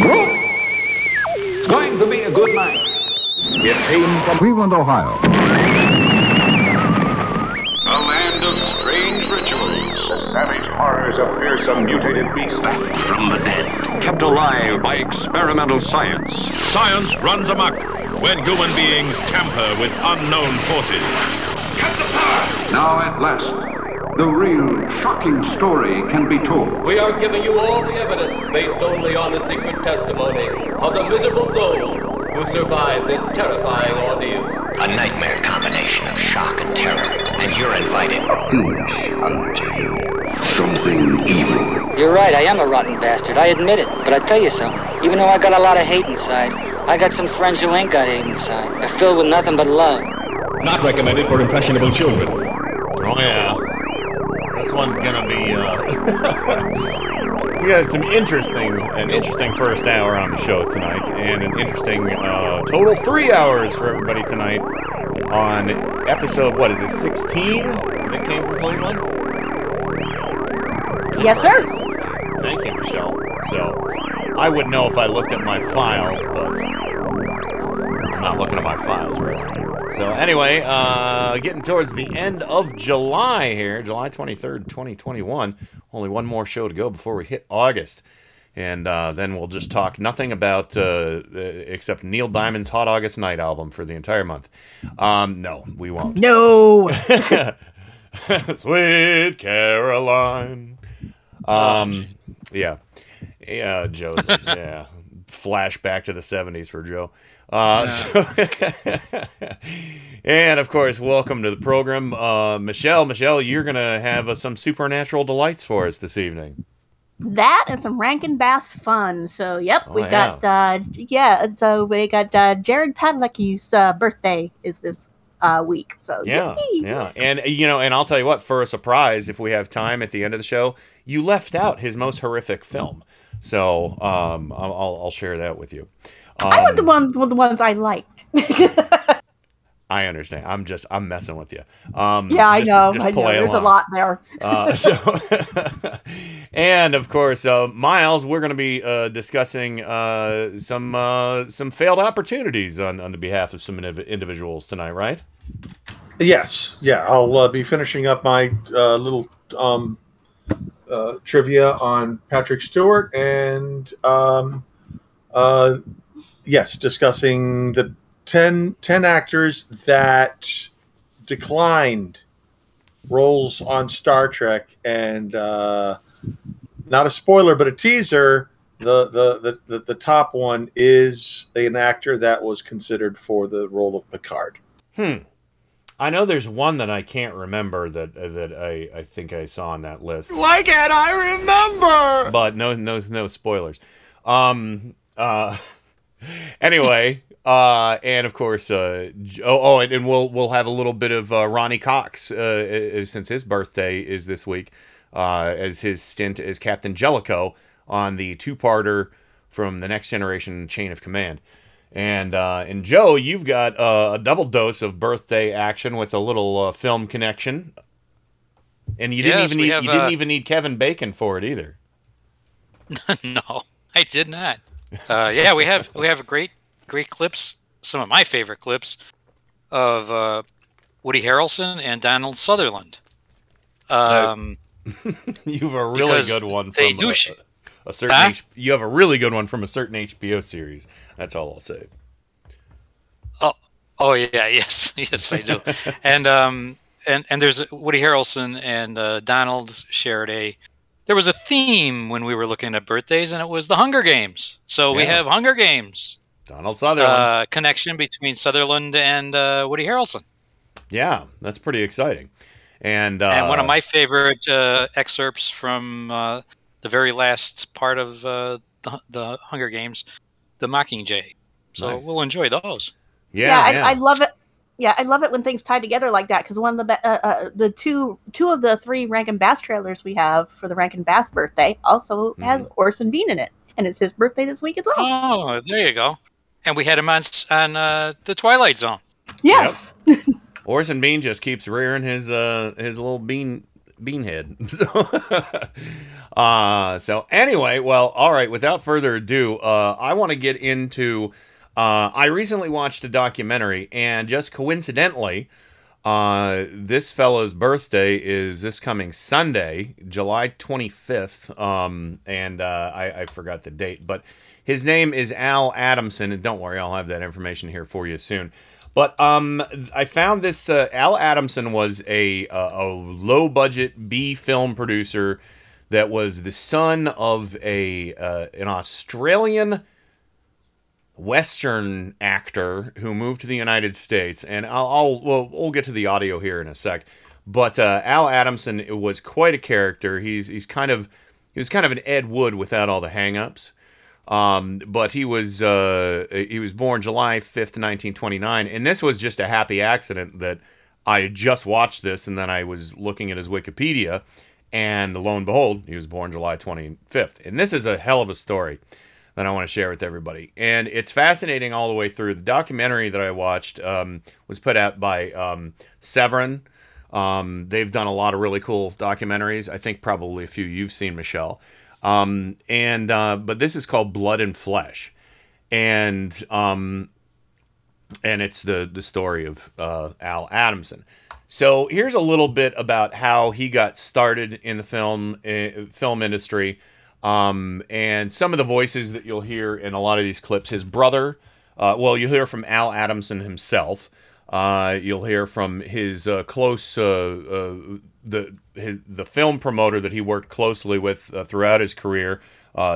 It's going to be a good night. It came from Cleveland, Ohio. A land of strange rituals. the savage horrors of fearsome mutated beasts. Back from the dead. Kept alive by experimental science. Science runs amok when human beings tamper with unknown forces. Cut the power! Now at last, the real shocking story can be told. We are giving you all the evidence based only on the secret testimony of the miserable souls who survived this terrifying ordeal. A nightmare combination of shock and terror, and you're invited. Finish unto you. Something evil. You're right, I am a rotten bastard. I admit it. But I tell you something, Even though I got a lot of hate inside, I got some friends who ain't got hate inside. They're filled with nothing but love. Not recommended for impressionable children. Oh yeah, this one's gonna be. Uh, we got some interesting, an interesting first hour on the show tonight, and an interesting uh, total three hours for everybody tonight on episode. What is it, sixteen? That came from Cleveland. Yes, sir. Thank you, Michelle. So, I wouldn't know if I looked at my files, but I'm not looking at my files really. So anyway, uh, getting towards the end of July here, July 23rd, 2021. Only one more show to go before we hit August. And uh, then we'll just talk nothing about uh, uh, except Neil Diamond's Hot August Night album for the entire month. Um, no, we won't. No. Sweet Caroline. Um, yeah, yeah, Joe's yeah. Flashback to the '70s for Joe. Uh, so and of course, welcome to the program, uh, Michelle. Michelle, you're gonna have uh, some supernatural delights for us this evening. that and some Rankin Bass fun. So, yep, Oh, we got, uh, yeah, so we got uh, Jared Padalecki's uh, birthday is this uh, week. So, Yeah, yay. yeah, and you know, and I'll tell you what, for a surprise, if we have time at the end of the show, you left out his most horrific film, so um, I'll, I'll I'll share that with you. I want the Um, ones, the ones I liked. I understand. I'm just I'm messing with you. Um, yeah, I just- know. just I know. play There's a lot there. Uh, so, and of course, uh, Miles, we're going to be uh, discussing uh, some uh, some failed opportunities on, on the behalf of some indiv- individuals tonight, right? Yes, yeah, I'll uh, be finishing up my uh, little um, uh, trivia on Patrick Stewart and um, uh, yes, discussing the 10, 10 actors that declined roles on Star Trek, and uh, not a spoiler, but a teaser. The, the, the, the, the top one is an actor that was considered for the role of Picard. Hmm. I know there's one that I can't remember that uh, that I, I think I saw on that list. Why can't I remember? but no no no spoilers um uh anyway uh and of course uh oh, oh and, and we'll we'll have a little bit of uh, ronnie cox uh, since his birthday is this week uh as his stint as captain jellicoe on the two-parter from the next generation chain of command and uh, and Joe, you've got uh, a double dose of birthday action with a little uh, film connection, and you didn't Yes, even need have, you didn't even need Kevin Bacon for it either. no, I did not. Uh, yeah, we have we have great great clips. Some of my favorite clips of uh, Woody Harrelson and Donald Sutherland. Um, you have a really good one. they from do a, sh- a certain. Huh? H- you have a really good one from a certain HBO series. That's all I'll say. Oh, oh yeah, yes, yes, I do. and um, and and there's Woody Harrelson and uh, Donald shared a. There was a theme when we were looking at birthdays, and it was the Hunger Games. So we have Hunger Games Donald Sutherland. uh, connection between Sutherland and uh, Woody Harrelson. yeah, that's pretty exciting. And uh, and one of my favorite uh, excerpts from uh, the very last part of uh, the, the Hunger Games, the Mockingjay. So Nice. we'll enjoy those. yeah, I, yeah. I love it. Yeah, I love it when things tie together like that because one of the uh, uh, the two two of the three Rankin Bass trailers we have for the Rankin Bass birthday also has Mm-hmm. Orson Bean in it, and it's his birthday this week as well. Oh, there you go. And we had him on on uh, the Twilight Zone. yes, Orson Bean just keeps rearing his uh his little bean bean head. So, Uh, so anyway, well, all right. Without further ado, uh, I want to get into. Uh, I recently watched a documentary, and just coincidentally, uh, this fellow's birthday is this coming Sunday, July 25th. Um, and uh, I, I forgot the date, but his name is Al Adamson. And don't worry, I'll have that information here for you soon. But um, I found this. Uh, Al Adamson was a, a, a low budget B film producer that was the son of a uh, an Australian Western actor who moved to the United States, and I'll, I'll we'll, we'll get to the audio here in a sec. But uh, Al Adamson was quite a character. He's he's kind of he was kind of an Ed Wood without all the hangups. Um, but he was uh, he was born July fifth, nineteen twenty nine, and this was just a happy accident that I just watched this, and then I was looking at his Wikipedia, and lo and behold, he was born July twenty fifth, and this is a hell of a story that I want to share with everybody. And it's fascinating all the way through. The documentary that I watched um, was put out by um, Severin. Um, they've done a lot of really cool documentaries. I think probably a few you've seen, Michelle. Um, and uh, but this is called Blood and Flesh, and um, and it's the the story of uh, Al Adamson. So here's a little bit about how he got started in the film uh, film industry, um, and some of the voices that you'll hear in a lot of these clips. His brother, uh, well, you'll hear from Al Adamson himself. Uh, you'll hear from his uh, close uh, uh, the his, the film promoter that he worked closely with uh, throughout his career,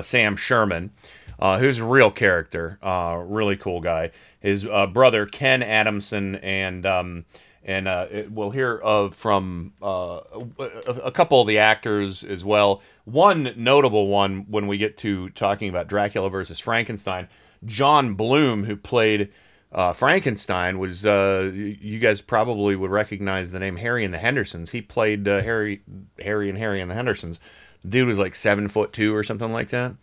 Sam Sherman, who's a real character, really cool guy. His brother Ken Adamson and um, and it- we'll hear of from a, a couple of the actors as well. One notable one when we get to talking about Dracula versus Frankenstein, John Bloom, who played uh, Frankenstein, was uh, you guys probably would recognize the name Harry and the Hendersons. He played uh, Harry, Harry and Harry and the Hendersons. The dude was like seven foot two or something like that.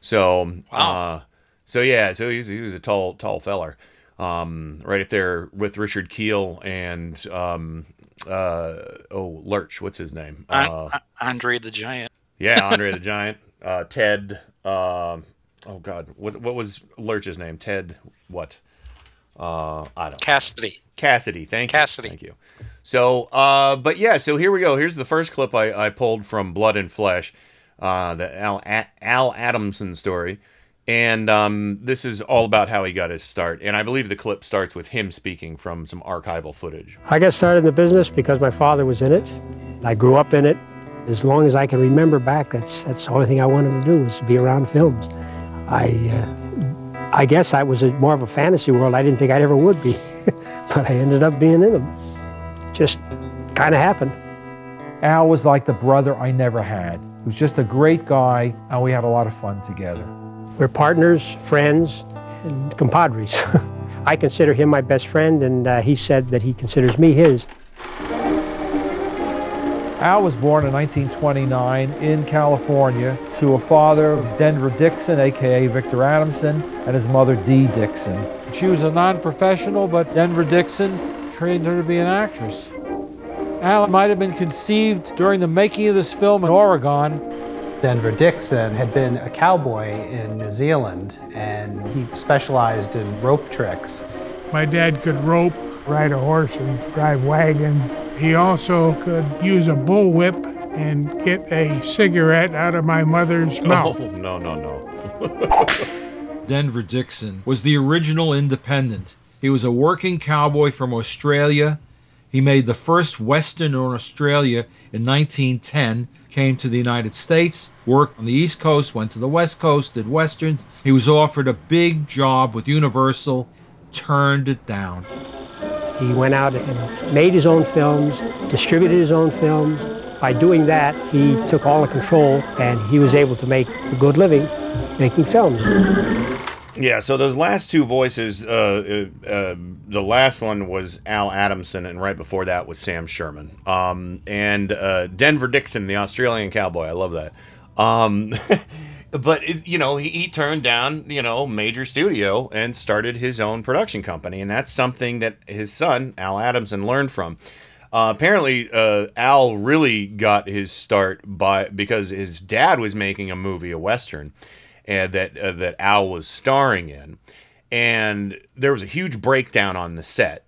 So, uh, so yeah, so he's, he was a tall, tall feller. Um, right up there with Richard Kiel and um, uh, oh Lurch, what's his name? Uh, Andre the Giant. Yeah, Andre the Giant. Uh, Ted. Um, oh God, what what was Lurch's name? Ted. What? Uh, I don't. Cassidy. Cassidy. Thank you. Cassidy. Thank you. So, uh, but yeah, so here we go. Here's the first clip I, I pulled from Blood and Flesh, uh, the Al A- Al Adamson story, and um, this is all about how he got his start. And I believe the clip starts with him speaking from some archival footage. I got started in the business because my father was in it. I grew up in it. As long as I can remember back, that's that's the only thing I wanted to do was to be around films. I uh, I guess I was a, more of a fantasy world. I didn't think I ever would be, but I ended up being in them. Just kind of happened. Al was like the brother I never had. He was just a great guy, and we had a lot of fun together. We're partners, friends, and compadres. I consider him my best friend, and uh, he said that he considers me his. Al was born in 1929 in California to a father, Denver Dixon, aka Victor Adamson, and his mother, Dee Dixon. She was a non professional, but Denver Dixon trained her to be an actress. Al might have been conceived during the making of this film in Oregon. Denver Dixon had been a cowboy in New Zealand and he specialized in rope tricks. My dad could rope, ride a horse, and drive wagons. He also could use a bullwhip and get a cigarette out of my mother's oh, mouth. Oh no no no! Denver Dixon was the original independent. He was a working cowboy from Australia. He made the first Western in Australia in 1910, came to the United States, worked on the East Coast, went to the West Coast, did Westerns. He was offered a big job with Universal, turned it down. He went out and made his own films, distributed his own films. By doing that, he took all the control and he was able to make a good living making films. Yeah, so those last two voices, uh, uh, uh, the last one was Al Adamson, and right before that was Sam Sherman. Um, and uh, Denver Dixon, the Australian cowboy. I love that. Um, but, it, you know, he, he turned down, you know, major studio and started his own production company. And that's something that his son, Al Adamson, learned from. Uh, apparently, uh, Al really got his start by because his dad was making a movie, a western, and that uh, that Al was starring in, and there was a huge breakdown on the set,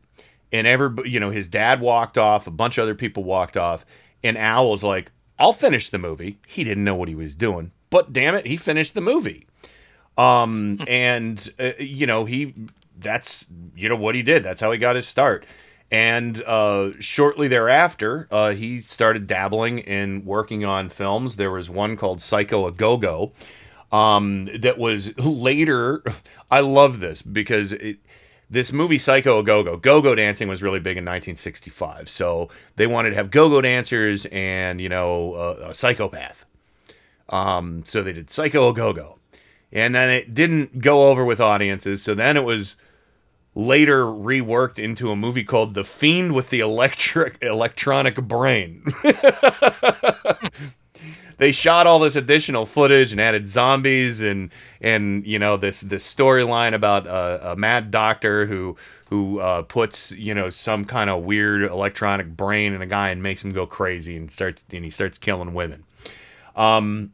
and every you know his dad walked off, a bunch of other people walked off, and Al was like, "I'll finish the movie." He didn't know what he was doing, but damn it, he finished the movie. Um, and uh, you know he that's you know what he did. That's how he got his start. And uh, shortly thereafter, uh, he started dabbling in working on films. There was one called Psycho a Go Go um, that was later. I love this because it, this movie Psycho a Go Go, Go Go dancing was really big in 1965. So they wanted to have go go dancers and, you know, a, a psychopath. Um, so they did Psycho a Go Go. And then it didn't go over with audiences. So then it was later reworked into a movie called The Fiend with the Electric Electronic Brain. they shot all this additional footage and added zombies and and you know this this storyline about a, a mad doctor who who uh, puts you know some kind of weird electronic brain in a guy and makes him go crazy and starts and he starts killing women. Um,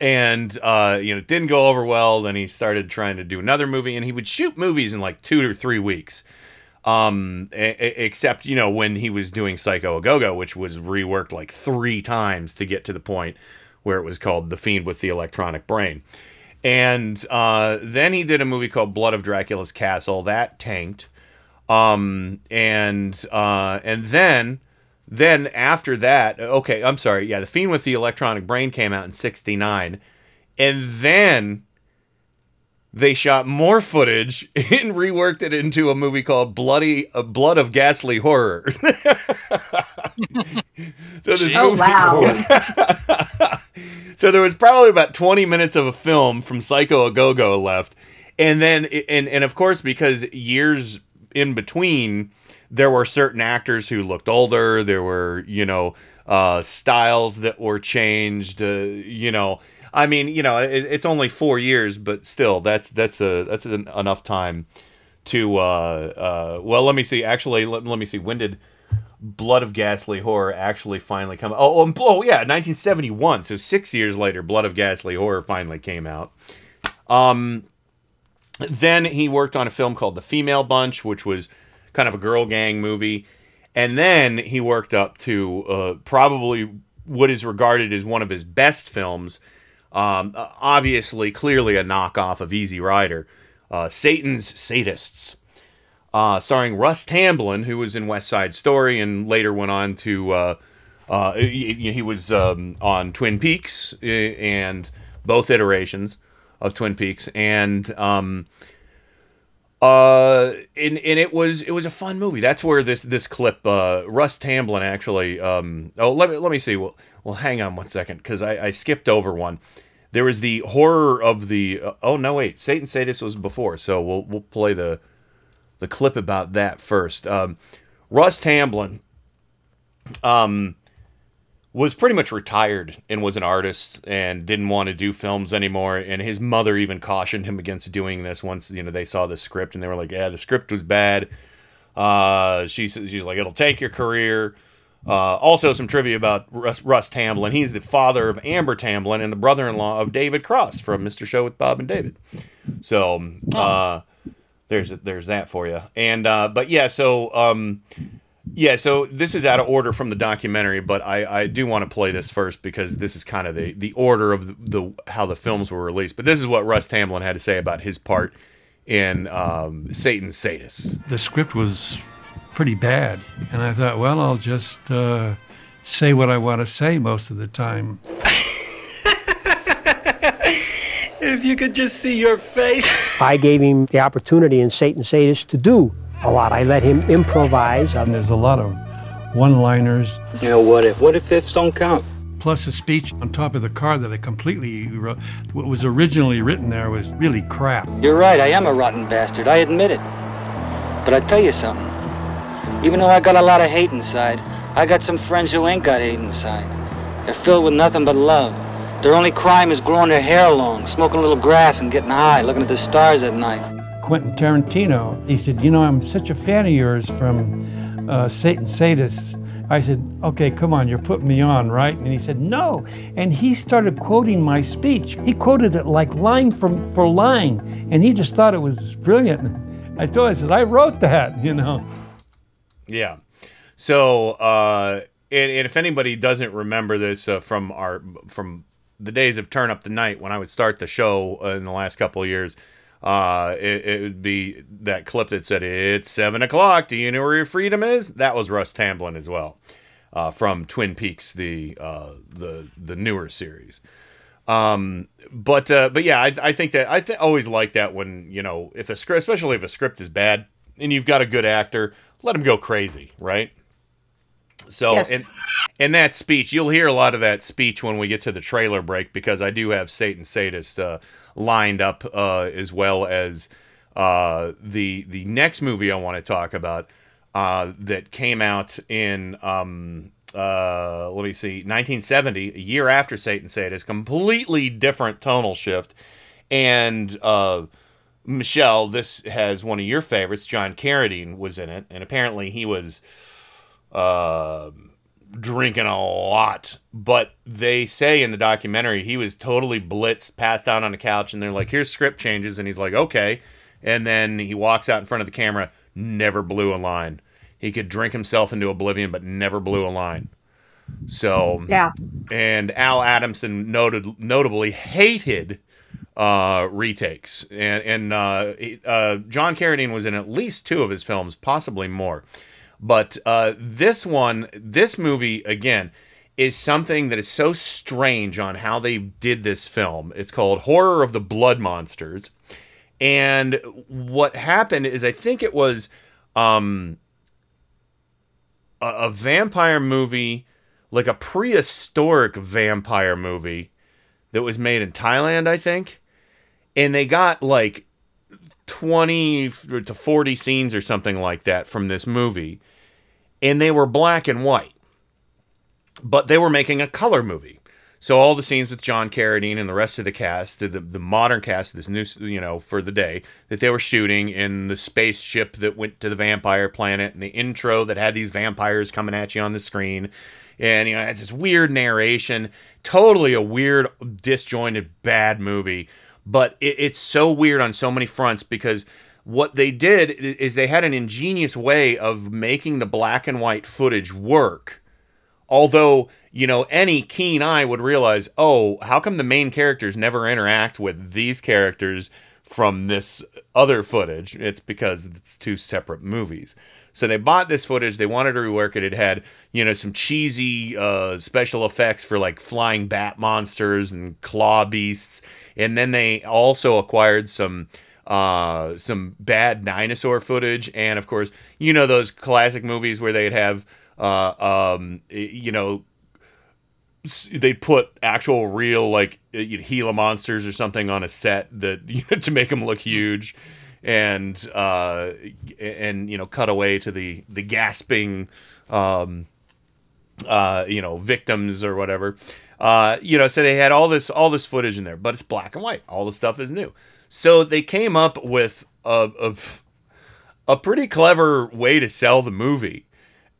and uh, you know, it didn't go over well. Then he started trying to do another movie, and he would shoot movies in like two or three weeks. Um, a- a- except you know when he was doing Psycho a Go Go, which was reworked like three times to get to the point where it was called The Fiend with the Electronic Brain. And uh, then he did a movie called Blood of Dracula's Castle that tanked. Um, and uh, and then then after that, okay, I'm sorry, yeah, The Fiend with the Electronic Brain came out in '69, and then they shot more footage and reworked it into a movie called Bloody uh, Blood of Ghastly Horror. so this Oh, movie- wow. so there was probably about 20 minutes of a film from Psycho a Go Go left, and then and and of course because years in between there were certain actors who looked older. There were you know uh, styles that were changed. Uh, you know. I mean, you know, it, it's only four years, but still, that's that's a that's an, enough time to. Uh, uh, well, let me see. Actually, let, let me see. When did Blood of Ghastly Horror actually finally come? Oh, oh, oh, yeah, 1971. So six years later, Blood of Ghastly Horror finally came out. Um, then he worked on a film called The Female Bunch, which was kind of a girl gang movie, and then he worked up to uh, probably what is regarded as one of his best films. Um, obviously, clearly a knockoff of Easy Rider, uh, Satan's Sadists, uh, starring Russ Tamblyn, who was in West Side Story and later went on to. Uh, uh, he, he was um, on Twin Peaks uh, and both iterations of Twin Peaks, and um, uh, and and it was it was a fun movie. That's where this this clip, uh, Russ Tamblyn actually. Um, oh, let me let me see. Well, well, hang on one second because I, I skipped over one. There was the horror of the. Uh, oh no, wait, Satan Sadist was before, so we'll we'll play the the clip about that first. Um, Russ Tamblyn, um, was pretty much retired and was an artist and didn't want to do films anymore. And his mother even cautioned him against doing this once you know they saw the script and they were like, "Yeah, the script was bad." Uh, she says she's like, "It'll take your career." Uh, also, some trivia about Russ, Russ Tamblyn. He's the father of Amber Tamblyn and the brother-in-law of David Cross from Mr. Show with Bob and David. So, uh, there's there's that for you. And uh, but yeah, so um, yeah, so this is out of order from the documentary, but I, I do want to play this first because this is kind of the, the order of the, the how the films were released. But this is what Russ Tamblyn had to say about his part in um, Satan's Sadists. the script was pretty bad. And I thought, well, I'll just uh, say what I want to say most of the time. If you could just see your face. I gave him the opportunity in Satan's Sadist to do a lot. I let him improvise. And there's a lot of one liners. You know, what if? What if ifs don't count? Plus a speech on top of the car that I completely wrote. What was originally written there was really crap. You're right, I am a rotten bastard. I admit it. But I tell you something. Even though I got a lot of hate inside, I got some friends who ain't got hate inside. They're filled with nothing but love. Their only crime is growing their hair long, smoking a little grass and getting high, looking at the stars at night. Quentin Tarantino, he said, You know, I'm such a fan of yours from uh, Satan Sadists. I said, okay, come on, you're putting me on, right? And he said, no. And he started quoting my speech. He quoted it like line from for line, and he just thought it was brilliant. I told him, I said, I wrote that, you know. Yeah. So, uh, and, and if anybody doesn't remember this uh, from our from the days of Turn Up the Night when I would start the show uh, in the last couple of years, uh, it, it would be that clip that said it's seven o'clock. Do you know where your freedom is? That was Russ Tamblyn as well, uh, from Twin Peaks, the uh, the the newer series. Um, but uh, but yeah, I, I think that I th- always like that when you know if a script, especially if a script is bad and you've got a good actor, let him go crazy, right? So Yes. in in that speech, you'll hear a lot of that speech when we get to the trailer break because I do have Satan Sadist uh, lined up uh, as well as uh, the the next movie I want to talk about uh, that came out in um, uh, let me see 1970, a year after Satan Sadist, completely different tonal shift, and uh, Michelle, this has one of your favorites, John Carradine was in it, and apparently he was uh, drinking a lot. But they say in the documentary he was totally blitzed, passed out on the couch, and they're like, "Here's script changes," and he's like, "Okay," and then he walks out in front of the camera, never blew a line. He could drink himself into oblivion, but never blew a line. So Yeah. and Al Adamson noted notably hated uh, retakes, and and uh, uh, John Carradine was in at least two of his films, possibly more. But uh, this one, this movie again, is something that is so strange on how they did this film. It's called Horror of the Blood Monsters, and what happened is I think it was um, a, a vampire movie, like a prehistoric vampire movie that was made in Thailand, I think. And they got like 20 to 40 scenes or something like that from this movie. And they were black and white. But they were making a color movie. So all the scenes with John Carradine and the rest of the cast, the, the modern cast, this new, you know, for the day that they were shooting in the spaceship that went to the vampire planet, and the intro that had these vampires coming at you on the screen, and you know, it's this weird narration, totally a weird, disjointed, bad movie. But it, it's so weird on so many fronts because what they did is they had an ingenious way of making the black and white footage work. Although you know any keen eye would realize oh how come the main characters never interact with these characters from this other footage? It's because it's two separate movies. So they bought this footage they wanted to rework it. It had you know some cheesy uh, special effects for like flying bat monsters and claw beasts. And then they also acquired some uh, some bad dinosaur footage, and of course, you know those classic movies where they'd have, uh, um, you know, they'd put actual real like Gila monsters or something on a set that you know, to make them look huge, and uh, and you know cut away to the the gasping, um, uh, you know victims or whatever. Uh, you know, so they had all this all this footage in there, but it's black and white. All the stuff is new. So they came up with a, a, a pretty clever way to sell the movie.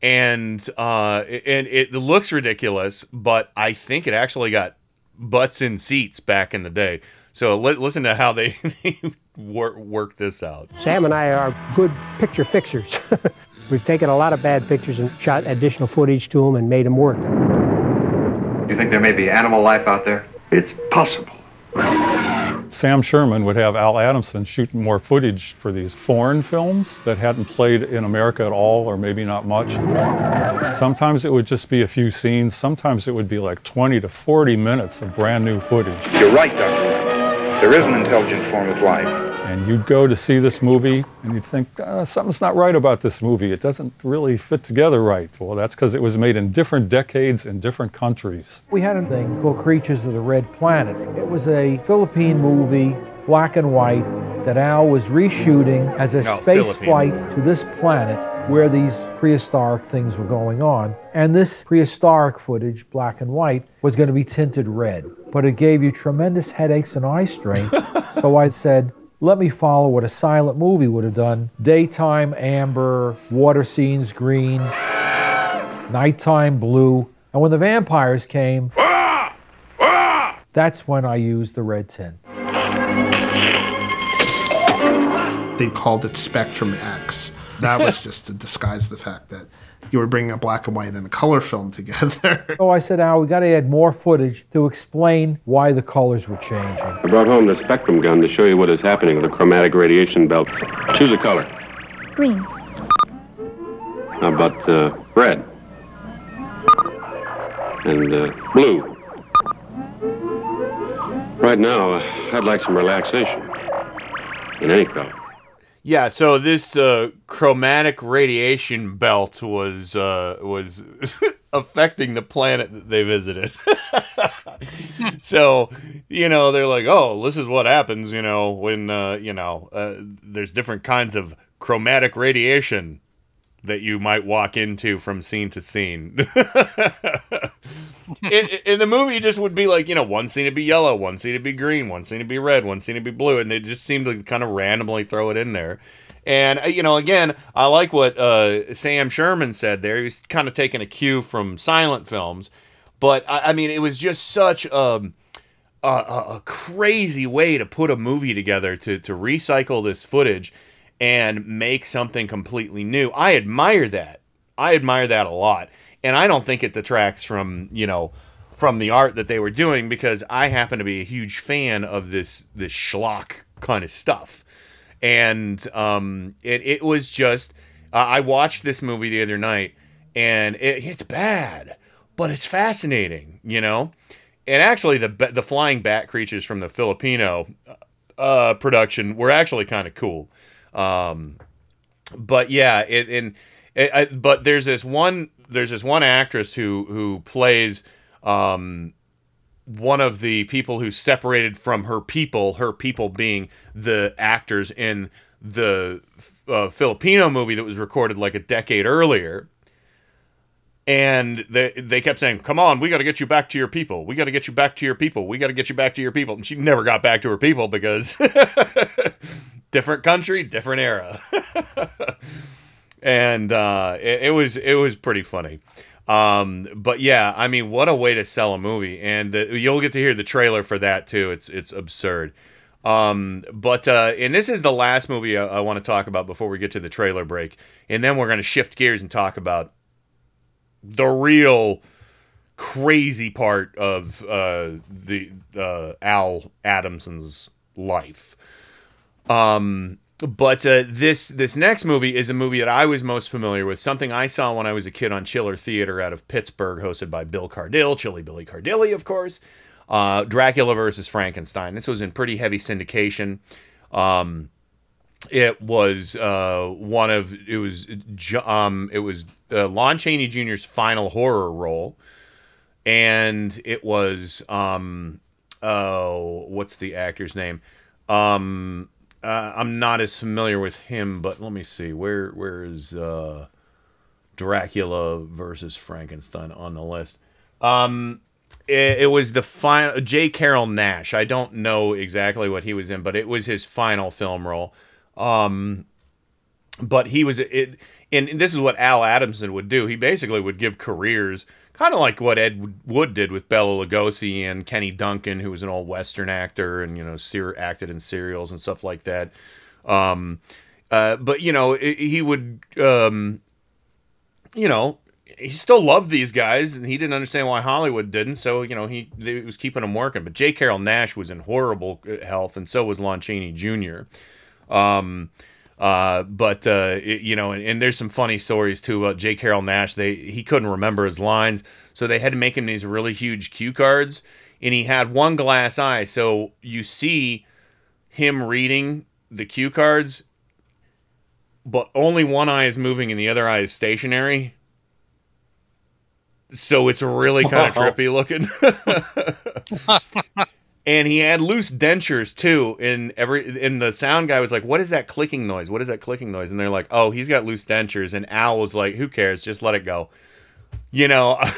And uh, and it looks ridiculous, but I think it actually got butts in seats back in the day. So li- listen to how they, they work, work this out. Sam and I are good picture fixers. We've taken a lot of bad pictures and shot additional footage to them and made them work. Do you think there may be animal life out there? It's possible. Sam Sherman would have Al Adamson shoot more footage for these foreign films that hadn't played in America at all, or maybe not much. Sometimes it would just be a few scenes. Sometimes it would be like 20 to 40 minutes of brand new footage. You're right, Doctor. There is an intelligent form of life. And you'd go to see this movie and you'd think, uh, something's not right about this movie. It doesn't really fit together right. Well, that's because it was made in different decades in different countries. We had a thing called Creatures of the Red Planet. It was a Philippine movie, black and white, that Al was reshooting as a No, space Philippine flight to this planet where these prehistoric things were going on. And this prehistoric footage, black and white, was going to be tinted red. But it gave you tremendous headaches and eye strain. so I said, let me follow what a silent movie would have done daytime amber, water scenes green. nighttime blue, and when the vampires came, that's when I used the red tint. They called it Spectrum X. That was just to disguise the fact that you were bringing a black and white and a color film together. So I said, Al, we got to add more footage to explain why the colors were changing. I brought home the spectrum gun to show you what is happening with the chromatic radiation belt. Choose a color. Green. How about uh, red? And uh, blue? Right now, uh, I'd like some relaxation. In any color. Yeah, so this uh, chromatic radiation belt was uh, was affecting the planet that they visited. so, you know, they're like, "Oh, this is what happens, you know, when uh, you know, uh, there's different kinds of chromatic radiation that you might walk into from scene to scene." in, in the movie, it just would be like, you know, one scene would be yellow, one scene would be green, one scene would be red, one scene would be blue, and they just seemed to kind of randomly throw it in there. And uh, you know, again, I like what uh, Sam Sherman said there. He was kind of taking a cue from silent films, but I, I mean, it was just such a, a a crazy way to put a movie together to to recycle this footage and make something completely new. I admire that. I admire that a lot, and I don't think it detracts from you know from the art that they were doing because I happen to be a huge fan of this this schlock kind of stuff and um, it, it was just uh, I watched this movie the other night, and it, it's bad, but it's fascinating, you know. And actually, the the flying bat creatures from the Filipino uh, production were actually kind of cool. Um, but yeah, it and it, I, but there's this one there's this one actress who who plays um, one of the people who separated from her people, her people being the actors in the uh, Filipino movie that was recorded like a decade earlier. And they, they kept saying, Come on, we got to get you back to your people. We got to get you back to your people. We got to get you back to your people. And she never got back to her people because different country, different era. and uh, it, it was it was pretty funny. Um, but yeah, I mean, what a way to sell a movie, and the, you'll get to hear the trailer for that too. It's it's absurd. Um, but uh, and this is the last movie I, I want to talk about before we get to the trailer break, and then we're going to shift gears and talk about the real crazy part of uh, the uh, Al Adamson's life. Um, but uh, this this next movie is a movie that I was most familiar with. Something I saw when I was a kid on Chiller Theater out of Pittsburgh, hosted by Bill Cardille, Chilly Billy Cardille, of course. Uh, Dracula versus Frankenstein. This was in pretty heavy syndication. Um, it was uh, one of it was um, it was uh, Lon Chaney Jr.'s final horror role, and it was um, oh what's the actor's name? Um, uh, I'm not as familiar with him, but let me see. Where where is uh, Dracula versus Frankenstein on the list? Um, it, it was the final J. Carrol Nash. I don't know exactly what he was in, but it was his final film role. Um, but he was it, and this is what Al Adamson would do. He basically would give careers kind of like what Ed Wood did with Bela Lugosi and Kenny Duncan, who was an old Western actor and you know ser- acted in serials and stuff like that. Um, uh, but you know it, he would, um, you know, he still loved these guys and he didn't understand why Hollywood didn't. So you know he, he was keeping them working. But J. Carrol Nash was in horrible uh, health, and so was Lon Chaney Jr. Um, uh, but uh, it, you know, and, and, there's some funny stories too about J. Carrol Nash. They he couldn't remember his lines, so they had to make him these really huge cue cards, and he had one glass eye. So you see him reading the cue cards, but only one eye is moving and the other eye is stationary. So it's really kind of trippy looking. and he had loose dentures too in every and the sound guy was like what is that clicking noise? What is that clicking noise? And they're like oh he's got loose dentures. And al was like who cares? Just let it go. You know?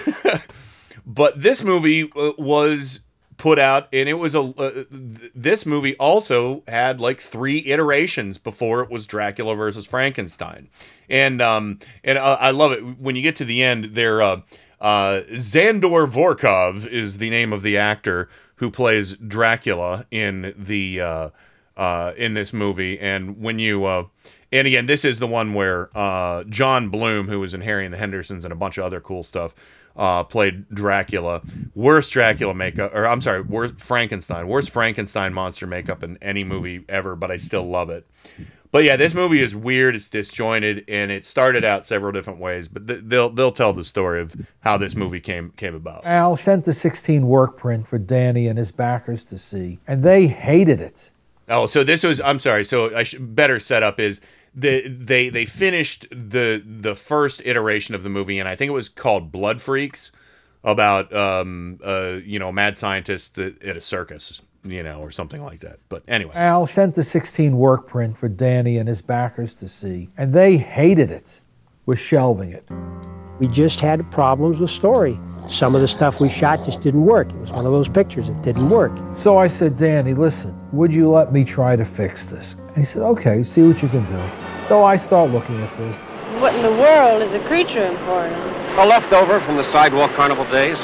But this movie uh, was put out, and it was a. Uh, th- this movie also had like three iterations before it was Dracula versus Frankenstein, and um and uh, I love it. When you get to the end. There, uh, uh, Zandor Vorkov is the name of the actor who plays Dracula in the uh, uh, in this movie, and when you uh, and again, this is the one where uh, John Bloom, who was in Harry and the Hendersons and a bunch of other cool stuff, uh, played Dracula. Worst Dracula makeup, or I'm sorry, worst Frankenstein, worst Frankenstein monster makeup in any movie ever, but I still love it. But yeah, this movie is weird. It's disjointed, and it started out several different ways. But th- they'll they'll tell the story of how this movie came came about. Al sent the 16 work print for Danny and his backers to see, and they hated it. Oh, so this was I'm sorry. So I should better setup is the they they finished the the first iteration of the movie, and I think it was called Blood Freaks, about um uh you know mad scientist at a circus, you know, or something like that. But anyway, Al sent the 16 work print for Danny and his backers to see, and they hated it, was shelving it. We just had problems with story. Some of the stuff we shot just didn't work. It was one of those pictures that didn't work. So I said, Danny, listen, would you let me try to fix this? And he said, okay, see what you can do. So I start looking at this. What in the world is a creature emporium? A leftover from the Sidewalk Carnival days,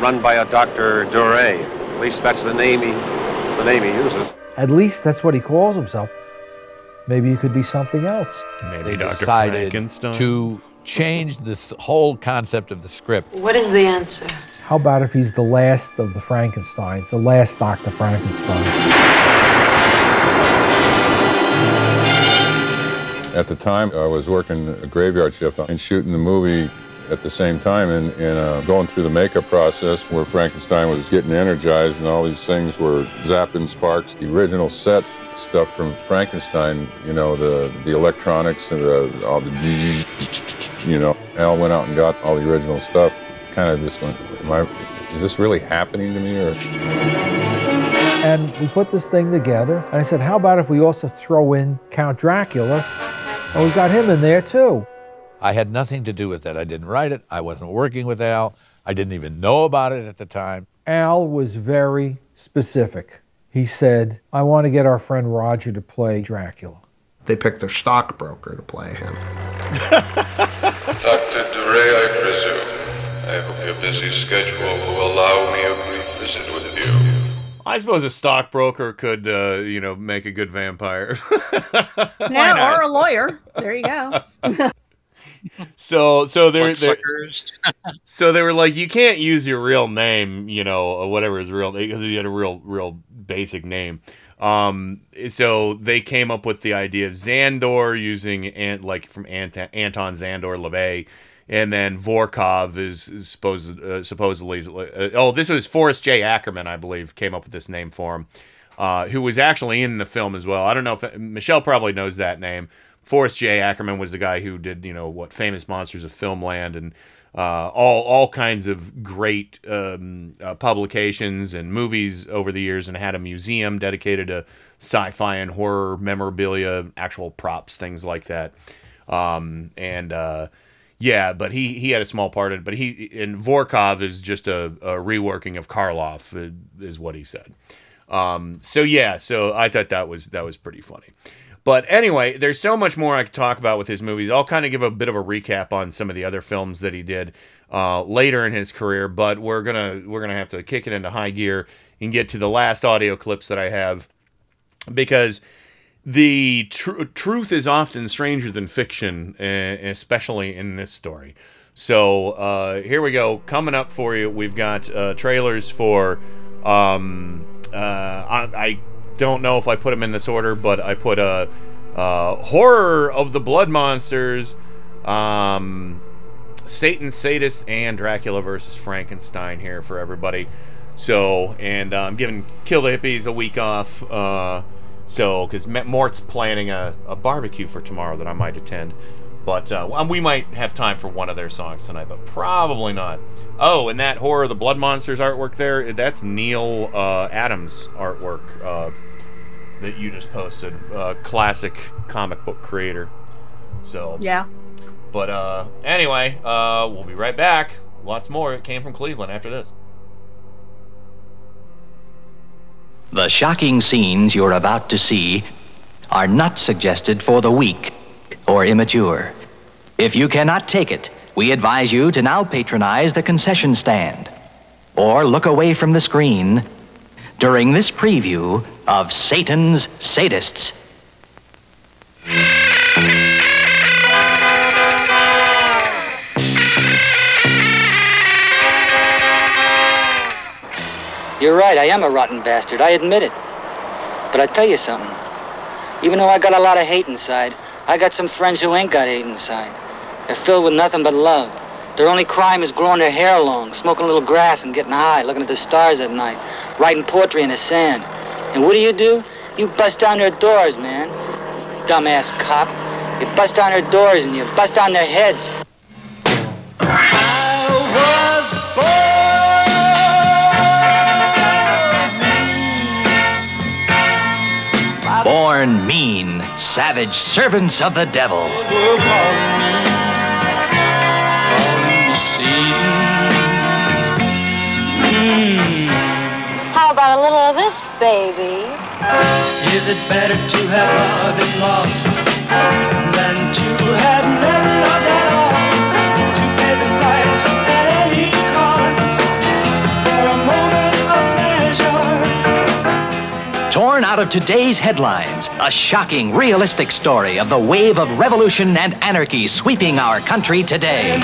run by a Dr. Duray. At least that's the name he, the name he uses. At least that's what he calls himself. Maybe he could be something else. Maybe They Dr. Frankenstein. to change this whole concept of the script. What is the answer? How about if he's the last of the Frankensteins, the last Dr. Frankenstein? At the time, I was working a graveyard shift and shooting the movie at the same time and, and uh, going through the makeup process where Frankenstein was getting energized and all these things were zapping sparks. The original set stuff from Frankenstein, you know, the, the electronics and the, all the, you know, Al went out and got all the original stuff. Kind of just went, I, is this really happening to me or? And we put this thing together, and I said, how about if we also throw in Count Dracula? And we got him in there too. I had nothing to do with that. I didn't write it. I wasn't working with Al. I didn't even know about it at the time. Al was very specific. He said, I want to get our friend Roger to play Dracula. They picked their stockbroker to play him. Dr. Duray, I presume. I hope your busy schedule will allow me a brief visit with you. I suppose a stockbroker could, uh, you know, make a good vampire. Now, or a lawyer. There you go. so, so they're, they're so they were like, you can't use your real name, you know, or whatever his real name because he had a real, real basic name. Um, so they came up with the idea of Zandor using like from Ant- Anton Szandor LaVey, and then Vorkov is, is supposed uh, supposedly uh, oh this was Forrest J Ackerman I believe came up with this name for him, uh, who was actually in the film as well. I don't know if Michelle probably knows that name. Forrest J Ackerman was the guy who did you know what famous monsters of Filmland and uh, all all kinds of great um, uh, publications and movies over the years, and had a museum dedicated to sci-fi and horror memorabilia, actual props, things like that. Um, and uh, yeah, but he he had a small part in it. But he and Vorkov is just a, a reworking of Karloff, uh, is what he said. Um, so yeah, so I thought that was that was pretty funny. But anyway, there's so much more I could talk about with his movies. I'll kind of give a bit of a recap on some of the other films that he did uh, later in his career. But we're gonna we're gonna have to kick it into high gear and get to the last audio clips that I have because the tr- truth is often stranger than fiction, especially in this story. So uh, here we go. Coming up for you, we've got uh, trailers for. Um, uh, I, I don't know if I put them in this order, but I put a uh, horror of the blood monsters, um, Satan, Sadist, and Dracula versus Frankenstein here for everybody. So, and uh, I'm giving Kill the Hippies a week off. Uh, so, because Mort's planning a, a barbecue for tomorrow that I might attend. But uh, we might have time for one of their songs tonight, but probably not. Oh, and that horror, the Blood Monsters artwork there, that's Neal uh, Adams artwork uh, that you just posted. Uh, classic comic book creator. So Yeah. But uh, anyway, uh, we'll be right back. Lots more. It came from Cleveland after this. The shocking scenes you're about to see are not suggested for the weak or immature. If you cannot take it, we advise you to now patronize the concession stand or look away from the screen during this preview of Satan's Sadists. You're right, I am a rotten bastard. I admit it. But I tell you something. Even though I got a lot of hate inside, I got some friends who ain't got hate inside. They're filled with nothing but love. Their only crime is growing their hair long, smoking a little grass and getting high, looking at the stars at night, writing poetry in the sand. And what do you do? You bust down their doors, man. Dumbass cop. You bust down their doors and you bust down their heads. Born mean, savage servants of the devil. How about a little of this, baby? Is it better to have loved and lost than to have never out of today's headlines, a shocking, realistic story of the wave of revolution and anarchy sweeping our country today.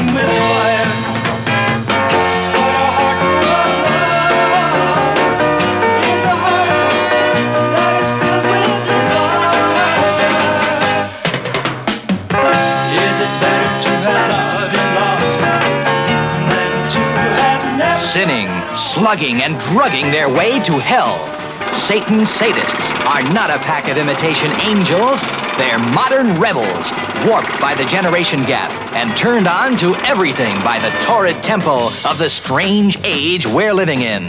Sinning, slugging, and drugging their way to hell. Satan's sadists are not a pack of imitation angels. They're modern rebels, warped by the generation gap and turned on to everything by the torrid tempo of the strange age we're living in.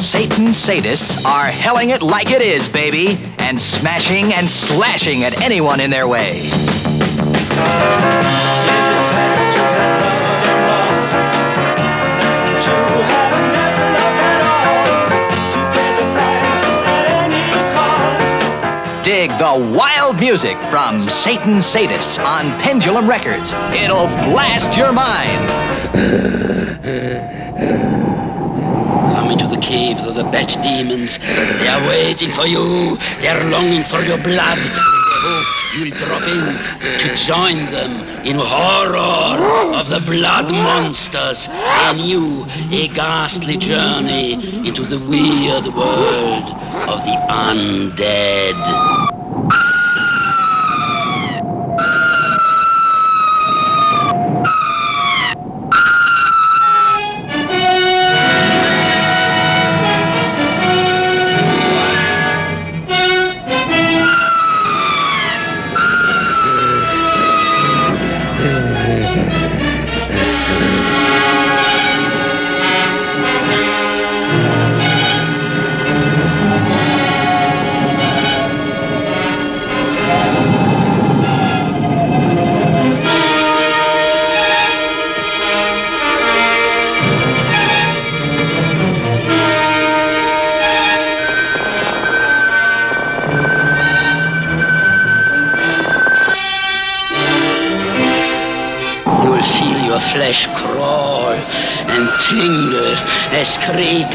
Satan's sadists are helling it like it is, baby, and smashing and slashing at anyone in their way. Dig the wild music from Satan Sadists on Pendulum Records. It'll blast your mind. Come into the cave of the bat demons. They are waiting for you. They are longing for your blood. You'll drop in to join them in horror of the blood monsters. A new, a ghastly journey into the weird world of the undead.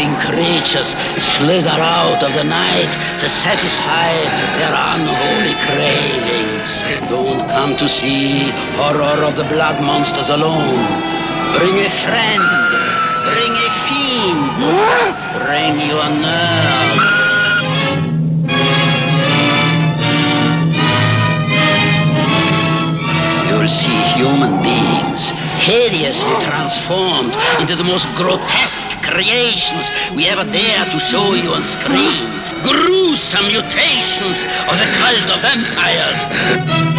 Creatures slither out of the night to satisfy their unholy cravings. Don't come to see horror of the blood monsters alone. Bring a friend. Bring a fiend. Bring your nerve. You'll see human beings hideously transformed into the most grotesque creations we ever dare to show you on screen. Gruesome mutations of the cult of vampires.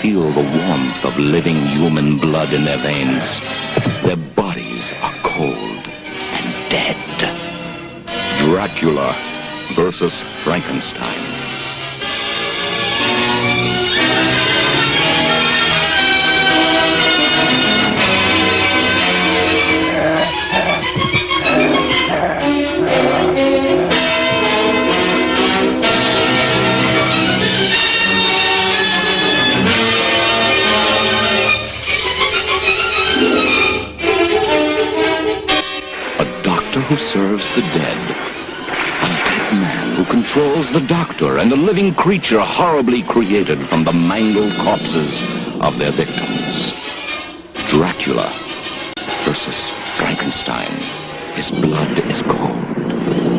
Feel the warmth of living human blood in their veins. Their bodies are cold and dead. Dracula versus Frankenstein. Serves the dead. A dead man who controls the doctor and a living creature horribly created from the mangled corpses of their victims. Dracula versus Frankenstein. His blood is cold,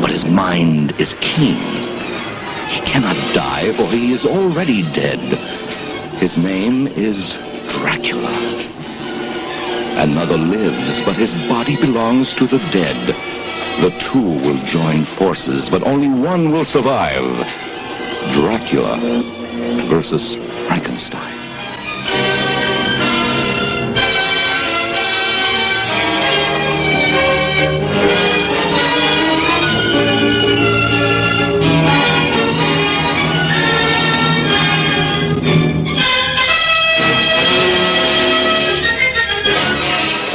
but his mind is keen. He cannot die, for he is already dead. His name is Dracula. Another lives, but his body belongs to the dead. The two will join forces, but only one will survive. Dracula versus Frankenstein.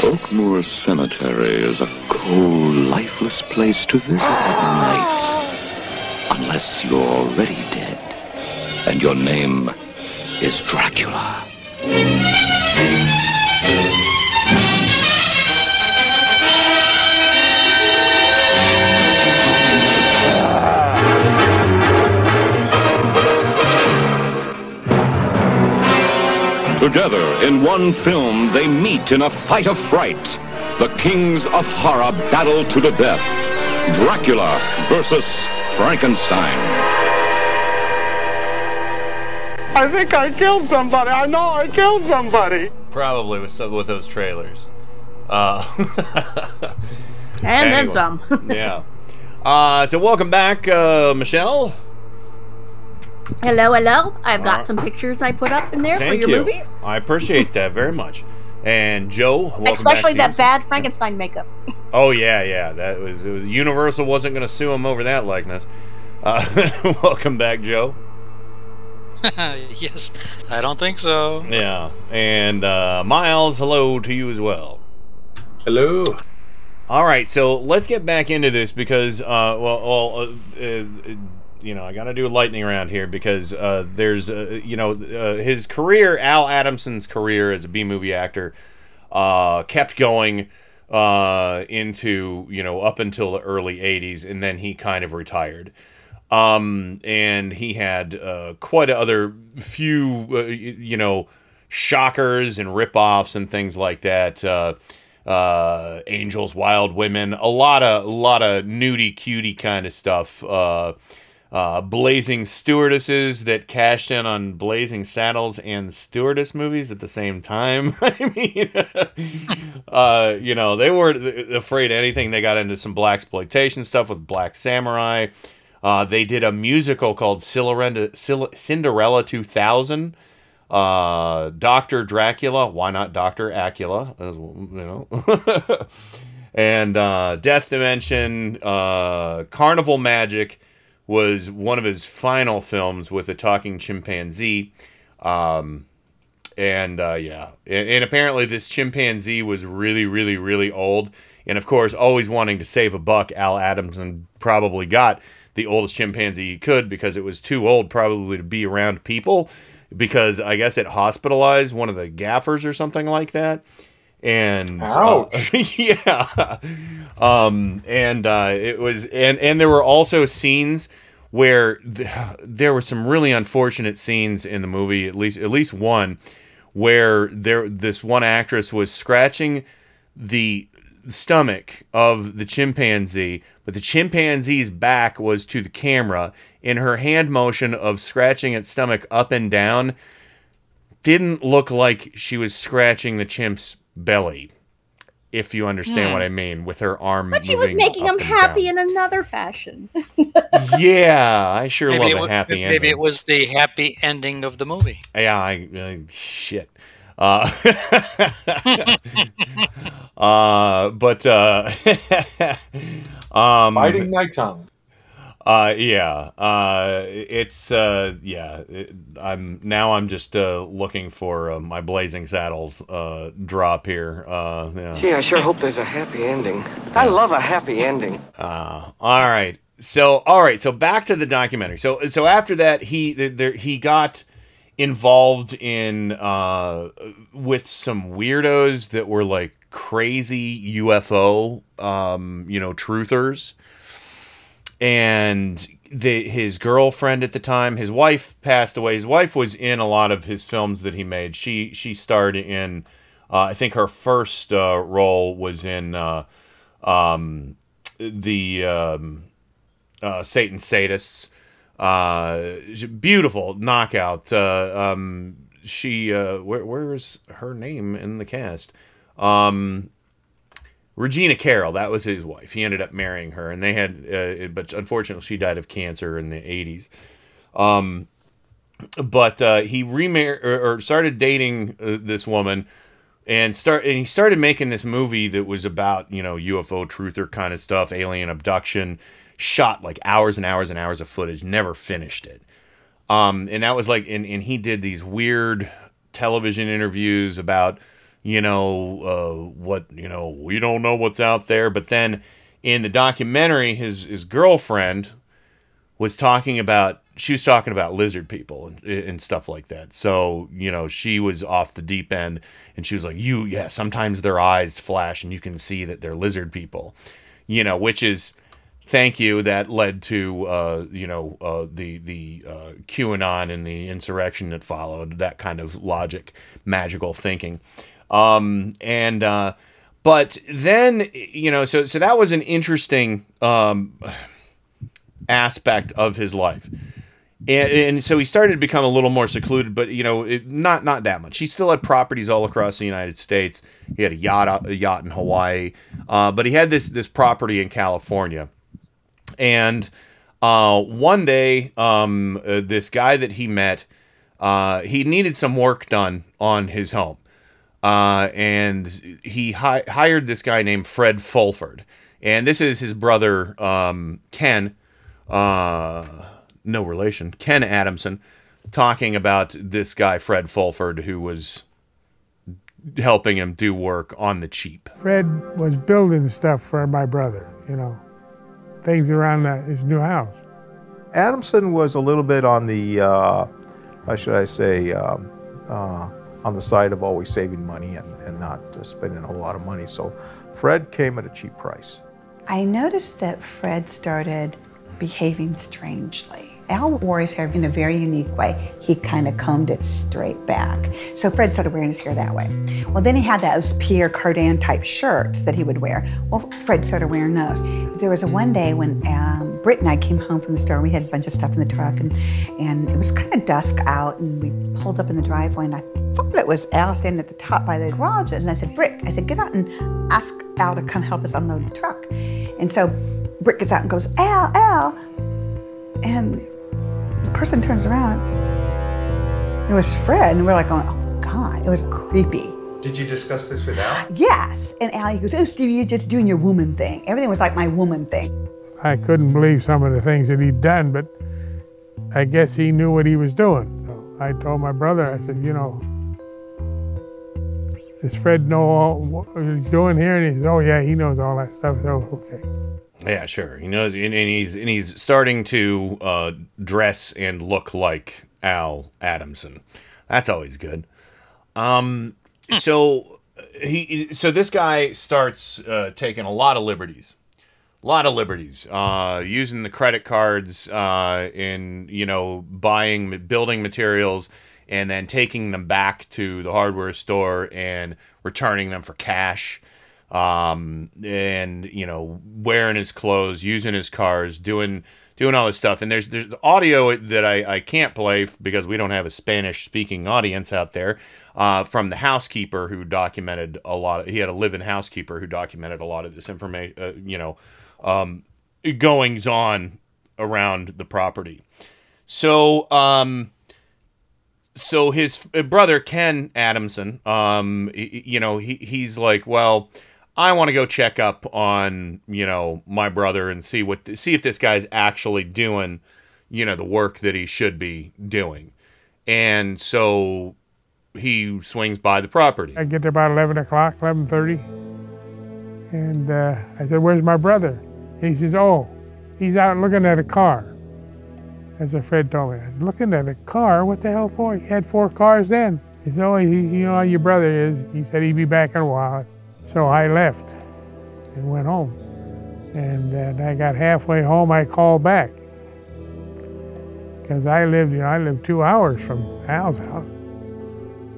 Oakmoor Cemetery is a cold, lifeless place to visit at night. Unless you're already dead. And your name is Dracula. Together in one film, they meet in a fight of fright. The kings of horror battle to the death. Dracula versus Frankenstein. I think I killed somebody. I know I killed somebody. Probably with some with those trailers. Uh, And then some. yeah. Uh, so welcome back, uh, Michelle. hello, hello. I've got Uh, some pictures I put up in there Thank for your you. movies. I appreciate that very much. And Joe, welcome Especially back that to bad Frankenstein makeup. Oh yeah, yeah. That was, it was Universal wasn't going to sue him over that likeness. Uh, welcome back, Joe. yes, I don't think so. Yeah, and uh, Miles, hello to you as well. Hello. All right, so let's get back into this because, uh, well, well uh, uh, you know, I got to do a lightning round here because uh, there's, uh, you know, uh, his career, Al Adamson's career as a B movie actor, uh, kept going uh, into, you know, up until the early '80s, and then he kind of retired. Um, and he had uh, quite a other few, you know, shockers and ripoffs and things like that. Uh, Angels, Wild Women, a lot of, a lot of nudie, cutie kind of stuff. Uh, uh, Blazing Stewardesses that cashed in on Blazing Saddles and Stewardess movies at the same time. I mean, uh, you know, they weren't afraid of anything. They got into some black exploitation stuff with Black Samurai. Uh, they did a musical called Cinderella, Cinderella 2000. Uh, Doctor Dracula, why not Doctor Acula? You know, and uh, Death Dimension, uh, Carnival Magic was one of his final films with a talking chimpanzee. Um, and uh, yeah, and, and apparently this chimpanzee was really, really, really old. And of course, always wanting to save a buck, Al Adamson probably got the oldest chimpanzee he could because it was too old probably to be around people. Because I guess it hospitalized one of the gaffers or something like that. And uh, yeah, um, and uh, it was, and and there were also scenes where th- there were some really unfortunate scenes in the movie. At least, at least one where there this one actress was scratching the stomach of the chimpanzee, but the chimpanzee's back was to the camera, and her hand motion of scratching its stomach up and down didn't look like she was scratching the chimp's belly. if you understand Hmm. what I mean, with her arm. But she was moving making him and happy in another fashion. Yeah, I sure maybe, love it, a wa- happy ending. maybe it was the happy ending of the movie. Yeah, I, I shit. Uh, uh, but uh, um, Biting my tongue. Uh, yeah. Uh, it's uh, yeah. It, I'm now. I'm just uh, looking for uh, my Blazing Saddles uh, drop here. Uh, yeah. Gee, I sure hope there's a happy ending. I love a happy ending. Uh, all right. So, all right. So back to the documentary. So, so after that, he there he got involved in uh with some weirdos that were like crazy UFO um you know truthers and the his girlfriend at the time his wife passed away his wife was in a lot of his films that he made she she starred in uh, I think her first uh, role was in uh, um, the um, uh, Satan Sadists. Uh, beautiful knockout. Uh, um, she where where is her name in the cast? Um, Regina Carroll, that was his wife. He ended up marrying her, and they had, uh, but unfortunately, she died of cancer in the '80s. Um, but uh, he remarried or, or started dating uh, this woman, and start and he started making this movie that was about you know UFO truther kind of stuff, alien abduction. Shot like hours and hours and hours of footage, never finished it. Um, and that was like, and, and he did these weird television interviews about, you know, uh, what, you know, we don't know what's out there. But then in the documentary, his, his girlfriend was talking about, she was talking about lizard people and, and stuff like that. So, you know, she was off the deep end and she was like, you, yeah, sometimes their eyes flash and you can see that they're lizard people, you know, which is, thank you that led to uh, you know uh, the the uh, QAnon and the insurrection that followed that kind of logic magical thinking um, and uh, but then you know so so that was an interesting um, aspect of his life. And, and so he started to become a little more secluded but you know it, not not that much. He still had properties all across the united states. He had a yacht a yacht in hawaii uh, but he had this this property in california. And uh, one day, um, uh, this guy that he met, uh, he needed some work done on his home. Uh, and he hi- hired this guy named Fred Fulford. And this is his brother, um, Ken, uh, no relation, Ken Adamson, talking about this guy, Fred Fulford, who was helping him do work on the cheap. Fred was building stuff for my brother, you know, things around the, his new house. Adamson was a little bit on the, uh, how should I say, um, uh, on the side of always saving money and, and not uh, spending a whole lot of money. So Fred came at a cheap price. I noticed that Fred started behaving strangely. Al wore his hair in a very unique way. He kind of combed it straight back. So Fred started wearing his hair that way. Well, then he had those Pierre Cardin type shirts that he would wear. Well, Fred started wearing those. There was a one day when um, Britt and I came home from the store. We had a bunch of stuff in the truck, and, and it was kind of dusk out, and we pulled up in the driveway, and I thought it was Al standing at the top by the garages. And I said, Britt, I said, get out and ask Al to come help us unload the truck. And so Britt gets out and goes, Al, Al. And the person turns around. It was Fred, and we're like going, oh God, it was creepy. Did you discuss this with Al? Yes. And Al, he goes, oh, Steve, you're just doing your woman thing. Everything was like my woman thing. I couldn't believe some of the things that he'd done, but I guess he knew what he was doing. So I told my brother, I said, you know, does Fred know all, what he's doing here? And he said, oh yeah, he knows all that stuff. So okay. Yeah, sure. You know, and, and he's and he's starting to uh, dress and look like Al Adamson. That's always good. Um, so he, so this guy starts uh, taking a lot of liberties, a lot of liberties, uh, using the credit cards uh, in you know buying building materials and then taking them back to the hardware store and returning them for cash um, and you know wearing his clothes, using his cars, doing doing all this stuff. And there's there's audio that I, I can't play because we don't have a Spanish speaking audience out there. uh, from the housekeeper who documented a lot. Of, he had a live-in housekeeper who documented a lot of this information. Uh, you know, um, goings on around the property. So, um, so his brother Ken Adamson, um, you know, he he's like, well, I want to go check up on you know my brother and see what see if this guy's actually doing, you know, the work that he should be doing, and so he swings by the property. I get there about 11 o'clock, 11.30, and uh, I said, where's my brother? He says, oh, he's out looking at a car. That's what Fred told me. I was looking at a car? What the hell for? He had four cars then. He said, oh, he, you know how your brother is. He said he'd be back in a while. So I left and went home. And uh, I got halfway home, I called back. Because I lived, you know, I lived two hours from Al's house.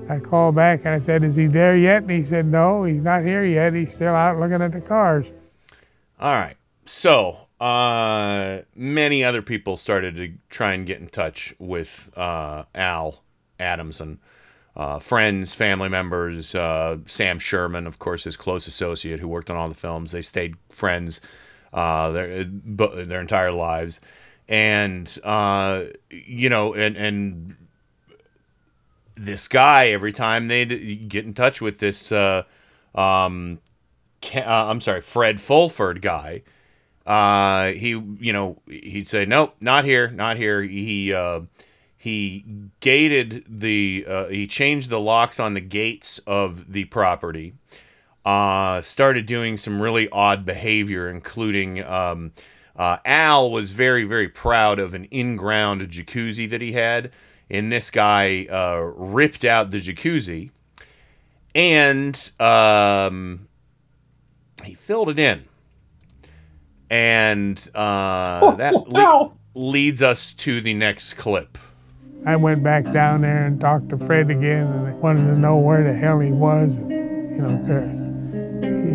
I called back and I said, is he there yet? And he said, no, he's not here yet. He's still out looking at the cars. All right. So, uh, many other people started to try and get in touch with uh, Al Adamson. Uh, friends, family members, uh, Sam Sherman, of course, his close associate who worked on all the films. They stayed friends uh, their their entire lives, and uh, you know, and and this guy every time they'd get in touch with this, uh, um, uh, I'm sorry, Fred Fulford guy. He, you know, he'd say, nope, not here, not here. He, he gated the, uh, he changed the locks on the gates of the property. Uh, started doing some really odd behavior, including, um, uh, Al was very, very proud of an in-ground jacuzzi that he had, and this guy uh, ripped out the jacuzzi, and um, he filled it in, and uh, that le- leads us to the next clip. I went back down there and talked to Fred again and I wanted to know where the hell he was. You know, cause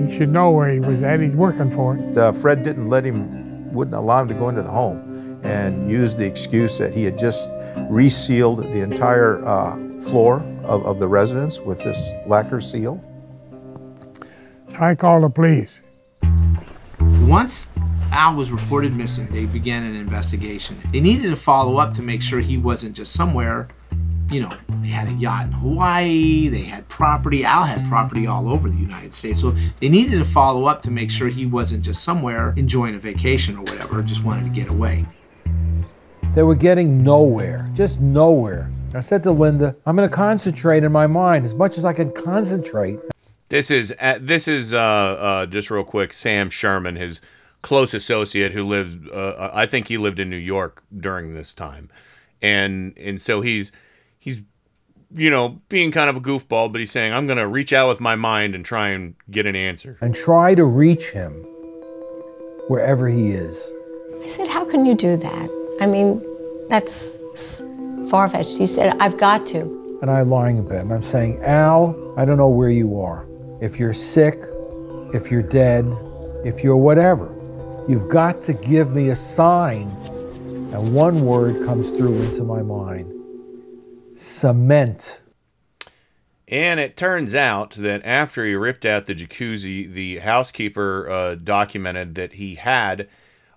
he should know where he was at. He's working for it. Uh, Fred didn't let him, wouldn't allow him to go into the home and used the excuse that he had just resealed the entire uh, floor of, of the residence with this lacquer seal. So I called the police. Once Al was reported missing, they began an investigation. They needed to follow up to make sure he wasn't just somewhere. You know, they had a yacht in Hawaii, they had property. Al had property all over the United States. So they needed to follow up to make sure he wasn't just somewhere enjoying a vacation or whatever, just wanted to get away. They were getting nowhere, just nowhere. I said to Linda, I'm going to concentrate in my mind as much as I can concentrate. This is uh, this is uh, uh, just real quick. Sam Sherman, his close associate, who lived. Uh, I think he lived in New York during this time, and and so he's he's you know being kind of a goofball, but he's saying I'm going to reach out with my mind and try and get an answer. And try to reach him wherever he is. I said, How can you do that? I mean, that's far fetched. He said, I've got to. And I'm lying in bed and I'm saying, Al, I don't know where you are. If you're sick, if you're dead, if you're whatever, you've got to give me a sign. And one word comes through into my mind cement. And it turns out that after he ripped out the jacuzzi, the housekeeper uh, documented that he had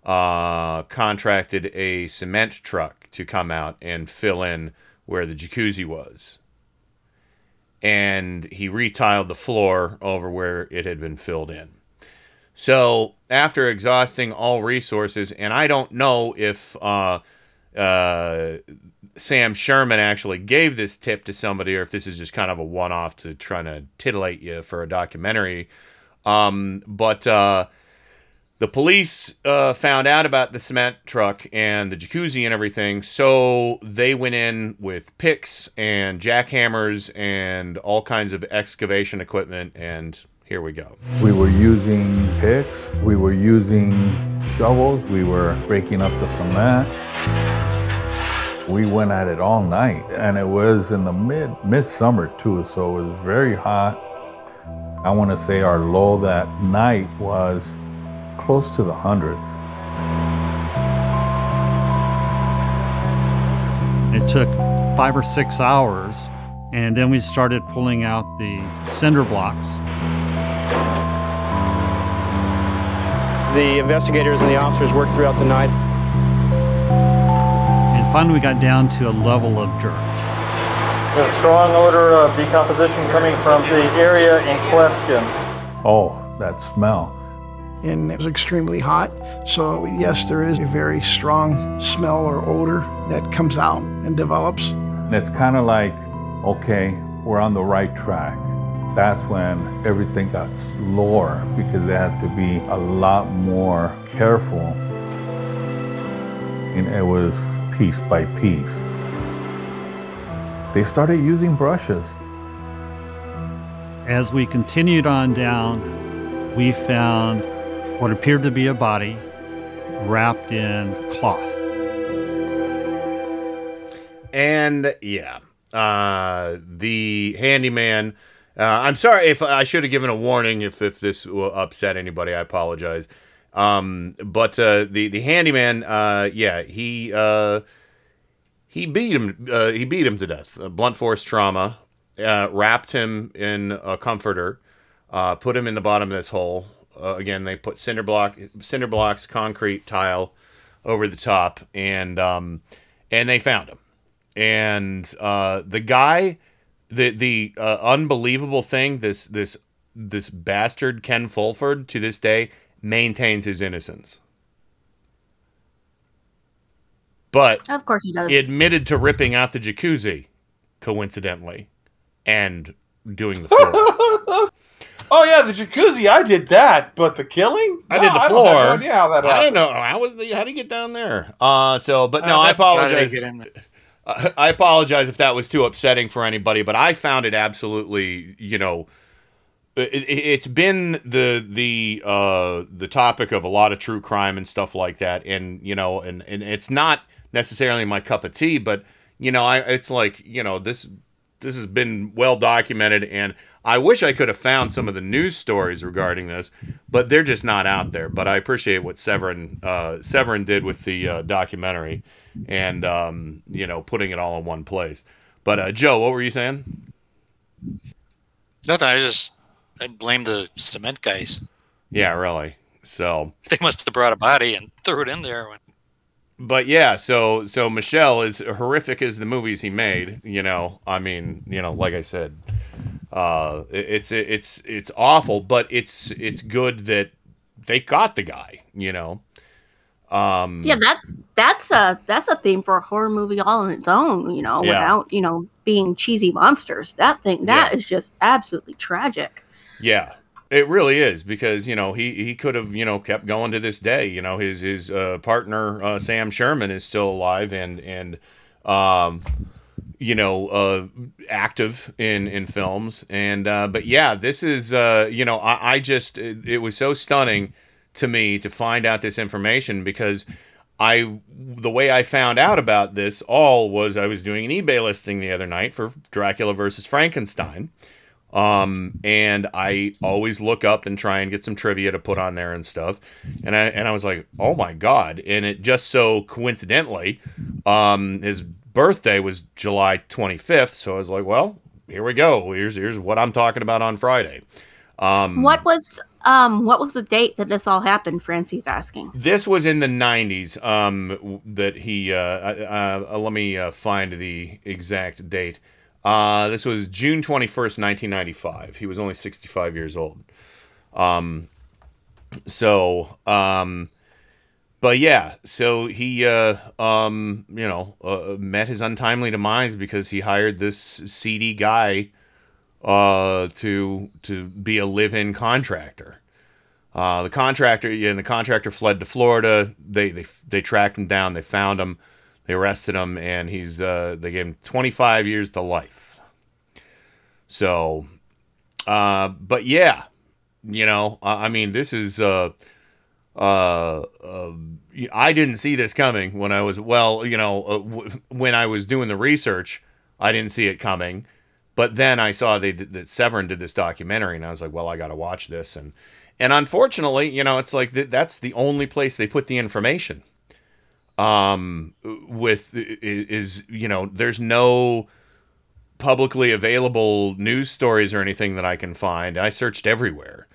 uh, contracted a cement truck to come out and fill in where the jacuzzi was. And he retiled the floor over where it had been filled in. So, after exhausting all resources, and I don't know if uh, uh, Sam Sherman actually gave this tip to somebody or if this is just kind of a one off to try to titillate you for a documentary. Um, but uh, the police uh, found out about the cement truck and the jacuzzi and everything, so they went in with picks and jackhammers and all kinds of excavation equipment, and here we go. We were using picks, we were using shovels, we were breaking up the cement. We went at it all night, and it was in the mid midsummer too, so it was very hot. I want to say our low that night was close to the hundreds. It took five or six hours, And then we started pulling out the cinder blocks. The investigators and the officers worked throughout the night. And finally, we got down to a level of dirt. A strong odor of decomposition coming from the area in question. Oh, that smell. and it was extremely hot. So, yes, there is a very strong smell or odor that comes out and develops. And it's kind of like, okay, we're on the right track. That's when everything got slower because they had to be a lot more careful. And it was piece by piece. They started using brushes. As we continued on down, we found what appeared to be a body wrapped in cloth. And yeah, uh, the handyman. Uh, I'm sorry if I should have given a warning if, if this will upset anybody. I apologize. Um, but uh, the the handyman, uh, yeah, he uh, he beat him. Uh, he beat him to death. Blunt force trauma. Uh, wrapped him in a comforter. Put him in the bottom of this hole. Again, they put cinder block, cinder blocks, concrete tile over the top, and um, and they found him. And the guy, the the uh, unbelievable thing, this this this bastard Ken Fulford to this day maintains his innocence. But Of course he does. admitted to ripping out the jacuzzi, coincidentally, and doing the floor. oh yeah, the jacuzzi. I did that, but the killing? I did the No, floor. I, don't have no idea how that I don't know how was the, how did you get down there? Uh, so, but no, Uh, I that's gotta apologize. I apologize if that was too upsetting for anybody, but I found it absolutely, you know, it, it's been the the uh, the topic of a lot of true crime and stuff like that, and you know, and and it's not necessarily my cup of tea, but you know, I it's like you know this this has been well documented, and I wish I could have found some of the news stories regarding this, but they're just not out there. But I appreciate what Severin uh, Severin did with the uh, documentary, and um, you know, putting it all in one place. But uh, Joe, what were you saying? Nothing. I just I blame the cement guys. Yeah, really. So, They must have brought a body and threw it in there. When, but yeah, so so Michelle is horrific as the movies he made. You know, I mean, you know, like I said, uh, it- it's it's it's awful, but it's it's good that they got the guy. You know, um, Yeah, that's that's a that's a theme for a horror movie all on its own. You know, Yeah. without you know being cheesy monsters. That thing that is just absolutely tragic. Yeah, it really is because you know he he could have you know kept going to this day. You know his his uh, partner uh, Sam Sherman is still alive and and um you know uh active in in films and uh but yeah this is uh you know I, I just it, it was so stunning to me to find out this information because I the way I found out about this all was I was doing an eBay listing the other night for Dracula versus Frankenstein. Um, and I always look up and try and get some trivia to put on there and stuff. And I and I was like, oh my god! And it just so coincidentally, um, his birthday was July 25th. So I was like, well, here we go. Here's here's what I'm talking about on Friday. Um, What was um what was the date that this all happened? Francie's asking. This was in the 90s um, that he. Uh, uh, uh, let me uh, find the exact date. Uh, this was June 21st, 1995. He was only 65 years old. Um, so, um, but yeah, so he, uh, um, you know, uh, met his untimely demise because he hired this seedy guy uh, to to be a live-in contractor. Uh, the contractor, yeah, and the contractor fled to Florida. They they they tracked him down. They found him. They arrested him, and he's uh, they gave him 25 years to life. So, uh, but yeah, you know, I mean, this is uh, uh, uh, I didn't see this coming when I was well, you know, uh, w- when I was doing the research, I didn't see it coming. But then I saw they that Severin did this documentary, and I was like, well, I got to watch this. And and unfortunately, you know, it's like th- that's the only place they put the information. Um, with is you know, there's no publicly available news stories or anything that I can find. I searched everywhere.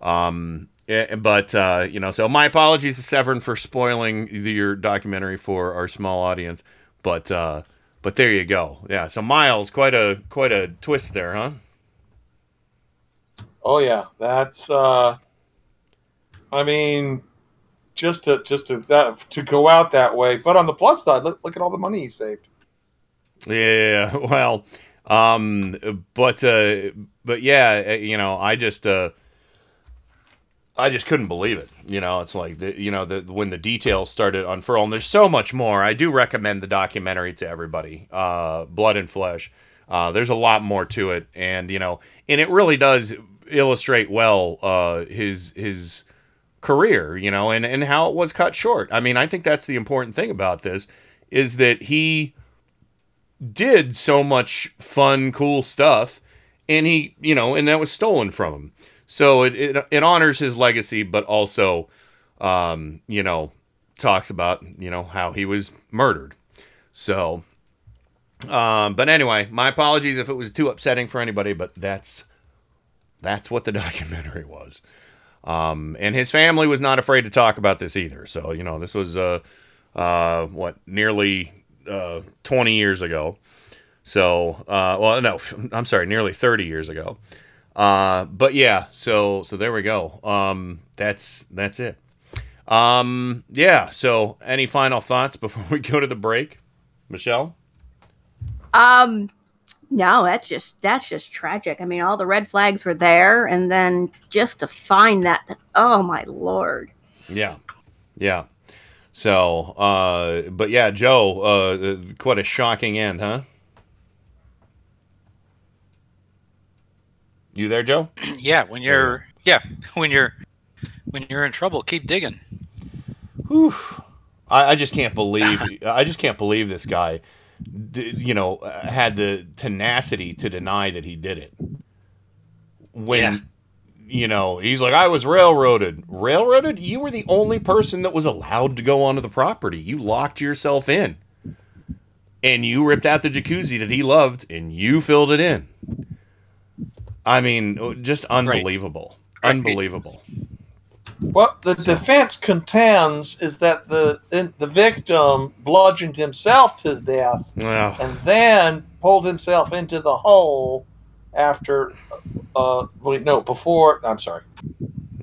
Um, eh, but uh, you know, so my apologies to Severin for spoiling your documentary for our small audience. But uh, but there you go. Yeah. So Miles, quite a quite a twist there, huh? Oh yeah, that's. uh I mean, just to just to that to go out that way. But on the plus side, look look at all the money he saved. Yeah, well, um, but uh, but yeah, uh, you know, I just uh, I just couldn't believe it. You know, it's like the you know the when the details started unfurling. There's so much more. I do recommend the documentary to everybody. Uh, Blood and Flesh. Uh, there's a lot more to it, and you know, and it really does illustrate well uh, his his career, you know, and, and how it was cut short. I mean, I think that's the important thing about this is that he did so much fun, cool stuff, and he, you know, and that was stolen from him. So it, it, it honors his legacy, but also, um, you know, talks about, you know, how he was murdered. So, um, but anyway, my apologies if it was too upsetting for anybody, but that's, that's what the documentary was. Um, and his family was not afraid to talk about this either. So, you know, this was, uh, uh, what, nearly uh, 20 years ago. So, uh, well, no, I'm sorry, nearly 30 years ago. Uh, but yeah, so so there we go. Um, that's that's it. Um, yeah. So, any final thoughts before we go to the break, Michelle? Um, no, that's just that's just tragic. I mean, all the red flags were there, and then just to find that, oh my lord. Yeah, yeah. So, uh, but yeah, Joe, uh, quite a shocking end, huh? You there, Joe? yeah, when you're yeah, when you're when you're in trouble, keep digging. Whew. I, I just can't believe I just can't believe this guy, d- you know, uh, had the tenacity to deny that he did it. When you know he's like, I was railroaded. Railroaded? You were the only person that was allowed to go onto the property. You locked yourself in, and you ripped out the jacuzzi that he loved, and you filled it in. I mean, oh, just unbelievable, unbelievable. What the defense contends is that the the victim bludgeoned himself to death and then pulled himself into the hole after. Uh, wait, no, before. I'm sorry.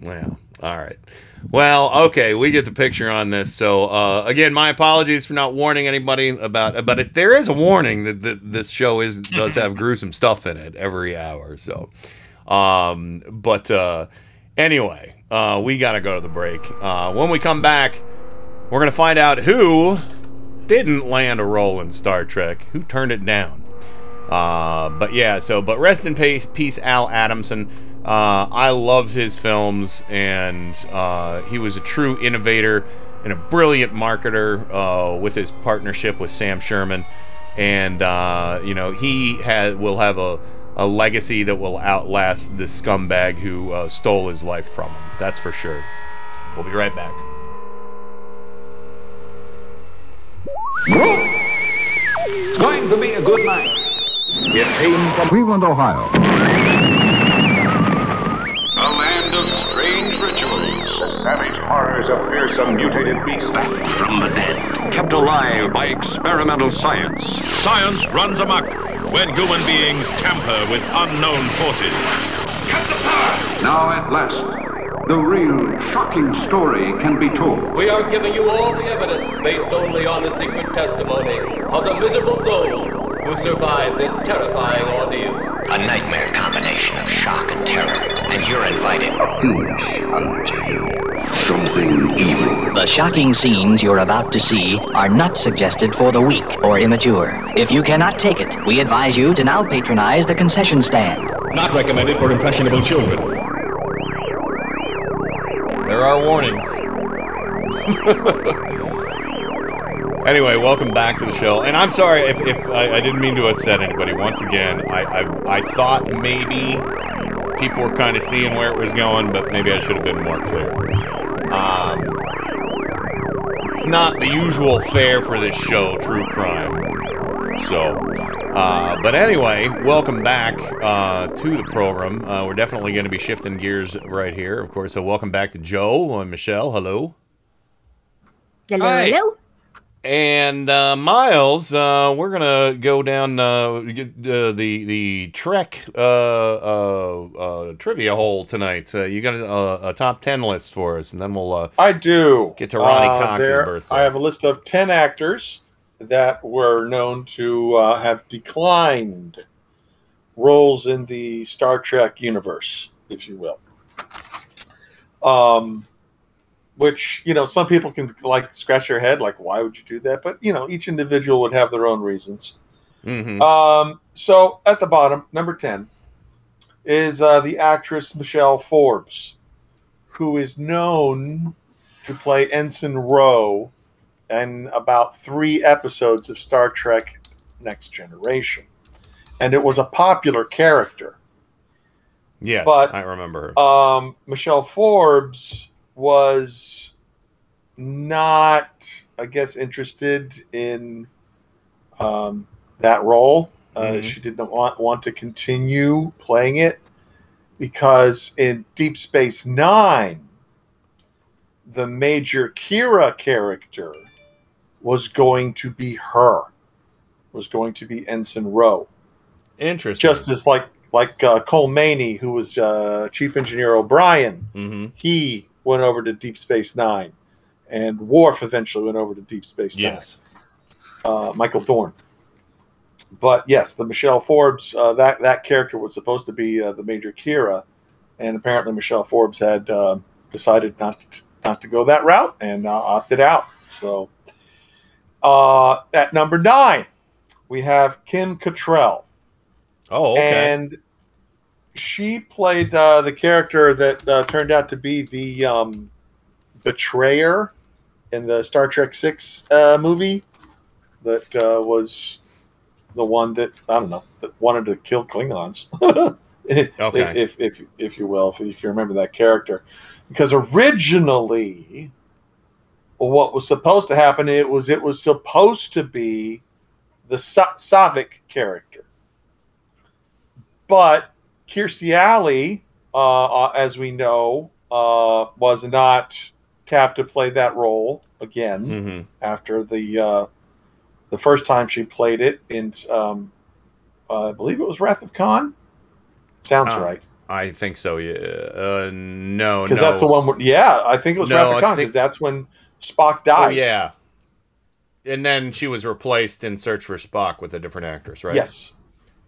Yeah. All right. Well, okay, we get the picture on this. So uh, again, my apologies for not warning anybody about. But it, there is a warning that, that this show is does have gruesome stuff in it every hour. So, um, but uh, anyway, uh, we got to go to the break. Uh, when we come back, we're gonna find out who didn't land a role in Star Trek, who turned it down. Uh, but yeah, so but rest in peace, peace Al Adamson. Uh, I loved his films, and uh, he was a true innovator and a brilliant marketer uh, with his partnership with Sam Sherman. And uh, you know, he had will have a, a legacy that will outlast the scumbag who uh, stole his life from him. That's for sure. We'll be right back. It's going to be a good night. It came from Cleveland, Ohio. A land of strange rituals. The savage horrors of fearsome mutated beasts. Back from the dead. Kept alive by experimental science. Science runs amok when human beings tamper with unknown forces. Now at last, the real shocking story can be told. We are giving you all the evidence based only on the secret testimony of the miserable souls who survived this terrifying ordeal. A nightmare combination of shock and terror, and you're invited. Finish unto you. Something evil. The shocking scenes you're about to see are not suggested for the weak or immature. If you cannot take it, we advise you to now patronize the concession stand. Not recommended for impressionable children. There are warnings. anyway, welcome back to the show. And I'm sorry if, if I, I didn't mean to upset anybody. Once again, I, I, I thought maybe people were kind of seeing where it was going, but maybe I should have been more clear. Um, it's not the usual fare for this show, true crime. So, Uh, but anyway, welcome back uh, to the program. Uh, we're definitely going to be shifting gears right here, of course. So, welcome back to Joe and Michelle. Hello. Hello, Hi. hello. And uh, Miles, uh, we're gonna go down uh, uh, the the Trek uh, uh, uh, trivia hole tonight. Uh, you got a, a top ten list for us, and then we'll. Uh, I do. Get to Ronny Cox's there- birthday. I have a list of 10 actors that were known to uh, have declined roles in the Star Trek universe, if you will. Um, which, you know, some people can like scratch their head, like, why would you do that? But, you know, each individual would have their own reasons. mhm. Um, so at the bottom, number 10 is uh, the actress Michelle Forbes, who is known to play Ensign Ro in about three episodes of Star Trek Next Generation. And it was a popular character. yes, but- I remember. her. Um, Michelle Forbes was not, I guess, interested in um, that role. Uh, Mhm. She did not want, want to continue playing it because in Deep Space Nine, the Major Kira character was going to be her, was going to be Ensign Ro Interesting. just as like like uh, Colm Meaney, who was uh, Chief Engineer O'Brien, hmm he went over to Deep Space Nine, and Worf eventually went over to Deep Space Yes. Nine. Uh, Michael Dorn. But yes, the Michelle Forbes uh, that that character was supposed to be uh, the Major Kira, and apparently Michelle Forbes had uh, decided not to, not to go that route and uh, opted out. So uh, at number nine, we have Kim Cattrall. Oh, okay. And she played uh, the character that uh, turned out to be the um, betrayer in the Star Trek Six uh, movie. That uh, was the one that I don't know that wanted to kill Klingons. Okay. if if if you will, if, if you remember that character, because originally, what was supposed to happen it was it was supposed to be the Sa- Saavik character but Kirstie Alley, uh, uh, as we know, uh, was not tapped to play that role again Mhm. after the uh, the first time she played it in, um, uh, I believe it was Wrath of Khan. Sounds Uh, right I think so. Yeah. Uh, no, because no. that's the one. Where, yeah, I think it was No, Wrath of Khan because that's when Spock died. Oh yeah. And then she was replaced in Search for Spock with a different actress, right? Yes.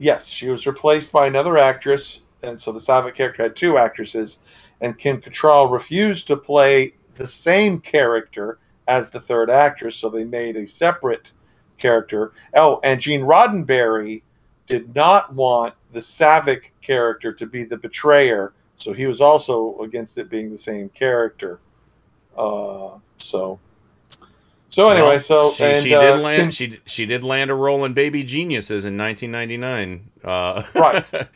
Yes, she was replaced by another actress, and so the Saavik character had two actresses, and Kim Cattrall refused to play the same character as the third actress, so they made a separate character. Oh, and Gene Roddenberry did not want the Saavik character to be the betrayer, so he was also against it being the same character. Uh, so, so anyway, Well, so she, and, she uh, did land she she did land a role in Baby Geniuses in 1999. Uh, Right.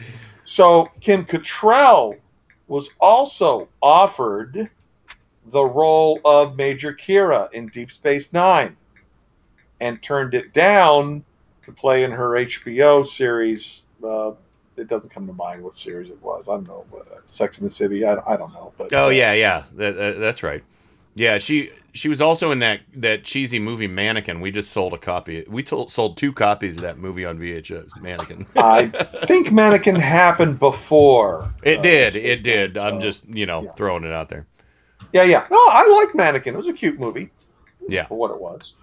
So Kim Cattrall was also offered the role of Major Kira in Deep Space Nine, and turned it down to play in her HBO series. Uh, it doesn't come to mind what series it was. I don't know. Uh, Sex in the City. I, I don't know. But oh uh, yeah, yeah, that- that's right. Yeah, she she was also in that that cheesy movie Mannequin. We just sold a copy. We told, sold two copies of that movie on VHS. Mannequin. I think Mannequin happened before. It uh, did. It did. Nine, I'm just you know throwing it out there. Yeah, yeah. No, I like Mannequin. It was a cute movie. Yeah. For what it was.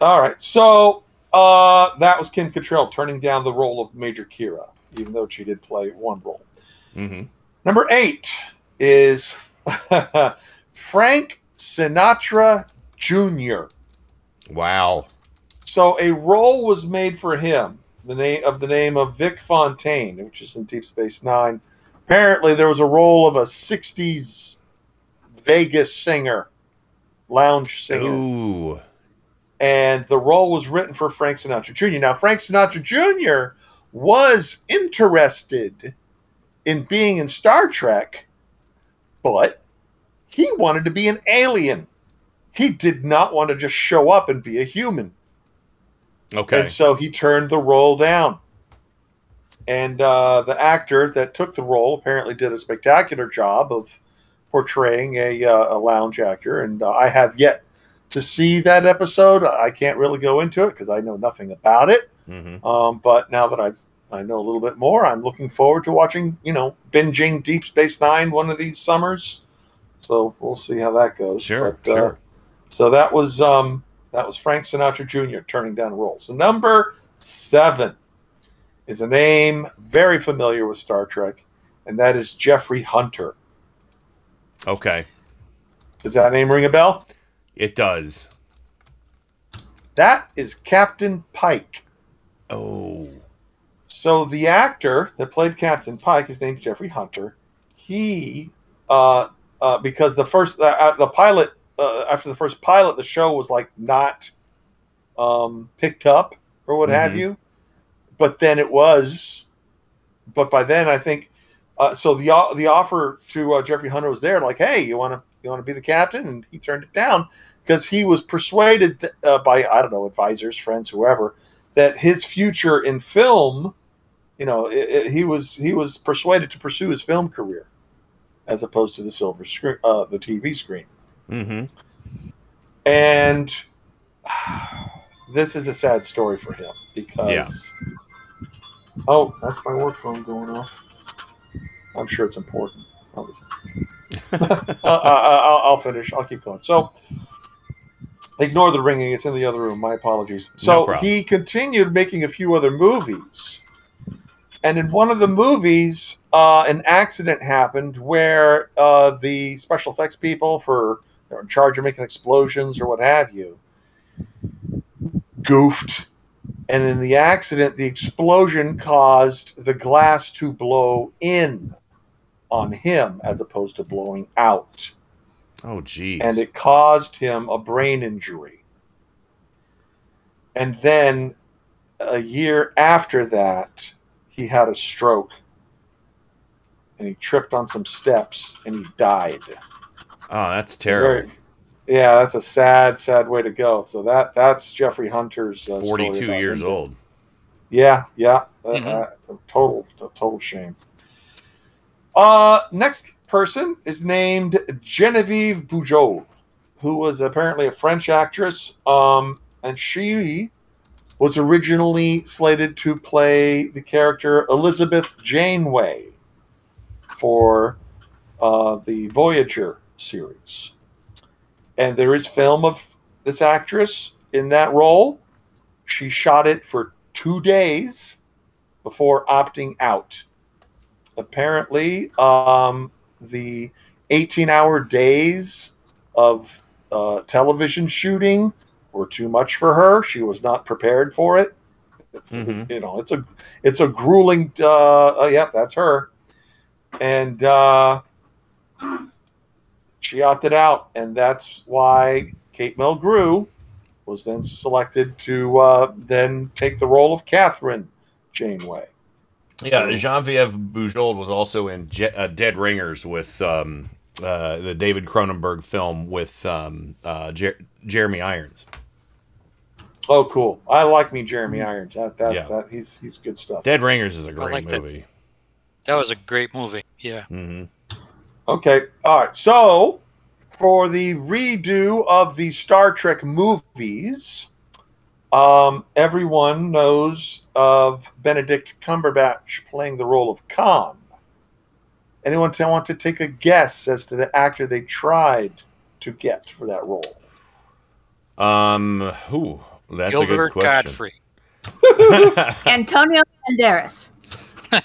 All right. So uh, that was Kim Cattrall turning down the role of Major Kira, even though she did play one role. Mm-hmm. Number eight is Frank Sinatra Jr. Wow. So a role was made for him, the name of the name of Vic Fontaine, which is in Deep Space Nine. Apparently, there was a role of a '60s Vegas singer, lounge singer, Ooh. and the role was written for Frank Sinatra Jr. Now, Frank Sinatra Jr. was interested in being in Star Trek, but he wanted to be an alien. He did not want to just show up and be a human. Okay. And so he turned the role down. And uh, the actor that took the role apparently did a spectacular job of portraying a, uh, a lounge actor. And uh, I have yet to see that episode. I can't really go into it because I know nothing about it. Mhm. Um, but now that I've I know a little bit more, I'm looking forward to watching, you know, binging Deep Space Nine one of these summers. So we'll see how that goes. Sure, But, uh, sure. so that was um, that was Frank Sinatra Jr. turning down a role. So number seven is a name very familiar with Star Trek, and that is Jeffrey Hunter. Okay. Does that name ring a bell? It does. That is Captain Pike. Oh. So the actor that played Captain Pike, his name's Jeffrey Hunter. He, uh, uh, because the first uh, uh, the pilot uh, after the first pilot, the show was like not um, picked up or what have Mhm. you. But then it was. But by then, I think. Uh, so the the offer to uh, Jeffrey Hunter was there, like, hey, you want to you want to be the captain, and he turned it down because he was persuaded th- uh, by I don't know advisors, friends, whoever, that his future in film, you know, i i he was he was persuaded to pursue his film career as opposed to the silver screen, uh, the TV screen. Mm-hmm. And this is a sad story for him because. Yeah. Oh, that's my work phone going off. I'm sure it's important. I'll. Uh, uh, I'll, I'll finish. I'll keep going. So, ignore the ringing. It's in the other room. My apologies. So problem. he continued making a few other movies, and in one of the movies, uh, an accident happened where uh, the special effects people for they're in charge of making explosions or what have you goofed. And in the accident the explosion caused the glass to blow in on him as opposed to blowing out. Oh, geez. and it caused him a brain injury. And then a year after that he had a stroke and he tripped on some steps and he died oh, that's terrible. Very- yeah that's a sad sad way to go so that that's jeffrey hunter's uh, 42 years him. old. Yeah, yeah. Uh, Mhm. uh, a total, total shame. Uh, next person is named Genevieve Bujold, who was apparently a French actress. Um, and she was originally slated to play the character Elizabeth Janeway for uh, the Voyager series. And there is film of this actress in that role. She shot it for two days before opting out. Apparently, um, the 18 hour days of uh, television shooting were too much for her. She was not prepared for it. You know, it's a it's a grueling. Uh, uh, yep, that's her. And uh, she opted out, and that's why Kate Mulgrew was then selected to uh, then take the role of Kathryn Janeway. Yeah, Genevieve Bujold was also in Je- uh, Dead Ringers with um, uh, the David Cronenberg film with um, uh, Jer- Jeremy Irons. Oh, cool! I like me Jeremy Irons. That that's Yeah. that he's he's good stuff. Dead Ringers is a great like that. movie. That was a great movie. Yeah. Mm-hmm. Okay, all right. So for the redo of the Star Trek movies, um, everyone knows of Benedict Cumberbatch playing the role of Khan. Anyone t- want to take a guess as to the actor they tried to get for that role? Um, who? That's a good Gilbert question. Godfrey. Antonio Banderas.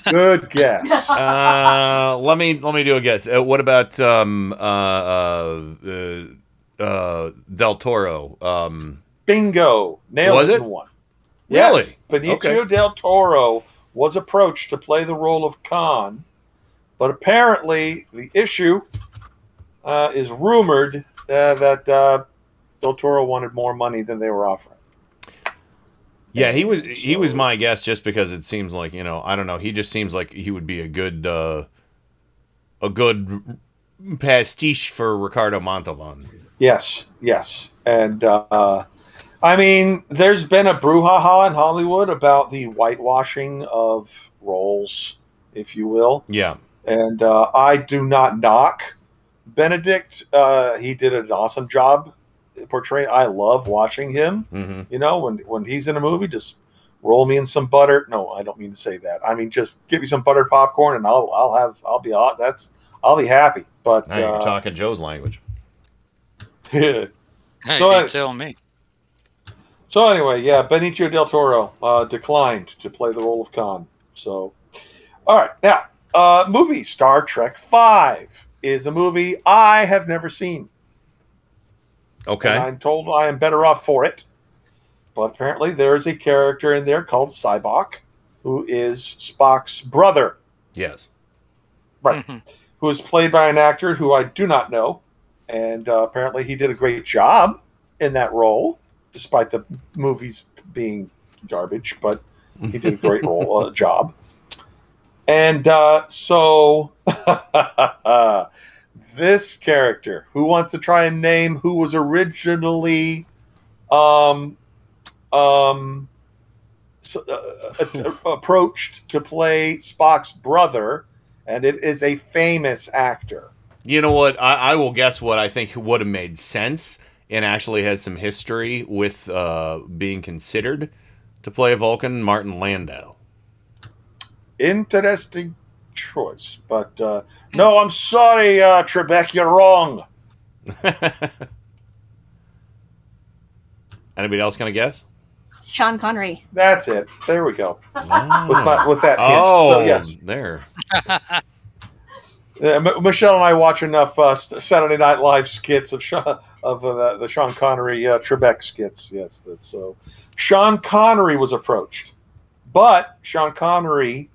Good guess. uh, let me let me do a guess. Uh, what about um, uh, uh, uh, Del Toro? Um, Bingo! Nailed Was it, it? in one. Really? Yes, Benicio Okay. del Toro was approached to play the role of Khan, but apparently the issue uh, is rumored uh, that uh, del Toro wanted more money than they were offering. Yeah, he was he was my guess just because it seems like you know I don't know he just seems like he would be a good uh, a good pastiche for Ricardo Montalban. Yes, yes, and uh, I mean, there's been a brouhaha in Hollywood about the whitewashing of roles, if you will. Yeah. And uh, I do not knock Benedict. Uh, he did an awesome job portraying. I love watching him. hmm You know, when when he's in a movie, just roll me in some butter. No, I don't mean to say that. I mean just give me some buttered popcorn, and I'll I'll have I'll be hot. That's I'll be happy. But Now you're uh, talking Joe's language. Yeah. Hey, So I- you tell me. So anyway, yeah, Benicio del Toro uh, declined to play the role of Khan. So, all right, now uh, movie Star Trek Five is a movie I have never seen. Okay. And I'm told I am better off for it. But apparently, there is a character in there called Sybok, who is Spock's brother. Yes. Right. Who is played by an actor who I do not know. And uh, apparently, he did a great job in that role, despite the movies being garbage. But he did a great role, uh, job. And uh, so, this character, who wants to try and name who was originally um, um, so, uh, uh, approached to play Spock's brother, and it is a famous actor. You know what? I, I will guess what I think would have made sense and actually has some history with uh, being considered to play a Vulcan, Martin Landau. Interesting choice, but uh, no, I'm sorry, uh, Trebek, you're wrong. Anybody else gonna guess? Sean Connery. That's it. There we go. with, my, with that hint. Oh, so, yes. there. Uh, M- Michelle and I watch enough uh, Saturday Night Live skits of Sean, of uh, the Sean Connery uh, Trebek skits. Yes, that's so. Sean Connery was approached, but Sean Connery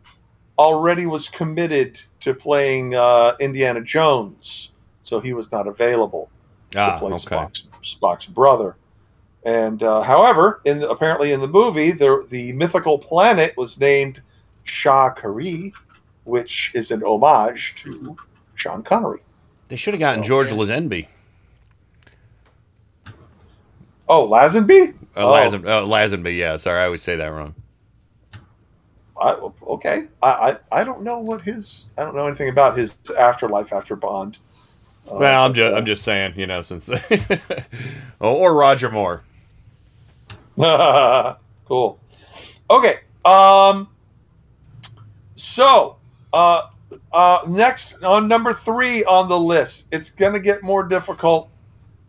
already was committed to playing uh, Indiana Jones, so he was not available Ah, to play okay. Spock's, Spock's brother. And uh, however, in the, apparently in the movie, the the mythical planet was named Sha Ka Ree, which is an homage to Sean Connery. They should have gotten George Lazenby. Oh, Lazenby? Uh, Lazen, oh, Lazenby, yeah. Sorry, I always say that wrong. I, okay. I, I I don't know what his I don't know anything about his afterlife after Bond. Uh, well, I'm just I'm just saying, you know, since or Roger Moore. cool. Okay. Um. So, uh, uh, next on number three on the list, it's gonna get more difficult.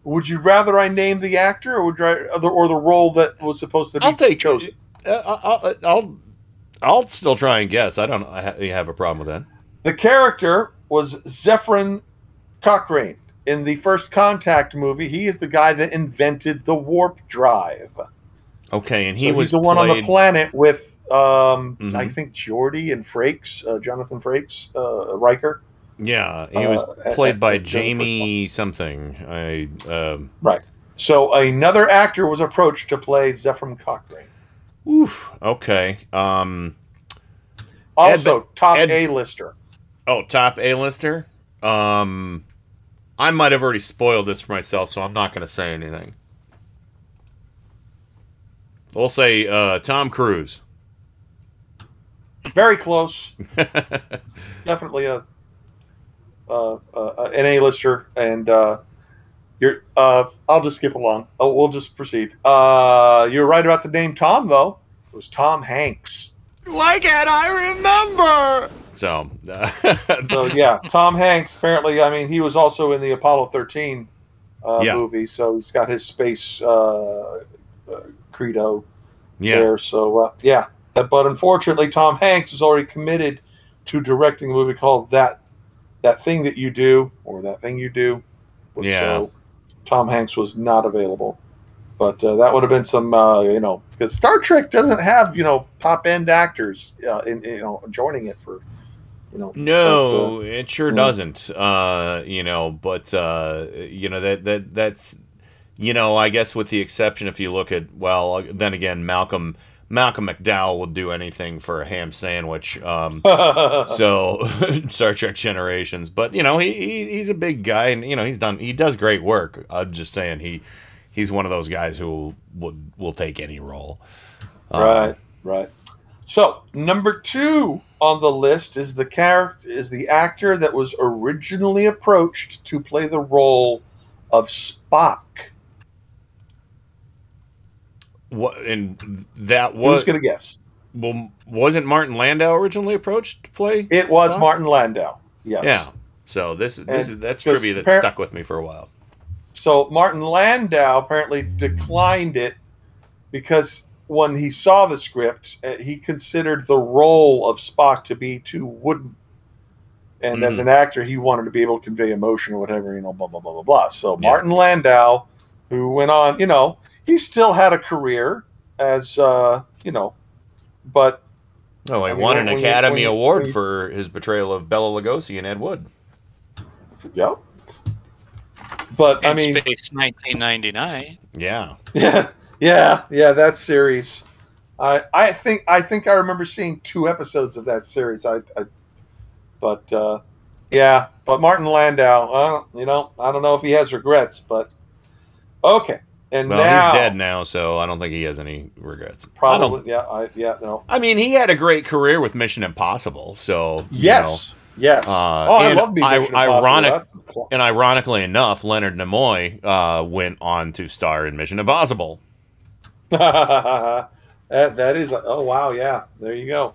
Would you rather I name the actor, or would the, or the role that was supposed to be I'll take chosen? Uh, I'll, I'll I'll still try and guess. I don't I ha- have a problem with that. The character was Zefram Cochrane in the first Contact movie. He is the guy that invented the warp drive. Okay, and he So was the one on the planet with um, Mhm. I think Geordi and Frakes, uh, Jonathan Frakes, uh, Riker. Yeah, he was Uh, played by uh, Jennifer Jamie something. I um, Right. So another actor was approached to play Zefram Cochrane. Oof. Okay. Um. Also, Ed- top Ed- A-lister. Oh, top A-lister. Um, I might have already spoiled this for myself, so I'm not going to say anything. We'll say uh, Tom Cruise. Very close. Definitely a uh, uh, an A-lister, and uh, you're. Uh, I'll just skip along. Oh, we'll just proceed. Uh, you're right about the name Tom, though. It was Tom Hanks. Why can't I remember? So, so yeah, Tom Hanks. Apparently, I mean, he was also in the Apollo 13 uh, Yeah. movie, so he's got his space uh, uh, credo Yeah. there. So uh, yeah, Uh, but unfortunately, Tom Hanks is already committed to directing a movie called that that thing that you do or that thing you do. Yeah. So Tom Hanks was not available. But uh, that would have been some, uh, you know, because Star Trek doesn't have, you know, top end actors, uh, in, you know, joining it for, you know. No, but, uh, it sure yeah. doesn't. Uh, you know, but uh, you know that that that's you know, I guess with the exception if you look at well, then again, Malcolm Malcolm McDowell would do anything for a ham sandwich. Um, so Star Trek Generations, but you know, he, he he's a big guy, and you know, he's done he does great work. I'm just saying he he's one of those guys who would will take any role. Um, Right, right. So number two on the list is the character is the actor that was originally approached to play the role of Spock. What and that was Who's gonna guess? Well, wasn't Martin Landau originally approached to play? It was? Martin Landau. Yes. Yeah. So this this And is that's trivia that appar- stuck with me for a while. So Martin Landau apparently declined it because when he saw the script, uh, he considered the role of Spock to be too wooden. And as Mhm. an actor, he wanted to be able to convey emotion or whatever, you know, blah, blah, blah, blah, blah. So Martin Landau, who went on, you know, he still had a career as, uh, you know, but. Oh, he I mean, won an when you- Academy when you- Award when you- for his portrayal of Bela Lugosi in Ed Wood. Yep. But, I mean. Space 1999. Yeah. Yeah, yeah, yeah. That series, I I think I think I remember seeing two episodes of that series. I, I but uh, yeah, but Martin Landau. Uh, you know, I don't know if he has regrets, but okay. And Well, now, he's dead now, so I don't think he has any regrets. I Probably, don't. yeah, I, yeah, no. I mean, he had a great career with Mission Impossible, so you Yes, know. yes. Uh, Oh, I love Mission Impossible. Ironic, That's- and ironically enough, Leonard Nimoy uh, went on to star in Mission Impossible. that that is oh wow yeah there you go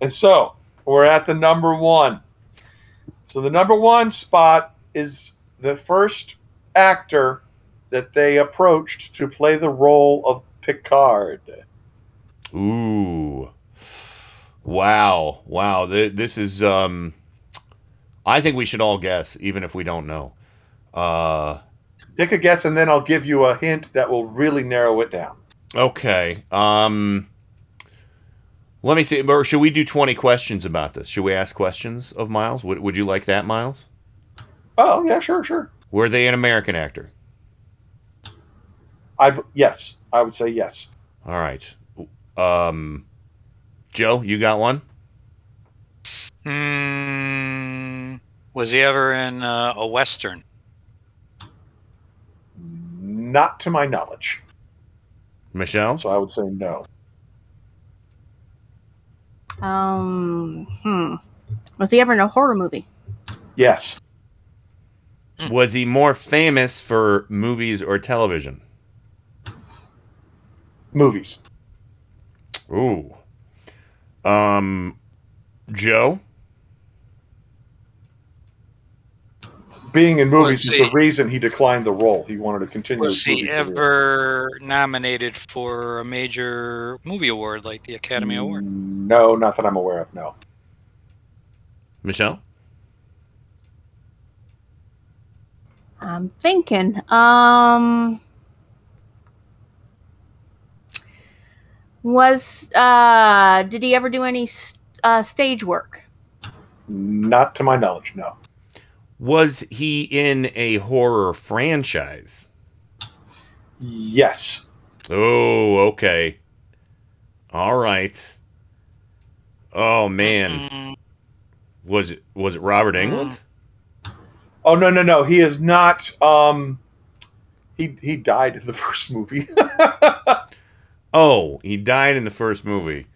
and so we're at the number one so the number one spot is the first actor that they approached to play the role of picard Ooh, wow, wow! This is. Um, I think we should all guess, even if we don't know. Uh, take a guess and then i'll give you a hint that will really narrow it down okay. Um, let me see. Or should we do twenty questions about this? Should we ask questions of Miles? Would Would you like that, Miles? oh yeah sure sure Were they an American actor? I b- yes i would say yes All right. Um, Joe, you got one? Mm, was he ever in uh, a Western? not to my knowledge Michelle? so i would say no Um, hmm. Was he ever in a horror movie? yes Was he more famous for movies or television? Movies Ooh. Um, Joe? being in movies Was is he- the reason he declined the role. He wanted to continue. Was he movie career. ever nominated for a major movie award like the Academy Award? No, not that I'm aware of. No. Michelle? I'm thinking. Um, was uh, did he ever do any s- uh, stage work? Not to my knowledge. No. Was he in a horror franchise? Yes. Oh, okay. All right. Oh man. Was it was it Robert Englund? Oh no no no. He is not. Um, he he died in the first movie. Oh, he died in the first movie.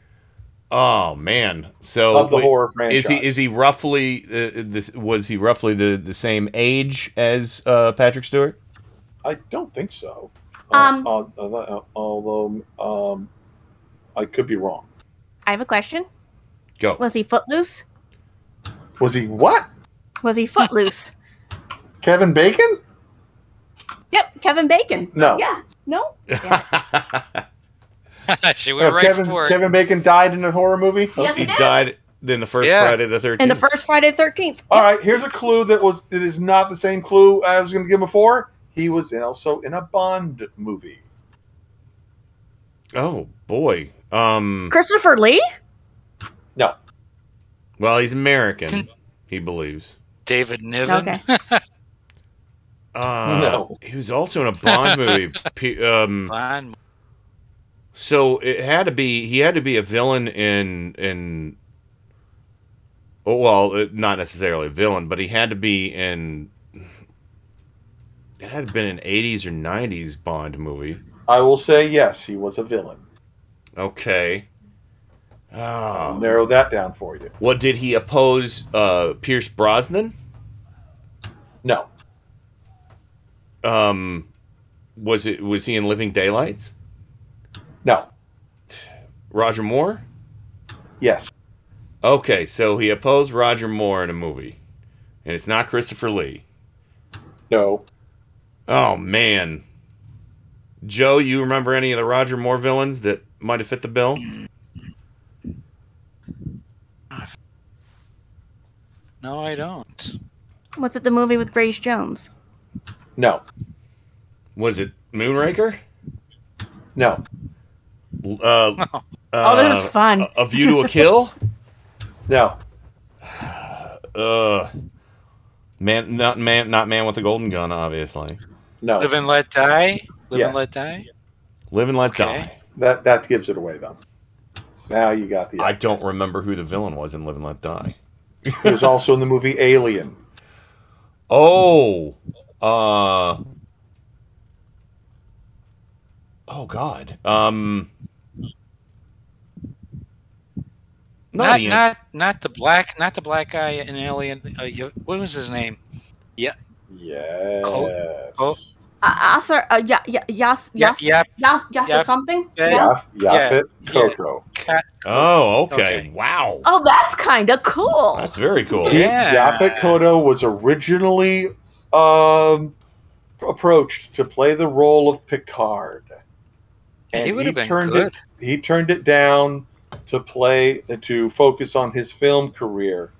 Oh man. So Of the wait, horror Is he is he roughly uh, this was he roughly the the same age as uh, Patrick Stewart? I don't think so. Um, Uh, uh, although um, I could be wrong. I have a question. Go. Was he footloose? Was he what? Was he footloose? Kevin Bacon? yep, Kevin Bacon. No. Yeah. No. she went right Kevin for it. Kevin Bacon died in a horror movie. Yes, he he died in the first Yeah. Friday the In Thirteenth. the first Friday the Thirteenth. All right, here's a clue that was it is not the same clue I was going to give before. He was in, also in a Bond movie. Oh boy. Um. Christopher Lee. No. Well, he's American. he believes. David Niven. Okay. Uh, No. He was also in a Bond movie. P- um, Bond. So it had to be. He had to be a villain in in. Oh well, uh, not necessarily a villain, but he had to be in. It had been an 80s or 90s Bond movie. I will say yes, he was a villain. Okay. Ah. I'll narrow that down for you. What did he oppose uh Pierce Brosnan? No. Um was it was he in Living Daylights? No. Roger Moore? Yes. Okay, so he opposed Roger Moore in a movie. And it's not Christopher Lee. No. Oh man. Joe, you remember any of the Roger Moore villains that might have fit the bill? No, I don't. Was it the movie with Grace Jones? No. Was it Moonraker? No. Uh, Oh, that was uh, fun. A, a View to a Kill? no. Uh, man, not man, not man with a golden gun, obviously. No. Live and let die. Live Yes. and let die. Live and let Okay. die. That that gives it away though. Now you got the. I don't remember who the villain was in Live and Let Die. He was also in the movie Alien. Oh, uh, oh God. Um, Not Ian. not not the black not the black guy in Alien. Uh, what was his name? Yeah. Yes. Oh, Uh, Asar, uh, yeah, yeah, Yas, Yeah, Yas, yep. Yas, Yas, Yep. something. Yeah. Yaf, Yaphet Kotto. Oh, okay. Wow. Oh, that's kind of cool. That's very cool. Yeah. Yaphet Kotto was originally um, approached to play the role of Picard. and He would have been turned good. It, he turned it down to play to focus on his film career,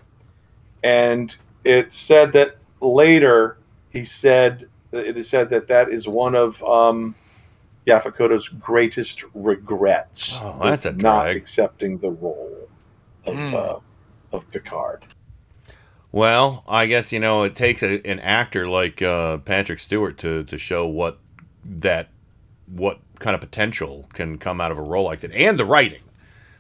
and it said that later he said it is said that that is one of um, Yaphet Kotto's greatest regrets. Oh, that's a not drag. accepting the role of Hmm. uh, of Picard. Well, I guess you know it takes a, an actor like uh, Patrick Stewart to to show what that what kind of potential can come out of a role like that, and the writing.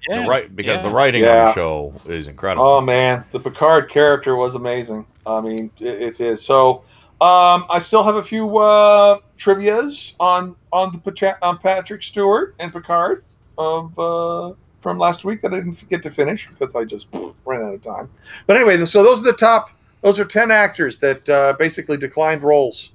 Yeah, the right because yeah. the writing on the show is incredible. Oh man, the Picard character was amazing. I mean, it, it is. So, um, I still have a few uh, trivia's on on the Pacha- on Patrick Stewart and Picard of uh, from last week that I didn't get to finish because I just ran out of time. But anyway, so those are the top. Those are ten actors that uh, basically declined roles.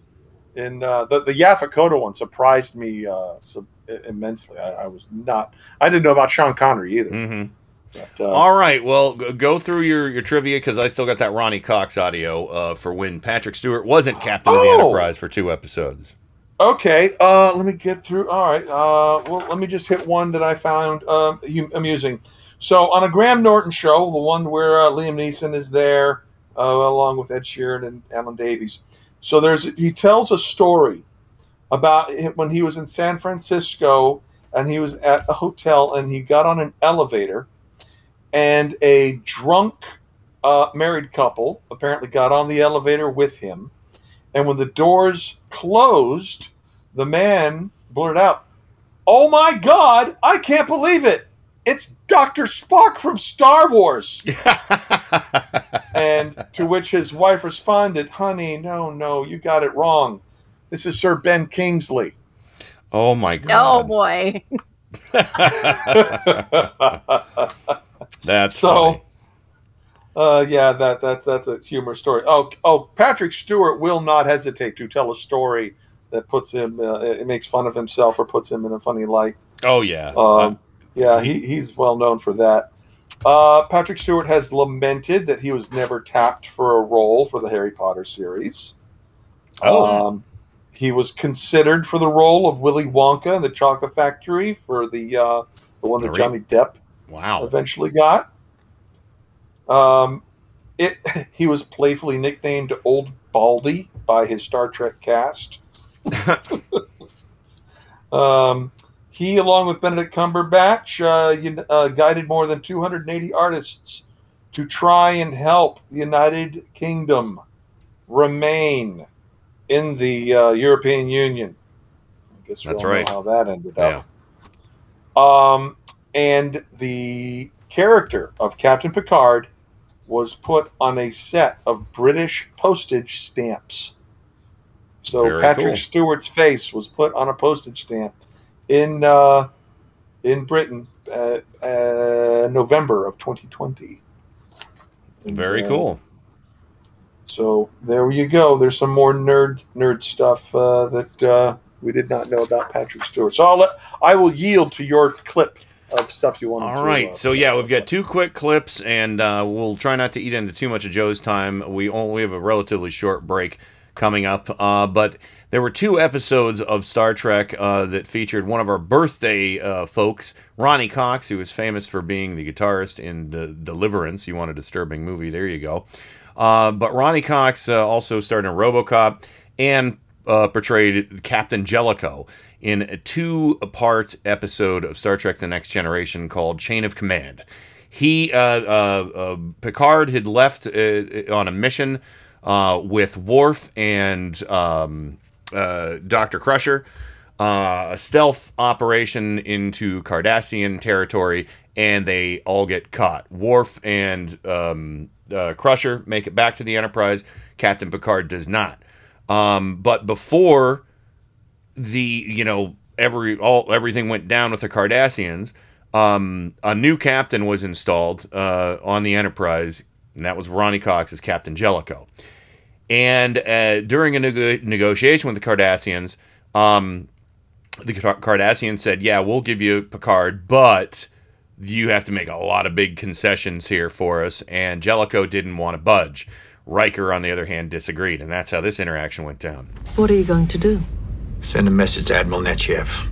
In uh, the the Yaphet Kotto one surprised me uh, so, immensely. I, I was not. I didn't know about Sean Connery either. Mhm. But, uh, All right, well, go through your, your trivia because I still got that Ronny Cox audio uh, for when Patrick Stewart wasn't captain of the Oh! Enterprise for two episodes. Okay, uh, let me get through. All right, uh, well, let me just hit one that I found uh, amusing. So, on a Graham Norton show, the one where uh, Liam Neeson is there, uh, along with Ed Sheeran and Alan Davies. So, there's he tells a story about when he was in San Francisco and he was at a hotel and he got on an elevator, and a drunk uh, married couple apparently got on the elevator with him. And when the doors closed, the man blurted out, Oh my God, I can't believe it. It's Dr. Spock from Star Wars. and to which his wife responded, Honey, no, no, you got it wrong. This is Sir Ben Kingsley. Oh my god. Oh boy. that's so funny. uh, yeah, that that that's a humorous story. Oh, oh, Patrick Stewart will not hesitate to tell a story that puts him, uh, it makes fun of himself or puts him in a funny light. Oh yeah, Um, yeah, he, he's well known for that. Uh, Patrick Stewart has lamented that he was never tapped for a role for the Harry Potter series. Oh. Um, he was considered for the role of Willy Wonka in the Chocolate Factory for the uh, the one that Johnny Depp wow. eventually got. Um, it he was playfully nicknamed Old Baldy by his Star Trek cast. um, he, along with Benedict Cumberbatch, uh, uh, guided more than 280 artists to try and help the United Kingdom remain in the uh, European Union. I guess we That's all know right. how that ended up. Um, and the character of Captain Picard was put on a set of British postage stamps. So Very Patrick cool. Stewart's face was put on a postage stamp in uh, in Britain uh, uh, November of 2020. Very Yeah. cool. So there you go. There's some more nerd nerd stuff uh, that uh, we did not know about Patrick Stewart. So I'll let I will yield to your clip of stuff you want. All right. to, uh, so yeah, we've got two quick clips, and uh, we'll try not to eat into too much of Joe's time. We only have a relatively short break coming up, uh, but there were two episodes of Star Trek uh, that featured one of our birthday uh, folks, Ronny Cox, who is famous for being the guitarist in De- Deliverance. You want a disturbing movie? There you go. Uh, but Ronny Cox uh, also starred in RoboCop and uh, portrayed Captain Jellicoe in a two-part episode of Star Trek: The Next Generation called Chain of Command. He uh, uh, Picard had left on a mission with Worf and um, Doctor Crusher, uh, a stealth operation into Cardassian territory, and they all get caught. Worf and um, uh, Crusher make it back to the Enterprise. Captain Picard does not. Um, but before the you know every all everything went down with the Cardassians. Um, a new captain was installed uh, on the Enterprise, and that was Ronny Cox as Captain Jellicoe. And uh, during a nego- negotiation with the Cardassians, um, the Car- Cardassians said, "Yeah, we'll give you Picard, but you have to make a lot of big concessions here for us." And Jellicoe didn't want to budge. Riker, on the other hand, disagreed, and that's how this interaction went down. What are you going to do? Send a message to Admiral Nechayev.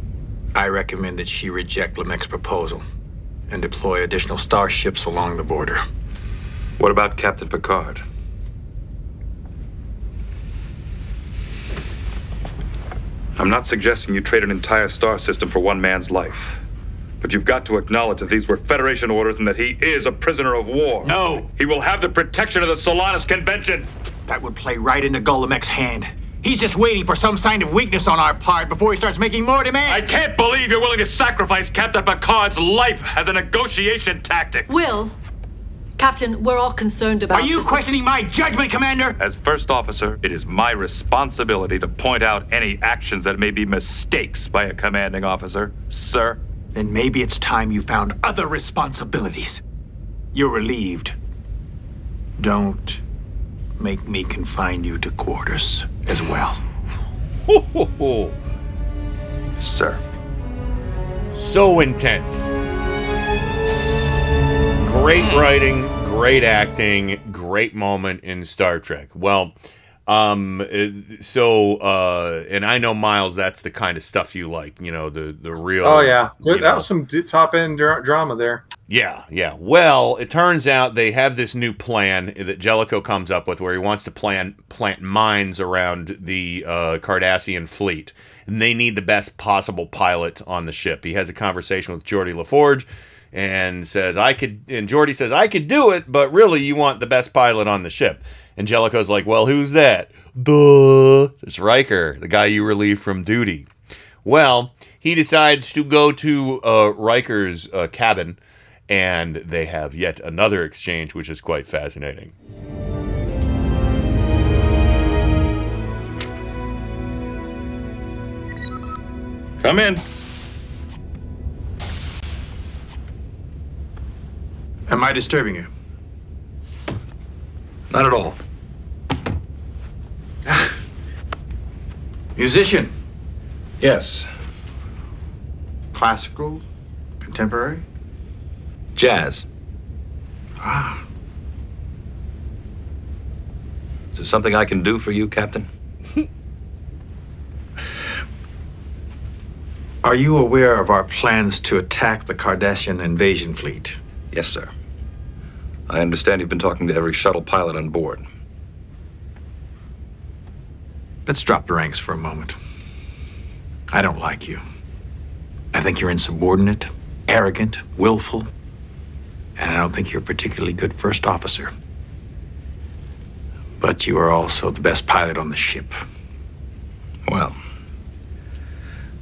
I recommend that she reject Lemec's proposal and deploy additional starships along the border. What about Captain Picard? I'm not suggesting you trade an entire star system for one man's life. But you've got to acknowledge that these were Federation orders and that he is a prisoner of war. No! He will have the protection of the Solanas Convention! That would play right into Gul Lemec's hand. He's just waiting for some sign of weakness on our part before he starts making more demands. I can't believe you're willing to sacrifice Captain Picard's life as a negotiation tactic! Will, Captain, we're all concerned about. Are you this- questioning my judgment, Commander? As first officer, it is my responsibility to point out any actions that may be mistakes by a commanding officer, sir. Then maybe it's time you found other responsibilities. You're relieved. Don't make me confine you to quarters as well. Sir. So intense. Great writing, great acting, great moment in Star Trek. Well, um, so uh, and I know Miles, that's the kind of stuff you like, you know, the the real. Oh yeah, that know. was some top end dra- drama there. Yeah, yeah. Well, it turns out they have this new plan that Jellicoe comes up with, where he wants to plan plant mines around the uh, Cardassian fleet, and they need the best possible pilot on the ship. He has a conversation with Geordi LaForge, and says, "I could." And Geordi says, "I could do it, but really, you want the best pilot on the ship." And Jellicoe's like, "Well, who's that?" Duh, it's Riker, the guy you relieved from duty. Well, he decides to go to uh, Riker's uh, cabin, and they have yet another exchange, which is quite fascinating. Come in. Am I disturbing you? Not at all. Musician? Yes. Classical? Contemporary? Jazz. Ah. Is there something I can do for you, Captain? Are you aware of our plans to attack the Cardassian invasion fleet? Yes, sir. I understand you've been talking to every shuttle pilot on board. Let's drop the ranks for a moment. I don't like you. I think you're insubordinate, arrogant, willful, and I don't think you're a particularly good first officer. But you are also the best pilot on the ship. Well,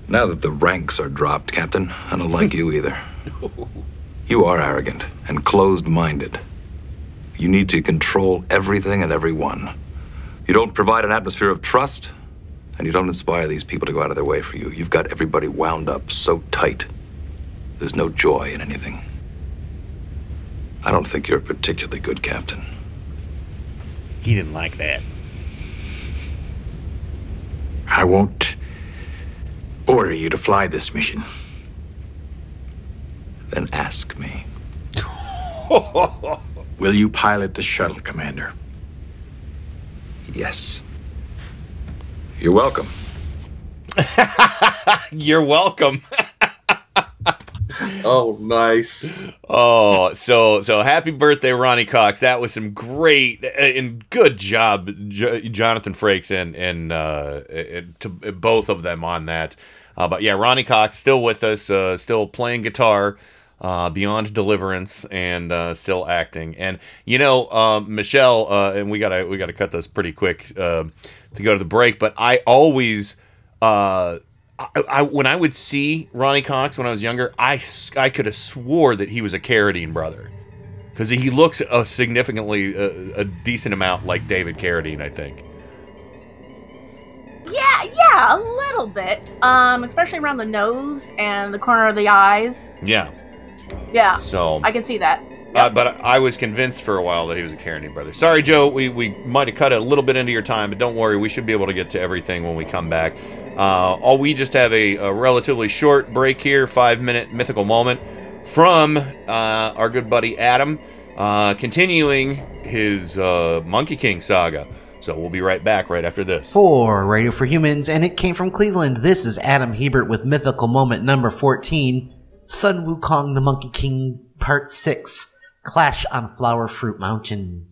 now that the ranks are dropped, Captain, I don't like you either. You are arrogant and closed minded. You need to control everything and everyone. You don't provide an atmosphere of trust, And you don't inspire these people to go out of their way for you. You've got everybody wound up so tight. There's no joy in anything. I don't think you're a particularly good captain. He didn't like that. I won't order you to fly this mission. Then ask me. Will you pilot the shuttle, Commander? Yes. You're welcome. You're welcome. oh, nice. Oh, so so happy birthday, Ronny Cox. That was some great and good job, J- Jonathan Frakes and and uh, and to both of them on that. Uh, but yeah, Ronny Cox still with us, uh, still playing guitar. Uh, beyond deliverance and uh, still acting and you know uh, michelle uh, and we gotta we gotta cut this pretty quick uh, to go to the break but i always uh, I, I, when I would see Ronny Cox when I was younger, I, I could have swore that he was a Carradine brother because he looks a significantly uh, a decent amount like David Carradine. I think. Yeah, yeah, a little bit. Um, especially around the nose and the corner of the eyes. Yeah. Yeah. So- I can see that. Uh, but I was convinced for a while that he was a Carradine brother. Sorry, Joe. We, we might have cut a little bit into your time, but don't worry. We should be able to get to everything when we come back. Uh, all we just have a, a relatively short break here, five minute mythical moment from uh, our good buddy Adam, uh, continuing his uh, Monkey King saga. So we'll be right back right after this. For Radio for Humans, and it came from Cleveland. This is Adam Hebert with Mythical Moment number 14 Sun Wukong the Monkey King Part 6 Clash on Flower Fruit Mountain.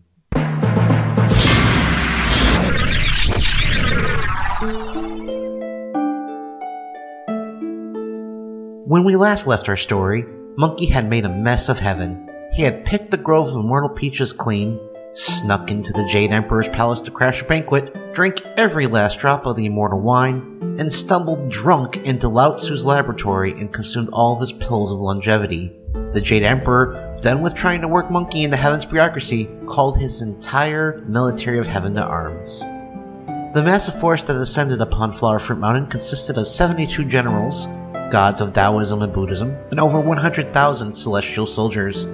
When we last left our story, Monkey had made a mess of heaven. He had picked the grove of immortal peaches clean, snuck into the Jade Emperor's palace to crash a banquet, drank every last drop of the immortal wine, and stumbled drunk into Lao Tzu's laboratory and consumed all of his pills of longevity. The Jade Emperor, done with trying to work Monkey into heaven's bureaucracy, called his entire military of heaven to arms. The massive force that descended upon Flower Fruit Mountain consisted of 72 generals, gods of Taoism and Buddhism, and over 100,000 celestial soldiers.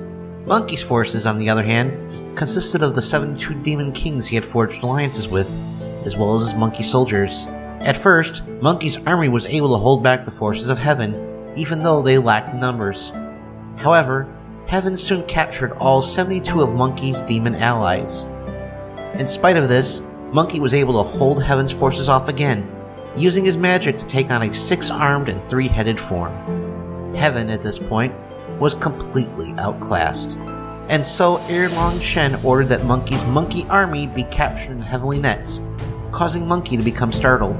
Monkey's forces, on the other hand, consisted of the 72 demon kings he had forged alliances with, as well as his monkey soldiers. At first, Monkey's army was able to hold back the forces of heaven, even though they lacked numbers. However, heaven soon captured all 72 of Monkey's demon allies. In spite of this, Monkey was able to hold Heaven's forces off again, using his magic to take on a six armed and three headed form. Heaven, at this point, was completely outclassed, and so Erlang Shen ordered that Monkey's monkey army be captured in heavenly nets, causing Monkey to become startled.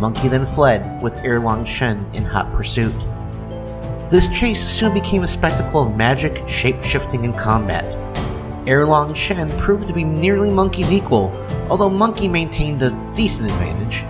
Monkey then fled, with Erlang Shen in hot pursuit. This chase soon became a spectacle of magic, shape shifting, and combat. Erlang Shen proved to be nearly Monkey's equal, although Monkey maintained a decent advantage,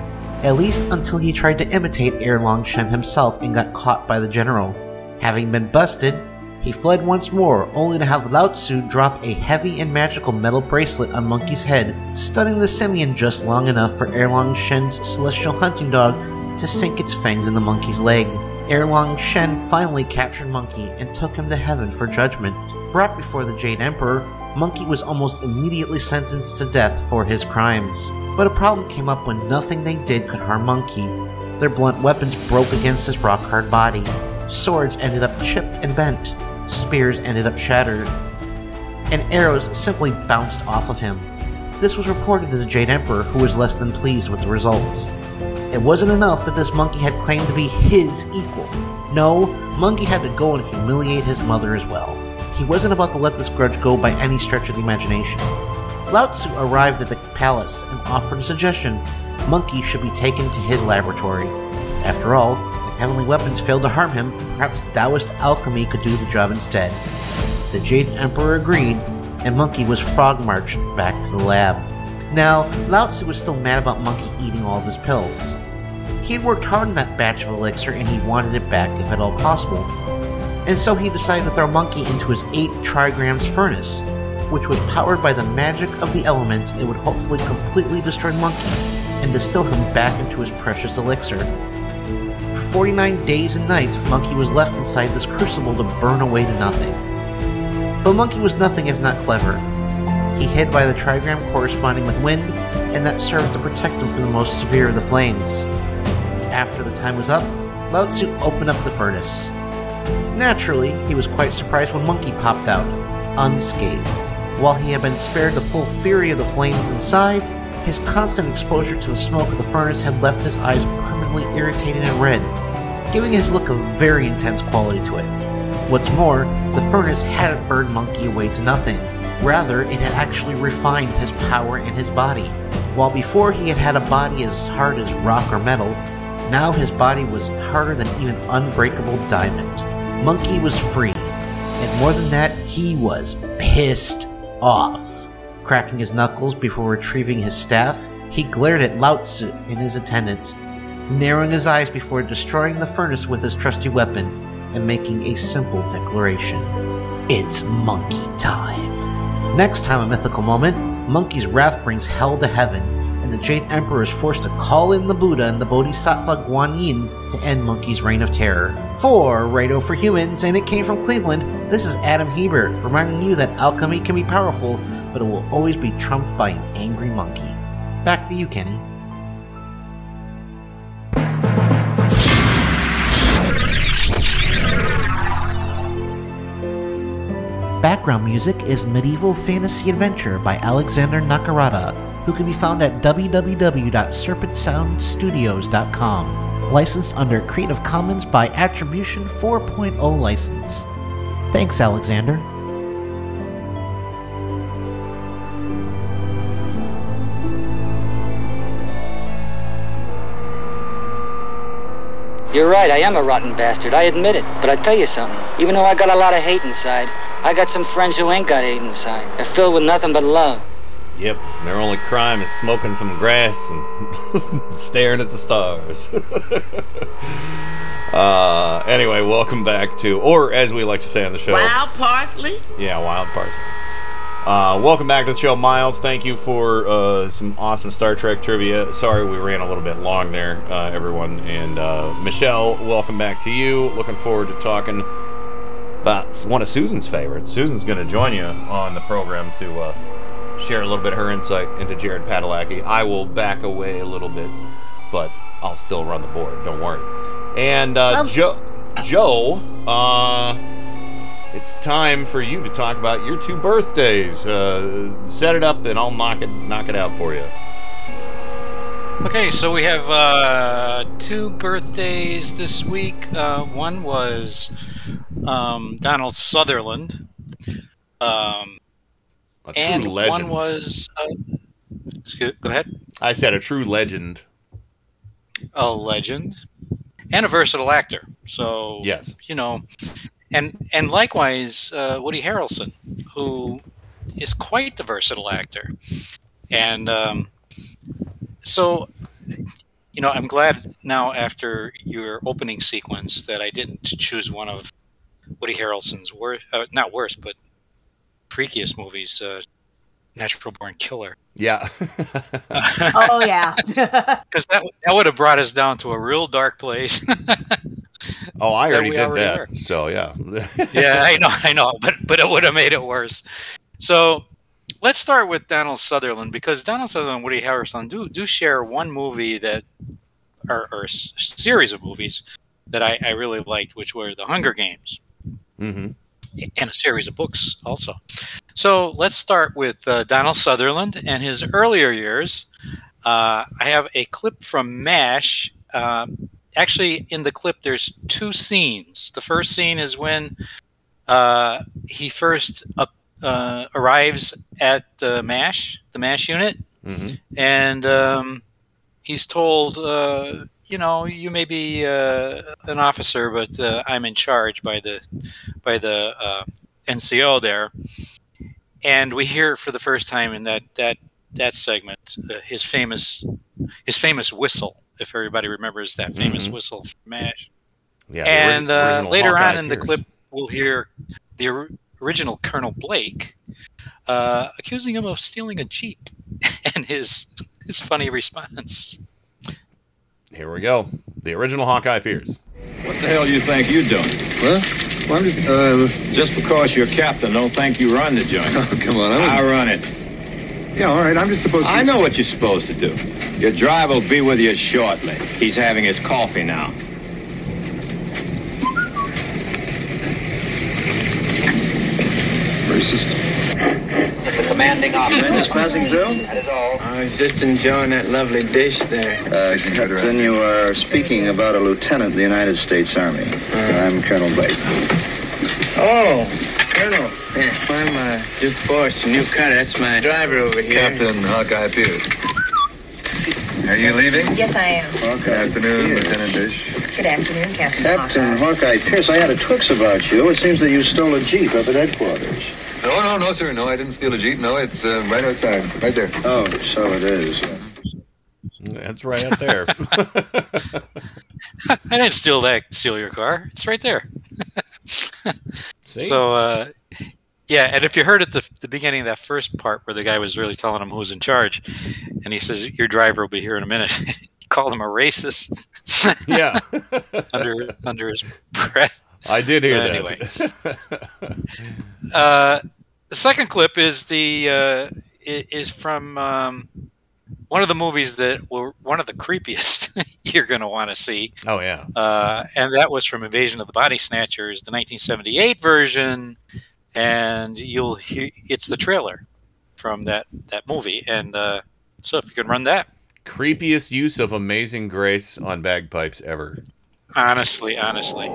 at least until he tried to imitate Erlang Shen himself and got caught by the general. Having been busted, he fled once more, only to have Lao Tzu drop a heavy and magical metal bracelet on Monkey's head, stunning the simian just long enough for Erlang Shen's celestial hunting dog to sink its fangs in the monkey's leg. Erlang Shen finally captured Monkey and took him to heaven for judgment. Brought before the Jade Emperor, Monkey was almost immediately sentenced to death for his crimes. But a problem came up when nothing they did could harm Monkey. Their blunt weapons broke against his rock hard body. Swords ended up chipped and bent. Spears ended up shattered. And arrows simply bounced off of him. This was reported to the Jade Emperor, who was less than pleased with the results. It wasn't enough that this monkey had claimed to be his equal. No, Monkey had to go and humiliate his mother as well. He wasn't about to let this grudge go by any stretch of the imagination. Lao Tzu arrived at the palace and offered a suggestion Monkey should be taken to his laboratory. After all, heavenly weapons failed to harm him, perhaps Taoist alchemy could do the job instead. The Jade Emperor agreed, and Monkey was frog marched back to the lab. Now, Lao Tzu was still mad about Monkey eating all of his pills. He had worked hard on that batch of elixir and he wanted it back if at all possible. And so he decided to throw Monkey into his 8 trigrams furnace, which was powered by the magic of the elements it would hopefully completely destroy Monkey, and distill him back into his precious elixir. For 49 days and nights, Monkey was left inside this crucible to burn away to nothing. But Monkey was nothing if not clever. He hid by the trigram corresponding with wind, and that served to protect him from the most severe of the flames. After the time was up, Lao Tzu opened up the furnace. Naturally, he was quite surprised when Monkey popped out, unscathed. While he had been spared the full fury of the flames inside, his constant exposure to the smoke of the furnace had left his eyes permanently irritated and red, giving his look a very intense quality to it. What's more, the furnace hadn't burned Monkey away to nothing. Rather, it had actually refined his power and his body. While before he had had a body as hard as rock or metal, now his body was harder than even unbreakable diamond. Monkey was free, and more than that, he was pissed off. Cracking his knuckles before retrieving his staff, he glared at Lao Tzu and his attendants, narrowing his eyes before destroying the furnace with his trusty weapon and making a simple declaration It's monkey time. Next time, a mythical moment, Monkey's wrath brings hell to heaven, and the Jade Emperor is forced to call in the Buddha and the Bodhisattva Guan Yin to end Monkey's reign of terror. For Radio for Humans, and it came from Cleveland, this is Adam Hebert, reminding you that alchemy can be powerful, but it will always be trumped by an angry monkey. Back to you, Kenny. Background music is Medieval Fantasy Adventure by Alexander Nakarada, who can be found at www.serpentsoundstudios.com. Licensed under Creative Commons by Attribution 4.0 license. Thanks, Alexander. You're right, I am a rotten bastard. I admit it. But I tell you something. Even though I got a lot of hate inside, I got some friends who ain't got hate inside. They're filled with nothing but love. Yep, their only crime is smoking some grass and staring at the stars. uh, anyway, welcome back to, or as we like to say on the show, Wild parsley? Yeah, wild parsley. Uh, welcome back to the show, Miles. Thank you for uh, some awesome Star Trek trivia. Sorry we ran a little bit long there, uh, everyone. And uh, Michelle, welcome back to you. Looking forward to talking about one of Susan's favorites. Susan's going to join you on the program to uh, share a little bit of her insight into Jared Padalecki. I will back away a little bit, but I'll still run the board. Don't worry. And uh, Joe, Joe, uh, it's time for you to talk about your two birthdays. Uh, set it up, and I'll knock it knock it out for you. Okay, so we have uh, two birthdays this week. Uh, one was um, Donald Sutherland. Um, A true and legend. one was. Uh, excuse- go ahead. I said a true legend. A legend and a versatile actor. So Yes. you know, and and likewise uh, Woody Harrelson, who is quite the versatile actor, and um, so you know I'm glad now after your opening sequence that I didn't choose one of Woody Harrelson's worst, uh, not worst, but freakiest movies, uh, Natural Born Killer. Yeah. oh yeah. Because that, that would have brought us down to a real dark place. Oh, I already did already that. are. So yeah. yeah, I know, I know, but but it would have made it worse. So let's start with Donald Sutherland because Donald Sutherland and Woody Harrelson do do share one movie that, or, or series of movies that I, I really liked, which were The Hunger Games Mm-hmm. and a series of books also. So let's start with uh, Donald Sutherland and his earlier years. Uh, I have a clip from MASH. Um, actually, in the clip, there's two scenes. The first scene is when uh, he first up, uh, arrives at the MASH, the MASH unit, Mm-hmm. and um, he's told, uh, you know, you may be uh, an officer, but uh, I'm in charge by the by the uh, NCO there. And we hear for the first time in that that that segment uh, his famous his famous whistle. If everybody remembers that famous Mhm. whistle from MASH. Yeah, the ori- and uh, original later on Hawkeye in the Pierce. clip, we'll hear the or- original Colonel Blake uh, accusing him of stealing a jeep, and his his funny response. Here we go. The original Hawkeye appears. What the hell you think you're doing? What? Well, just, uh, Just because you're captain don't think you run the joint. Oh, come on, I I run it. Yeah, all right, I'm just supposed to... I know what you're supposed to do. Your driver will be with you shortly. He's having his coffee now. Racist. The commanding officer Just passing through? I was just enjoying that lovely dish there. Uh, Captain, you are speaking about a lieutenant in the United States Army. I'm Colonel Blake. Oh, Colonel. Yeah, I'm uh, Duke Forrest, new cutter. That's my driver over here. Captain Hawkeye Pierce. Are you leaving? Yes, I am. Good afternoon, Lieutenant Dish. Good afternoon, Captain. Captain Hawkeye Pierce, I had a twix about you. It seems that you stole a Jeep up at headquarters. No, no, no, sir. No, I didn't steal a Jeep. No, it's uh, right outside. Right there. Oh, so it is. That's right up there. I didn't steal that. Steal your car. It's right there. See? So, uh, yeah, and if you heard at the, the beginning of that first part where the guy was really telling him who was in charge, and he says, "Your driver will be here in a minute," called him a racist. Yeah. under under his breath. I did hear that. Anyway, uh, the second clip is the uh, is from um, one of the movies that were one of the creepiest you're going to want to see. Oh yeah. Uh, and that was from Invasion of the Body Snatchers, the 1978 version, and you'll hear it's the trailer from that that movie. And uh, so, if you can run that, Creepiest use of Amazing Grace on bagpipes ever. honestly, honestly,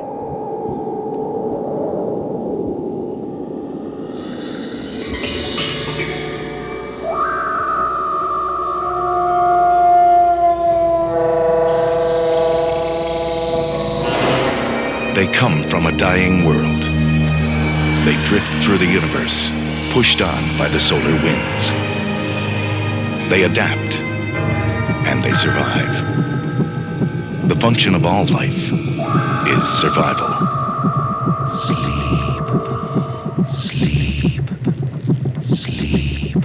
They come from a dying world. They drift through the universe, pushed on by the solar winds. They adapt, and they survive. The function of all life is survival. Sleep. Sleep. Sleep.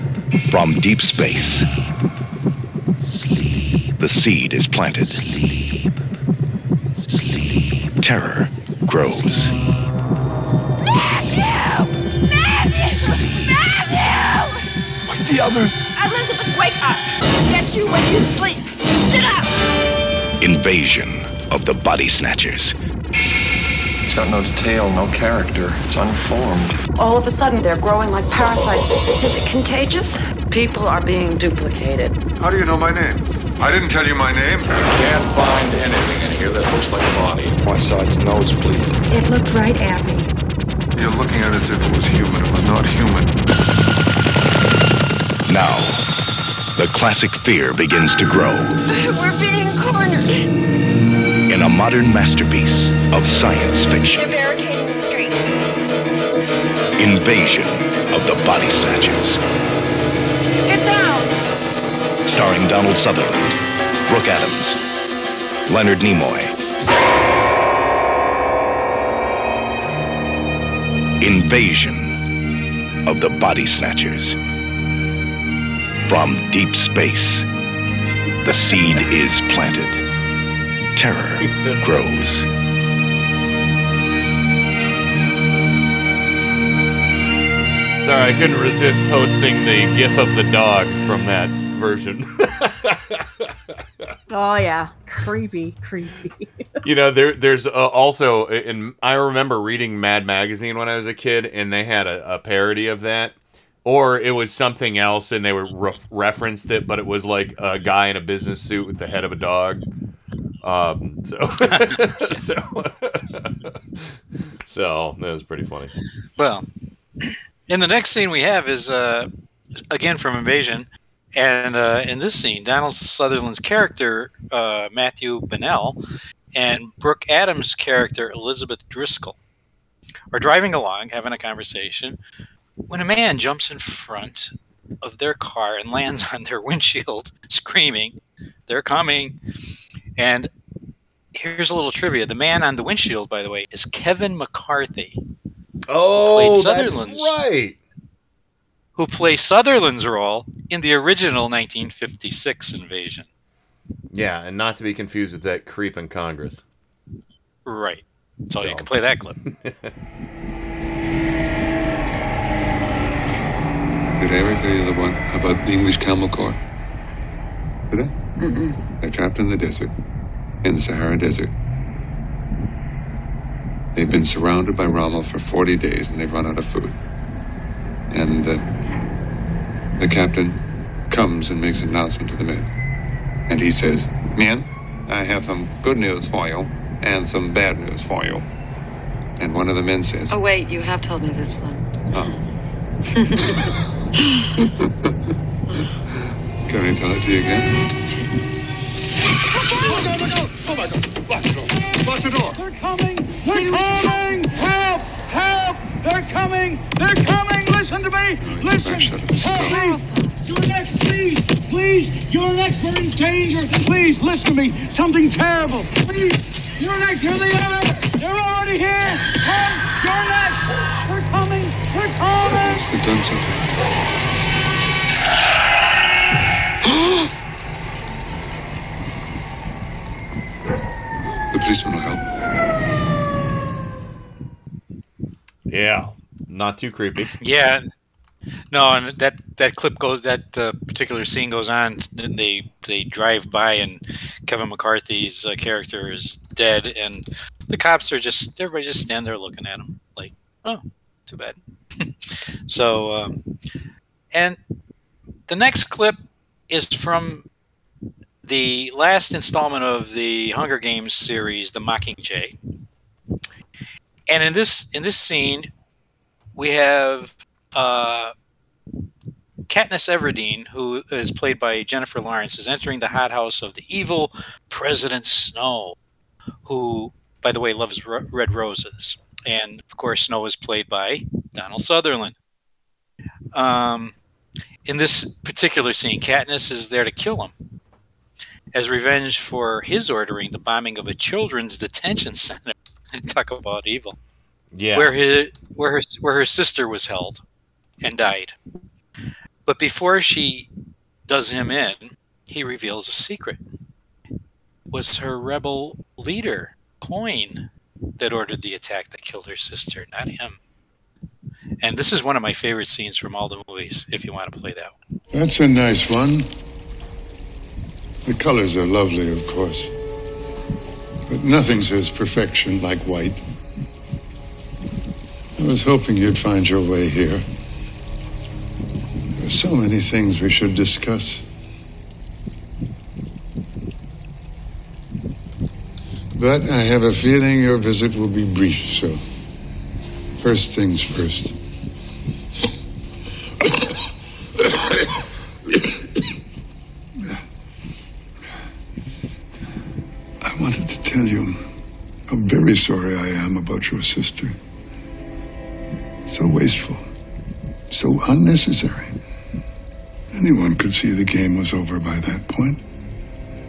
From deep space, sleep. the seed is planted. Sleep, sleep. Terror grows. Wake the others. Elizabeth, wake up! Get you when you sleep. Sit up! Invasion of the Body Snatchers. It's got no detail, no character. It's unformed. All of a sudden, they're growing like parasites. Is it contagious? People are being duplicated. How do you know my name? I didn't tell you my name. I can't find anything in here that looks like a body. One side's nosebleed. It looked right at me. You're looking at it as if it was human. It was not human. Now, the classic fear begins to grow We're being cornered. in a modern masterpiece of science fiction. They're barricading the street. Invasion of the Body Snatchers. Starring Donald Sutherland, Brooke Adams, Leonard Nimoy. Invasion of the Body Snatchers. From deep space, the seed is planted. Terror grows. Sorry, I couldn't resist posting the GIF of the dog from that version. Oh yeah, creepy, creepy. you know, there there's uh, also, and I remember reading Mad Magazine when I was a kid, and they had a, a parody of that, or it was something else, and they were ref- referenced it, but it was like a guy in a business suit with the head of a dog. Um, so, so, so that was pretty funny. Well, in the next scene we have is uh, again from Invasion, and uh, in this scene, Donald Sutherland's character uh, Matthew Bennell and Brooke Adams' character Elizabeth Driscoll are driving along, having a conversation, when a man jumps in front of their car and lands on their windshield, screaming, "They're coming!" And here's a little trivia: the man on the windshield, by the way, is Kevin McCarthy. Oh, that's Sutherland's right. Who plays Sutherland's role in the original 1956 invasion. Yeah, and not to be confused with that creep in Congress. Right. So, you can play that clip. Did I ever tell you the one about the English Camel Corps? Did I? They're trapped in the desert, in the Sahara Desert. They've been surrounded by Rommel for 40 days and they've run out of food. And uh, the captain comes and makes an announcement to the men. And he says, Men, I have some good news for you and some bad news for you. And one of the men says, Oh, wait, you have told me this one. Oh. Can I tell it to you again? Oh my god! Lock the door! Lock the door! They're coming! They're coming! They're coming! They're coming! Listen to me! Listen! Help me! You're next, please! Please! You're next! We're in danger! Please, listen to me! Something terrible! Please! You're next! Here they are! They're already here! Come! You're next! They're coming! They're coming! Must have done something. the policeman will help. Yeah, not too creepy. Yeah. No, and that that clip goes. That uh, particular scene goes on. Then they they drive by, and Kevin McCarthy's uh, character is dead, and the cops are just everybody just stand there looking at him like, oh, too bad. so, um, and the next clip is from the last installment of the Hunger Games series, The Mockingjay. And in this in this scene, we have uh, Katniss Everdeen, who is played by Jennifer Lawrence, is entering the hothouse of the evil President Snow, who, by the way, loves ro- red roses. And of course, Snow is played by Donald Sutherland. Um, in this particular scene, Katniss is there to kill him as revenge for his ordering the bombing of a children's detention center. Talk about evil. Yeah. Where his where her where her sister was held and died. But before she does him in, he reveals a secret. It was her rebel leader, Coin, that ordered the attack that killed her sister, not him. And this is one of my favorite scenes from all the movies, if you want to play that one. That's a nice one. The colors are lovely, of course. But nothing says perfection like white. I was hoping you'd find your way here. There's so many things we should discuss. But I have a feeling your visit will be brief, so first things first. I wanted to tell you how very sorry I am about your sister. So wasteful, so unnecessary. Anyone could see the game was over by that point.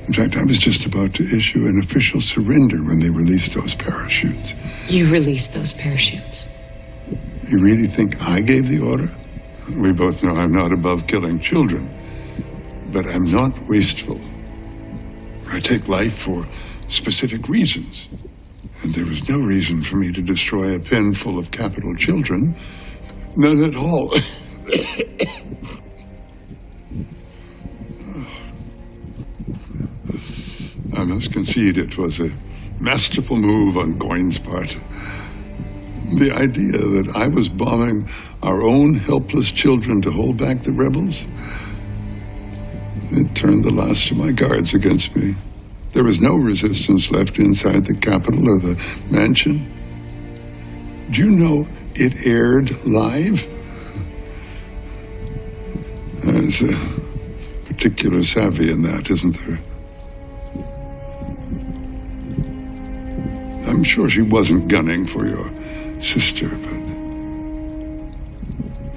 In fact, I was just about to issue an official surrender when they released those parachutes. You released those parachutes. You really think I gave the order? We both know I'm not above killing children, but I'm not wasteful. I take life for specific reasons, and there was no reason for me to destroy a pen full of Capitol children. None at all. I must concede it was a masterful move on Coin's part. The idea that I was bombing our own helpless children to hold back the rebels, it turned the last of my guards against me. There was no resistance left inside the Capitol or the mansion. Do you know it aired live? There's a particular savvy in that, isn't there? I'm sure she wasn't gunning for your sister, but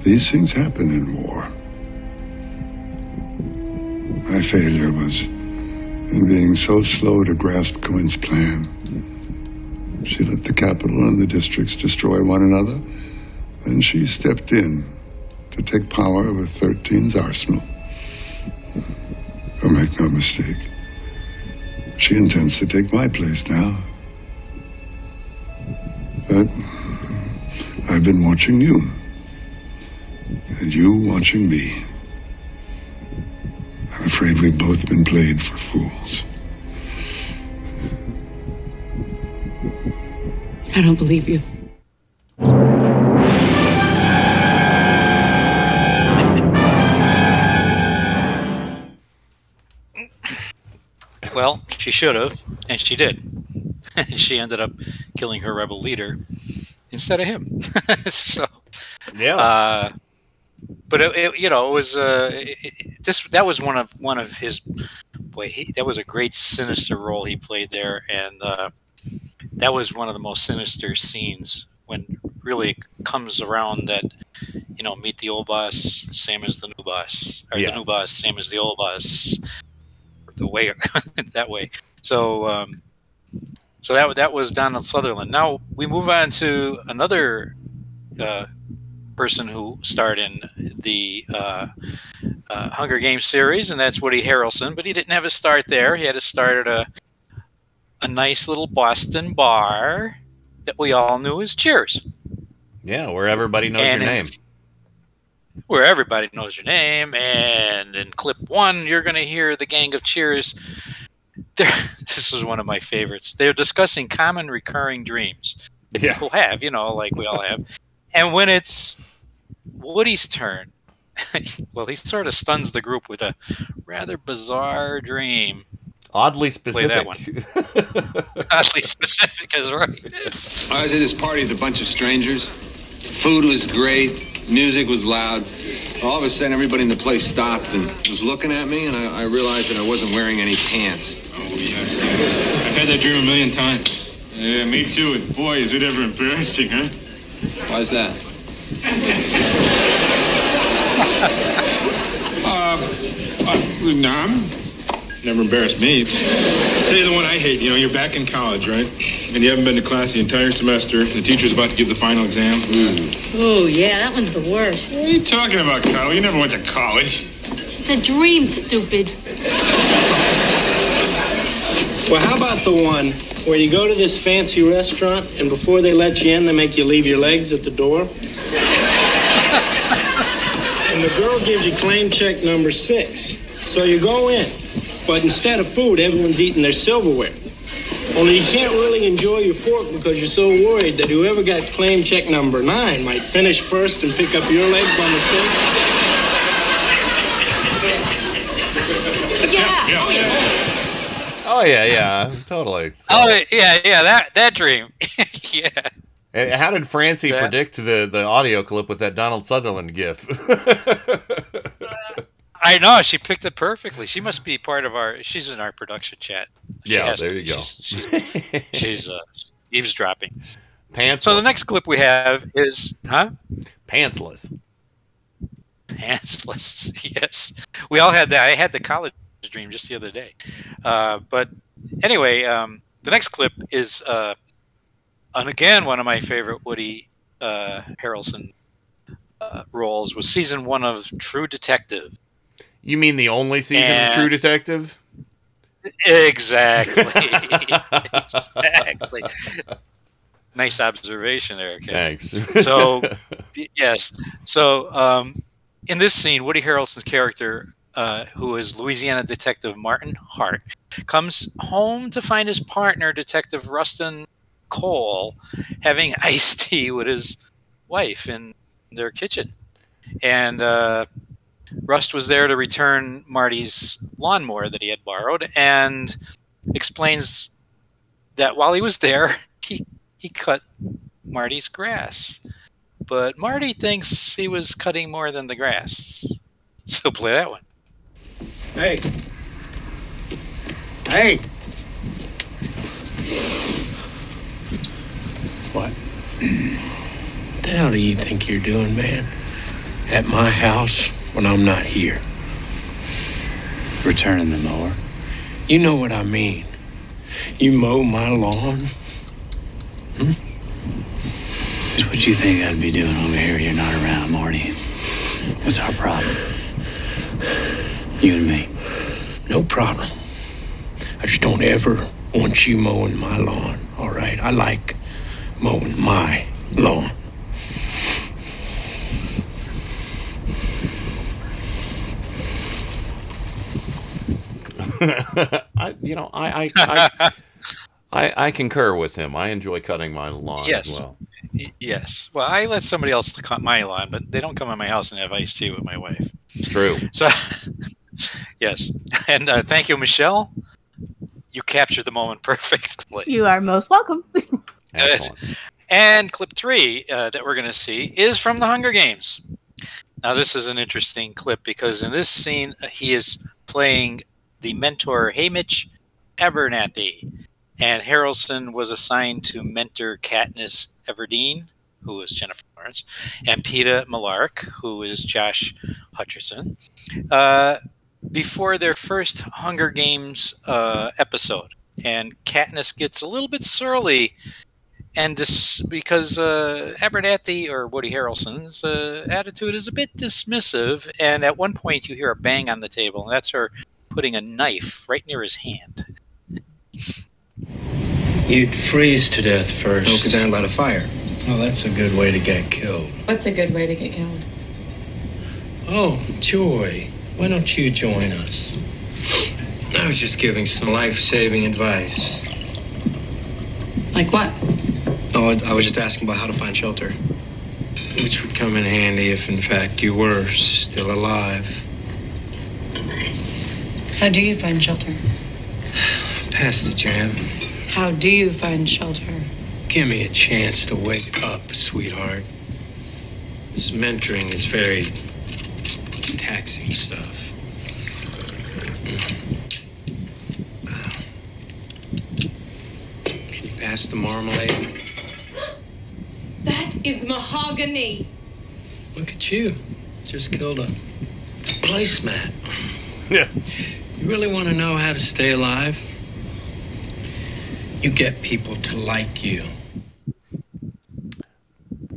these things happen in war. My failure was in being so slow to grasp Coin's plan. She let the Capitol and the districts destroy one another, and she stepped in to take power over 13's arsenal. Oh, make no mistake. She intends to take my place now. But I've been watching you. And you watching me. I'm afraid we've both been played for fools. I don't believe you. Well, she should have, and she did. she ended up killing her rebel leader instead of him. so, yeah. Uh, but it, it, you know, it was uh, it, this that was one of one of his boy. He, that was a great sinister role he played there, and uh, that was one of the most sinister scenes when really comes around that you know meet the old boss, same as the new boss, or Yeah. the new boss, same as the old boss, the way that way. So. Um, so that that was Donald Sutherland. Now we move on to another uh, person who starred in the uh, uh, Hunger Games series, and that's Woody Harrelson. But he didn't have a start there. He had a start at a a nice little Boston bar that we all knew as Cheers, Yeah, where everybody knows And your in- name. where everybody knows your name. And in clip one, you're going to hear the gang of Cheers. They're, this is one of my favorites. They're discussing common recurring dreams that Yeah. people have, you know, like we all have. And when it's Woody's turn, well, he sort of stuns the group with a rather bizarre dream. Oddly specific. Play that one. Oddly specific is right. I was at this party with a bunch of strangers. Food was great, music was loud. All of a sudden, everybody in the place stopped and was looking at me, and I, I realized that I wasn't wearing any pants. Oh, yes, yes. I've had that dream a million times. Yeah, me too. And boy, is it ever embarrassing, huh? Why's that? Uh, uh, nom? Never embarrassed me. Tell you the one I hate. You know, you're back in college, right? And you haven't been to class the entire semester. The teacher's about to give the final exam. Oh, yeah, that one's the worst. What are you talking about, Kyle? You never went to college. It's a dream, stupid. Well, how about the one where you go to this fancy restaurant and before they let you in, they make you leave your legs at the door? and the girl gives you claim check number six. So you go in, but instead of food, everyone's eating their silverware. Only you can't really enjoy your fork because you're so worried that whoever got claim check number nine might finish first and pick up your legs by mistake. Oh, Oh yeah, yeah, totally. Oh yeah, yeah, that that dream. yeah. And how did Francie predict the, the audio clip with that Donald Sutherland gif? I know she picked it perfectly. She must be part of our. She's in our production chat. She Yeah, has to there you go. She's she's, she's uh, eavesdropping. Pants. So the next clip we have is huh? Pantsless. Pantsless. yes, we all had that. I had the college dream just the other day. Uh, but anyway, um, the next clip is, uh, and again, one of my favorite Woody uh, Harrelson uh, roles was season one of True Detective. You mean the only season of True Detective? Exactly. exactly. Nice observation there, Kevin. Thanks. so, yes. So, um, in this scene, Woody Harrelson's character, uh, who is Louisiana Detective Martin Hart, comes home to find his partner, Detective Rustin Cohle, having iced tea with his wife in their kitchen. And uh, Rust was there to return Marty's lawnmower that he had borrowed and explains that while he was there, he, he cut Marty's grass. But Marty thinks he was cutting more than the grass. So play that one. Hey. Hey. What? the hell do you think you're doing, man? At my house when I'm not here? Returning the mower. You know what I mean. You mow my lawn. Hmm? What you think I'd be doing over here? You're not around, Marty. What's our problem? You and me. No problem. I just don't ever want you mowing my lawn, all right? I like mowing my lawn. I, you know, I, I, I, I, I concur with him. I enjoy cutting my lawn Yes. as well. Y- Yes. Well, I let somebody else cut my lawn, but they don't come in my house and have iced tea with my wife. True. So, yes. And uh, thank you, Michelle. You captured the moment perfectly. You are most welcome. Excellent. And clip three uh, that we're going to see is from the Hunger Games. Now, this is an interesting clip because in this scene, uh, he is playing the mentor Haymitch Abernathy, and Harrelson was assigned to mentor Katniss Everdeen, who is Jennifer Lawrence, and Peeta Mellark, who is Josh Hutcherson, uh, before their first Hunger Games uh, episode. And Katniss gets a little bit surly and this because uh, Abernathy or Woody Harrelson's uh, attitude is a bit dismissive, and at one point you hear a bang on the table, and that's her putting a knife right near his hand. You'd freeze to death first. Oh, 'cause I light a lot of fire. Oh, that's a good way to get killed. What's a good way to get killed? Oh, Joy, why don't you join us? I was just giving some life saving advice. Like what? Oh, I was just asking about how to find shelter. Which would come in handy if, in fact, you were still alive. How do you find shelter? Pass the jam. How do you find shelter? Give me a chance to wake up, sweetheart. This mentoring is very taxing stuff. Can you pass the marmalade? That is mahogany. Look at you. Just killed a placemat. Yeah. You really want to know how to stay alive? You get people to like you.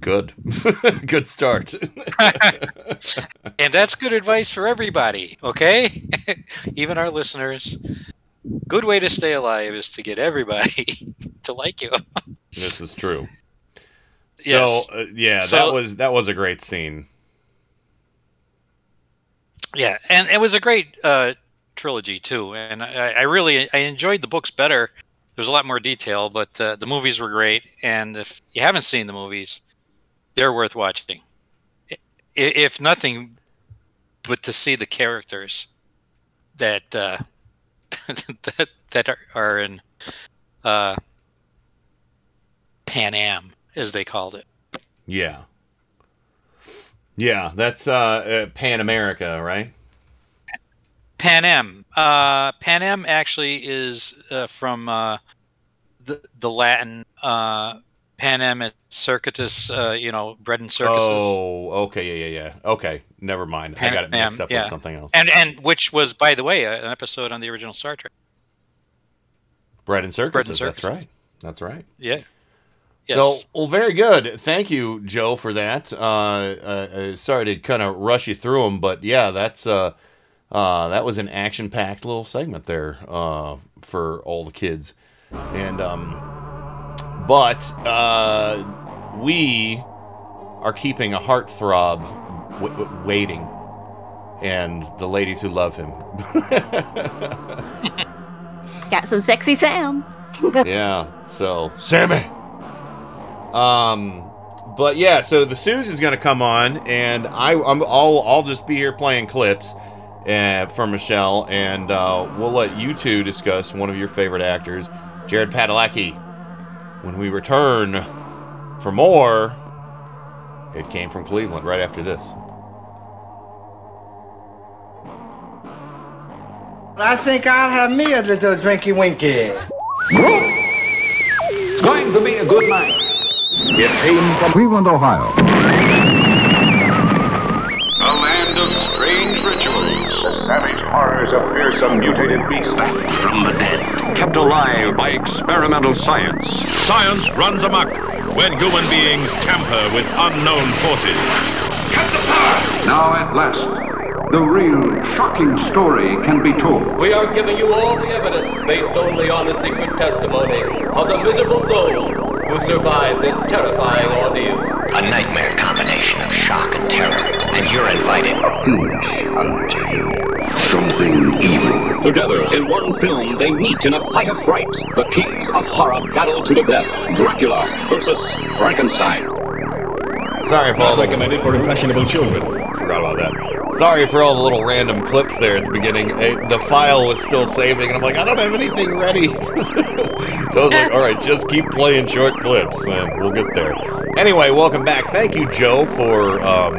Good. Good start. And that's good advice for everybody, okay? Even our listeners. Good way to stay alive is to get everybody to like you. this is true. So Yes. uh, yeah, So- that was that was a great scene. Yeah, and it was a great uh, trilogy too, and I, I really I enjoyed the books better. There's a lot more detail, but uh, the movies were great. And if you haven't seen the movies, they're worth watching. If nothing, but to see the characters that uh, that that are, are in uh, Panem, as they called it. Yeah. Yeah, that's uh, uh Pan America, right? Pan Am. Uh, Panem actually is uh, from uh, the the Latin uh, Panem and Circuitus. Uh, you know, bread and circuses. Oh, okay, yeah, yeah, yeah. Okay, never mind. I got it mixed Am, up yeah. with something else. And and which was, by the way, an episode on the original Star Trek. Bread and circuses. Bread and That's right. That's right. Yeah. Yes. So, well, very good. Thank you, Joe, for that. Uh, uh, uh, sorry to kind of rush you through them, but yeah, that's uh, uh, that was an action-packed little segment there uh, for all the kids, and um, but uh, we are keeping a heartthrob w- w- waiting, and the ladies who love him. Got some sexy Sam. yeah. So Sammy. Um, but yeah. So the Suze is gonna come on, and I, I'm, I'll, I'll just be here playing clips, uh, for Michelle, and uh, we'll let you two discuss one of your favorite actors, Jared Padalecki. When we return for more, it came from Cleveland right after this. I think I'll have me a little drinky winky. It's going to be a good night. It came from Cleveland, Ohio. A of strange rituals. The savage horrors of fearsome mutated beasts. Back from the dead. Kept alive by experimental science. Science runs amok when human beings tamper with unknown forces. Cut the power! Now, at last, the real shocking story can be told. We are giving you all the evidence based only on the secret testimony of the miserable souls who survived this terrifying ordeal. A nightmare combination of shock and terror, and you're invited. Finish unto you something evil. Together in one film, they meet in a fight of fright. The kings of horror battle to the death. Dracula versus Frankenstein. Sorry for all the recommended for impressionable children. Forgot about that. Sorry for all the little random clips there at the beginning. The file was still saving, and I'm like, I don't have anything ready. so I was like, all right, just keep playing short clips, and we'll get there. Anyway, welcome back. Thank you, Joe, for um,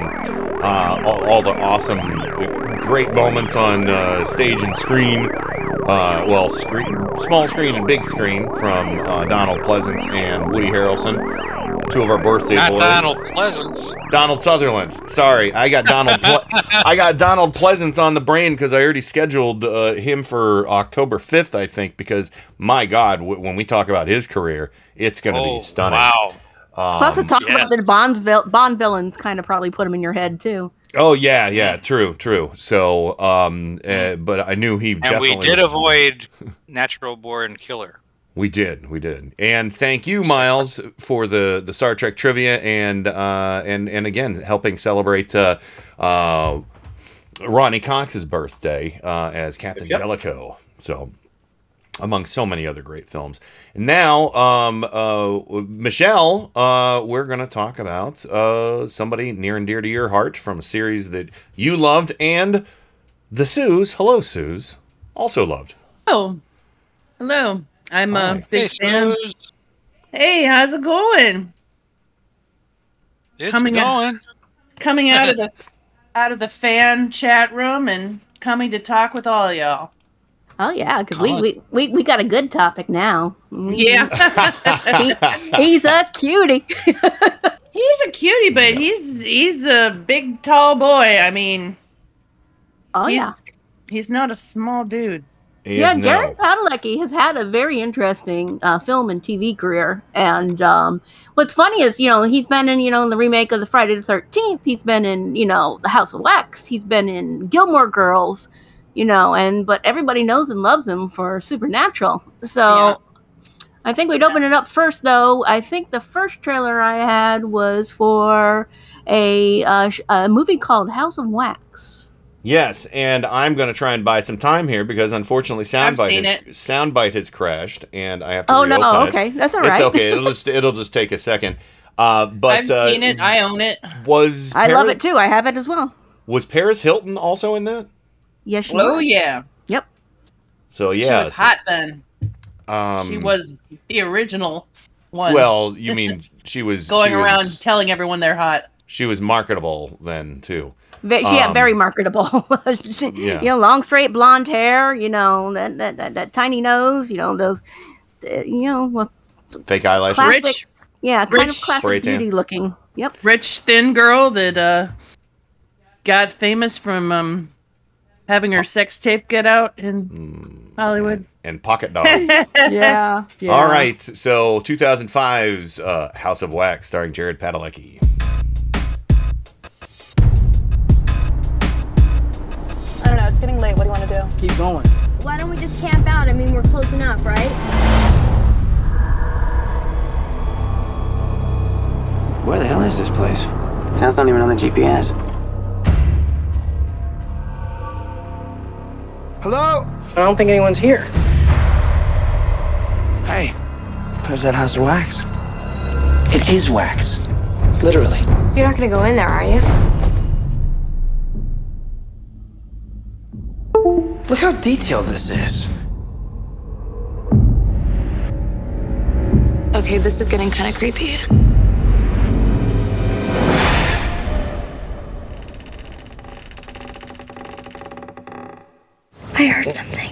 uh, all, all the awesome, great moments on uh, stage and screen. Uh, well, screen, small screen and big screen from uh, Donald Pleasance and Woody Harrelson. Two of our birthday Not boys. Donald Pleasence. Donald Sutherland. Sorry, I got Donald. Ple- I got Donald Pleasence on the brain because I already scheduled uh, him for October fifth, I think. Because my God, w- when we talk about his career, it's going to Oh, be stunning. wow. Um, Plus, the talk about the Bond, vil- Bond villains kind of probably put him in your head too. oh yeah, yeah, true, true. So, um, uh, but I knew he And definitely. we did avoid Natural Born Killer. We did, we did, and thank you, Miles, for the the Star Trek trivia and uh, and and again helping celebrate uh, uh, Ronny Cox's birthday uh, as Captain Jellico. So, among so many other great films. And now, um, uh, Michelle, uh, we're going to talk about uh, somebody near and dear to your heart from a series that you loved, and the Sues. Hello, Sues. Also loved. Oh, hello. I'm a big Hey, fan. Suze. Hey, how's it going? It's Coming out- going. Coming out of the out of the fan chat room and coming to talk with all y'all. Oh yeah, because we, we, we we got a good topic now. Yeah. He- he's a cutie. he's a cutie, but he's he's a big tall boy. I mean, Oh he's, yeah. he's not a small dude. Yeah, Jared Padalecki has had a very interesting uh, film and TV career, and um, what's funny is you know he's been in you know in the remake of the Friday the Thirteenth. He's been in you know the House of Wax. He's been in Gilmore Girls, you know, and but everybody knows and loves him for Supernatural. So I think we'd open it up first, though. I think the first trailer I had was for a, uh, a movie called House of Wax. Yes, and I'm going to try and buy some time here because unfortunately Soundbite seen has, Soundbite has crashed, and I have to Oh, no, reopen it. okay, that's all right. It's okay. It'll just it'll just take a second. Uh, but I've uh, seen it. I own it. was I love it too. I have it as well. Was Paris Hilton also in that? Yes, she Oh was. yeah. Yep. So yeah, She yeah, was hot then. Um, She was the original one. Well, you mean she was going she was- around telling everyone they're hot. She was marketable then too. Ve- she had Um, very marketable. She- Yeah. You know, long straight blonde hair. You know that that, that, that tiny nose. You know those. Uh, you know, well, fake eyelashes. classic. Yeah, kind of Rich- Spray classic tan. beauty looking. Yep. Rich thin girl that uh got famous from um having her sex tape get out in Hollywood. and pocket dogs. yeah, yeah. All right, so 2005's uh, House of Wax, starring Jared Padalecki. Know. It's getting late. What do you want to do? Keep going. Why don't we just camp out? I mean, we're close enough, right? Where the hell is this place? Town's not even on the GPS. Hello? I don't think anyone's here. Hey, where's that house of wax? It is wax. Literally. You're not gonna go in there, are you? Look how detailed this is. Okay, this is getting kind of creepy. I heard something.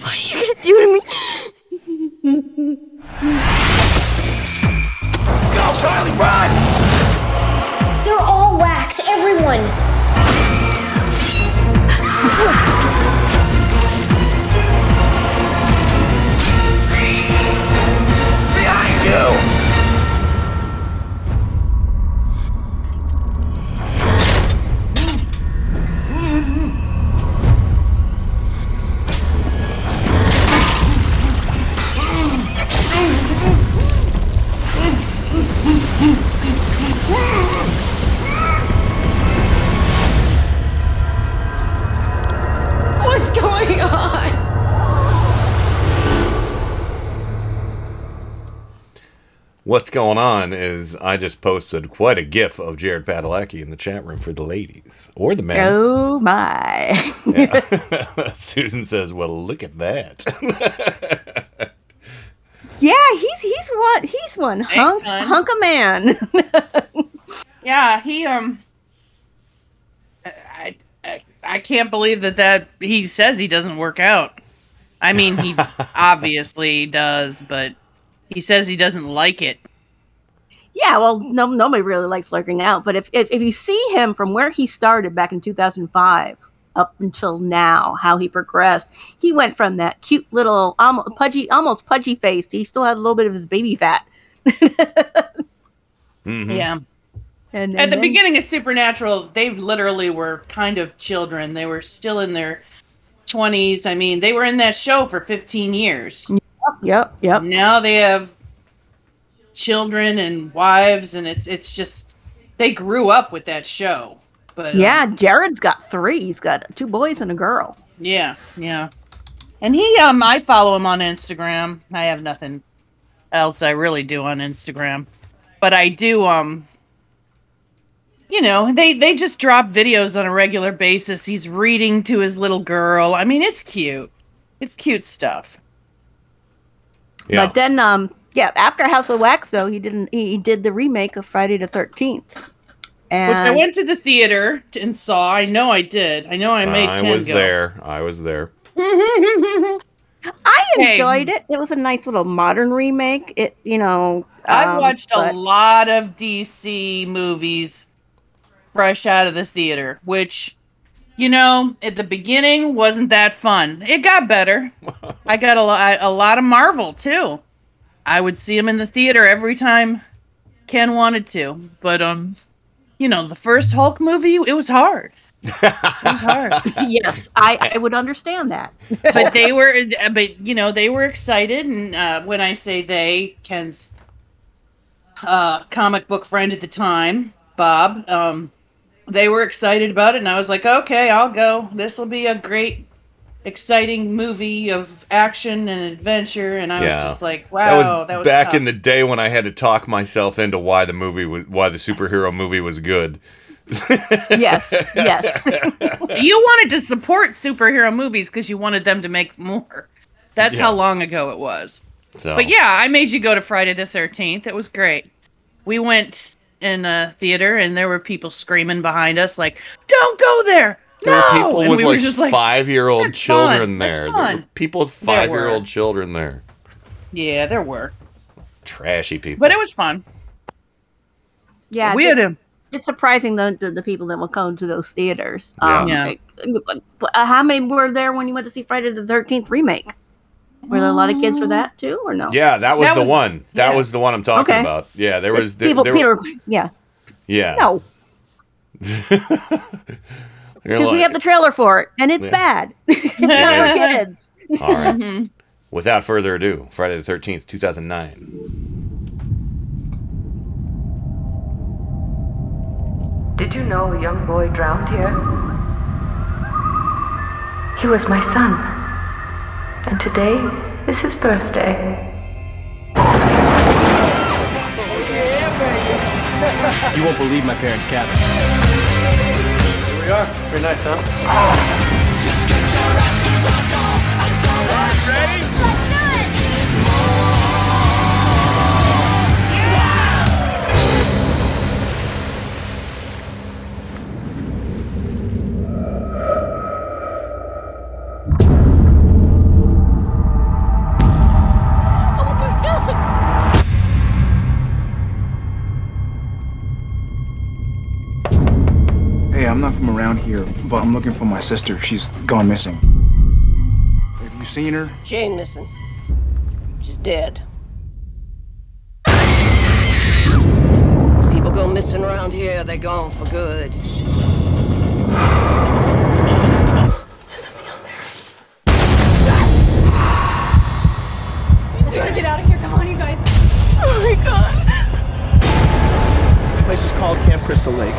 What are you gonna do to me? Go, Charlie run! They're all wax, everyone! Behind you! What's going on is I just posted quite a gif of Jared Padalecki in the chat room for the ladies or the men. Oh my. Yeah. Susan says, "Well, look at that." Yeah, he's he's one he's one hunk hon. hunk of man. Yeah, he um. I, I I can't believe that that he says he doesn't work out. I mean, he obviously does, but he says he doesn't like it. yeah, well, no nobody really likes working out, but if, if if you see him from where he started back in 2005 up until now, how he progressed, he went from that cute little almost pudgy almost pudgy face. He still had a little bit of his baby fat. Mm-hmm. Yeah. And, At the then- beginning of Supernatural, they literally were kind of children. They were still in their 20s. I mean, they were in that show for 15 years. Yep, yep. Now they have children and wives and it's it's just they grew up with that show. But um, yeah, Jared's got three. He's got two boys and a girl. Yeah, yeah. And he um I follow him on Instagram. I have nothing else I really do on Instagram. But I do um you know, they they just drop videos on a regular basis. He's reading to his little girl. I mean, it's cute. It's cute stuff. Yeah. But then, um, yeah, after House of Wax, though, he didn't. He, he did the remake of Friday the Thirteenth, and Which I went to the theater and saw. I know I did. I know I made I Ken was go. there. I was there. I Hey. enjoyed it. It was a nice little modern remake. It, you know, I've um, watched but- a lot of DC movies fresh out of the theater, which, you know, at the beginning wasn't that fun. It got better. I got a lot, a lot of Marvel too. I would see him in the theater every time Ken wanted to, but um, you know, the first Hulk movie, it was hard. It was hard. yes, I, I would understand that. but they were but you know they were excited and uh, when i say they ken's uh, comic book friend at the time bob um, they were excited about it and i was like okay i'll go this will be a great exciting movie of action and adventure and i was just like wow that was, back in the day when I had to talk myself into why the movie was why the superhero movie was good. yes, yes. you wanted to support superhero movies because you wanted them to make more that's how long ago it was So, But yeah, I made you go to Friday the 13th. It was great. We went in a theater and there were people screaming behind us like, "Don't go there." there were no! people And with we were like, just like, five-year-old children fun, there. There were people with five-year-old children there. Yeah, there were. Trashy people. But it was fun. Yeah, We it- had a- It's surprising the, the the people that will come to those theaters. Yeah. Um, Yeah. like, uh, how many were there when you went to see Friday the Thirteenth remake? Were there a lot of kids for that too, or no? Yeah, that was That the was- one. That yeah. was the one I'm talking Okay. about. Yeah, there was there, people. there- people yeah. yeah. No, You're because we have the trailer for it, and it's Yeah. bad. it's not for kids. All right. Mhm. Without further ado, Friday the Thirteenth, two thousand nine. Did you know a young boy drowned here? He was my son. And today is his birthday. You won't believe my parents' cabin. Here we are. Very nice, huh? Just get your ass to the door and don't Ready? Around here, but I'm looking for my sister. She's gone missing. Have you seen her? She ain't missing. She's dead. People go missing around here, they're gone for good. We gotta get out of here. Come on, you guys. Oh my god. This place is called Camp Crystal Lake.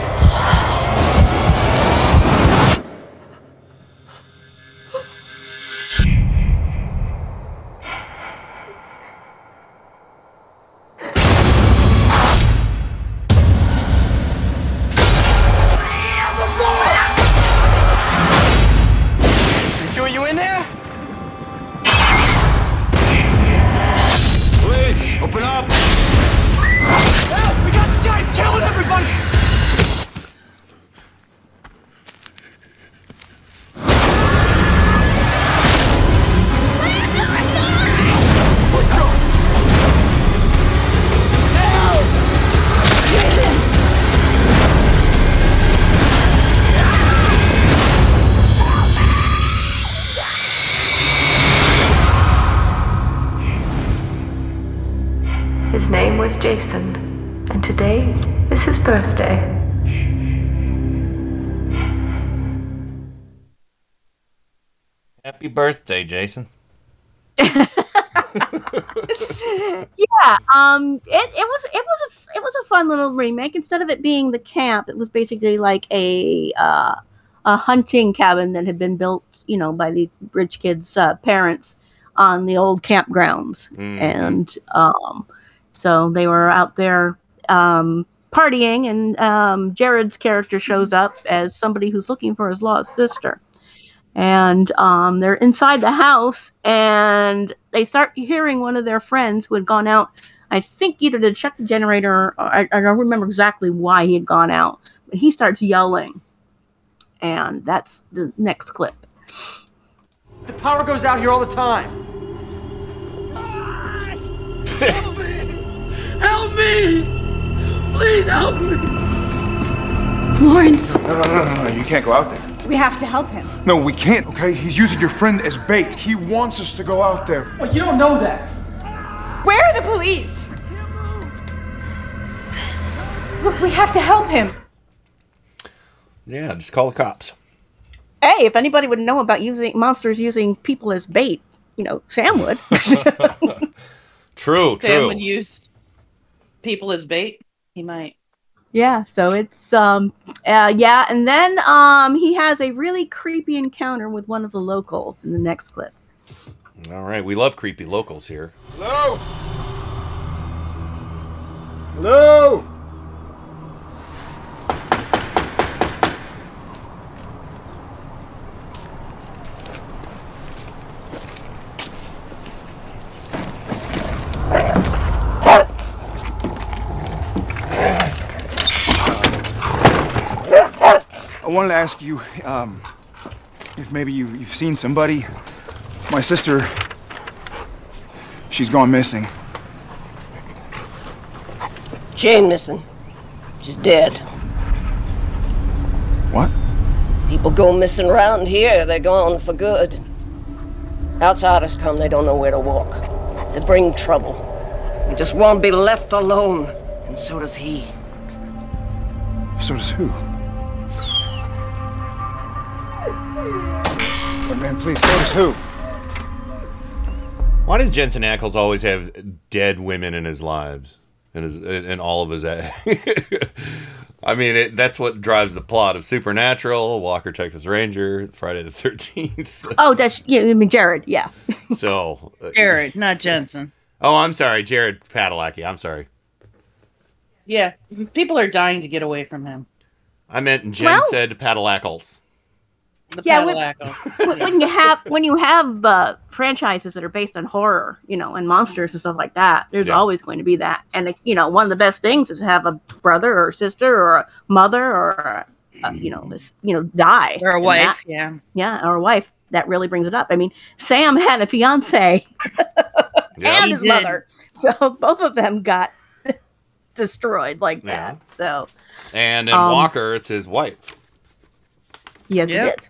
Birthday, Jason. yeah um it, it was it was a it was a fun little remake instead of it being the camp it was basically like a uh a hunting cabin that had been built you know by these rich kids uh, parents on the old campgrounds Mhm. and um so they were out there um partying and um jared's character shows up as somebody who's looking for his lost sister and um, they're inside the house and they start hearing one of their friends who had gone out i think either to check the generator or I, I don't remember exactly why he had gone out but he starts yelling and that's the next clip The power goes out here all the time. Help me! Help me please help me! Lawrence, No, no, no, no, no. You can't go out there. We have to help him. No, we can't, okay? He's using your friend as bait. He wants us to go out there. Well, you don't know that. Where are the police? Look, we have to help him. Yeah, just call the cops. hey if anybody would know about using monsters using people as bait you know sam would True, Sam true. would use people as bait. He might. Yeah, so it's um uh yeah, and then um he has a really creepy encounter with one of the locals in the next clip. All right, we love creepy locals here. Hello? Hello? I wanted to ask you um, if maybe you, you've seen somebody. My sister, she's gone missing. She ain't missing. She's dead. What? People go missing around here, they're gone for good. Outsiders come, they don't know where to walk. They bring trouble. They just won't be left alone. And so does he. So does who? But man, please, so does who? Why does Jensen Ackles always have dead women in his lives? In his in all of his I mean, it, that's what drives the plot of Supernatural, Walker Texas Ranger, Friday the 13th. Oh, that's yeah, I mean Jared, yeah. so, uh, Jared, not Jensen. Oh, I'm sorry, Jared Padalecki. I'm sorry. Yeah, people are dying to get away from him. I meant Jen Well- said Padalecals. The Yeah, when- Padalecos. when, when you have when you have uh, franchises that are based on horror, you know, and monsters and stuff like that, there's Yeah. always going to be that. And you know, one of the best things is to have a brother or sister or a mother or a, a, you know, this you know, die Or a wife, that- yeah. yeah, or a wife. That really brings it up. I mean, Sam had a fiance Yeah. and He his did. mother, so both of them got destroyed like Yeah. that. So And in Um, Walker, it's his wife. Yes, Yep. it is.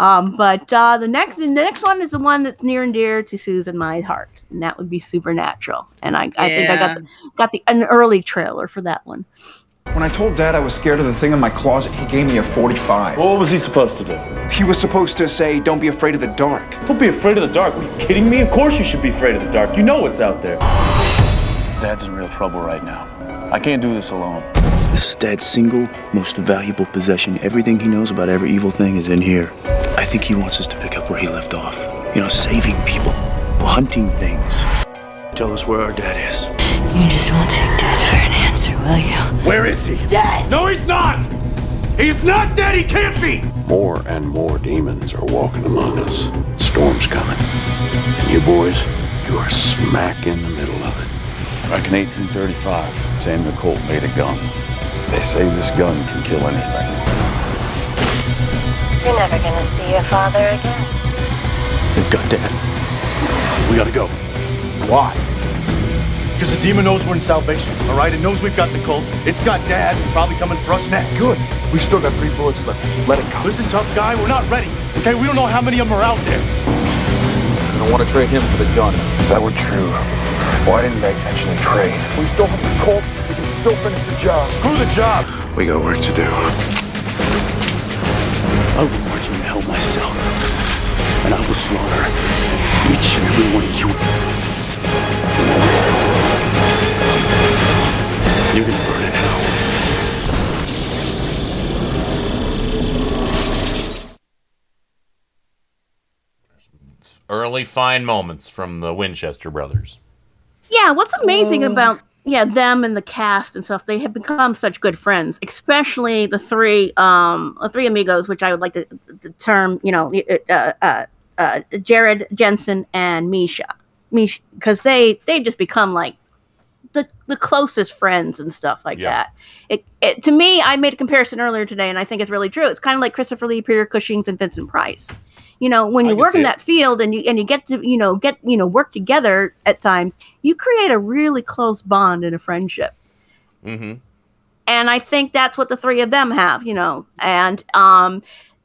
Um, but uh, the next the next one is the one that's near and dear to Susan my heart, and that would be Supernatural. And I, I think I got the, got the an early trailer for that one. When I told Dad I was scared of the thing in my closet, he gave me a 45. What was he supposed to do? He was supposed to say, don't be afraid of the dark. Don't be afraid of the dark. Are you kidding me? Of course you should be afraid of the dark. You know what's out there. Dad's in real trouble right now. I can't do this alone. This is Dad's single most valuable possession. Everything he knows about every evil thing is in here. I think he wants us to pick up where he left off. You know, saving people, hunting things. Tell us where our dad is. You just won't take Dad for an answer, will you? Where is he? Dad! No, he's not! He's not dead! He can't be! More and more demons are walking among us. Storm's coming. And you boys, you are smack in the middle of it. Back in 1835, Samuel Colt made a gun. They say this gun can kill anything. You're never gonna see your father again. They've got Dad. We gotta go. Why? Because the demon knows we're in salvation, all right? It knows we've got the Colt. It's got dad. It's probably coming for us next. Good. We've still got three bullets left. Let it come. Listen, tough guy, we're not ready. Okay, we don't know how many of them are out there. I don't want to trade him for the gun. If that were true, why didn't they mention a trade? We still have the Colt. We can still finish the job. Screw the job. We got work to do. I will march in hell myself, and I will slaughter each and every one of you. You're gonna burn in hell. Early fine moments from the Winchester brothers. Yeah, what's amazing about yeah them and the cast and stuff? They have become such good friends, especially the three um the three amigos, which I would like to the term you know uh, uh, uh, Jared Jensen and Misha, Misha, because they they just become like the the closest friends and stuff like Yeah. that. It, it to me, I made a comparison earlier today, and I think it's really true. It's kind of like Christopher Lee, Peter Cushing's, and Vincent Price. You know, when you work in that field and you and you get to you know get you know work together at times, you create a really close bond and a friendship. Mm-hmm. And I think that's what the three of them have. You know, and um,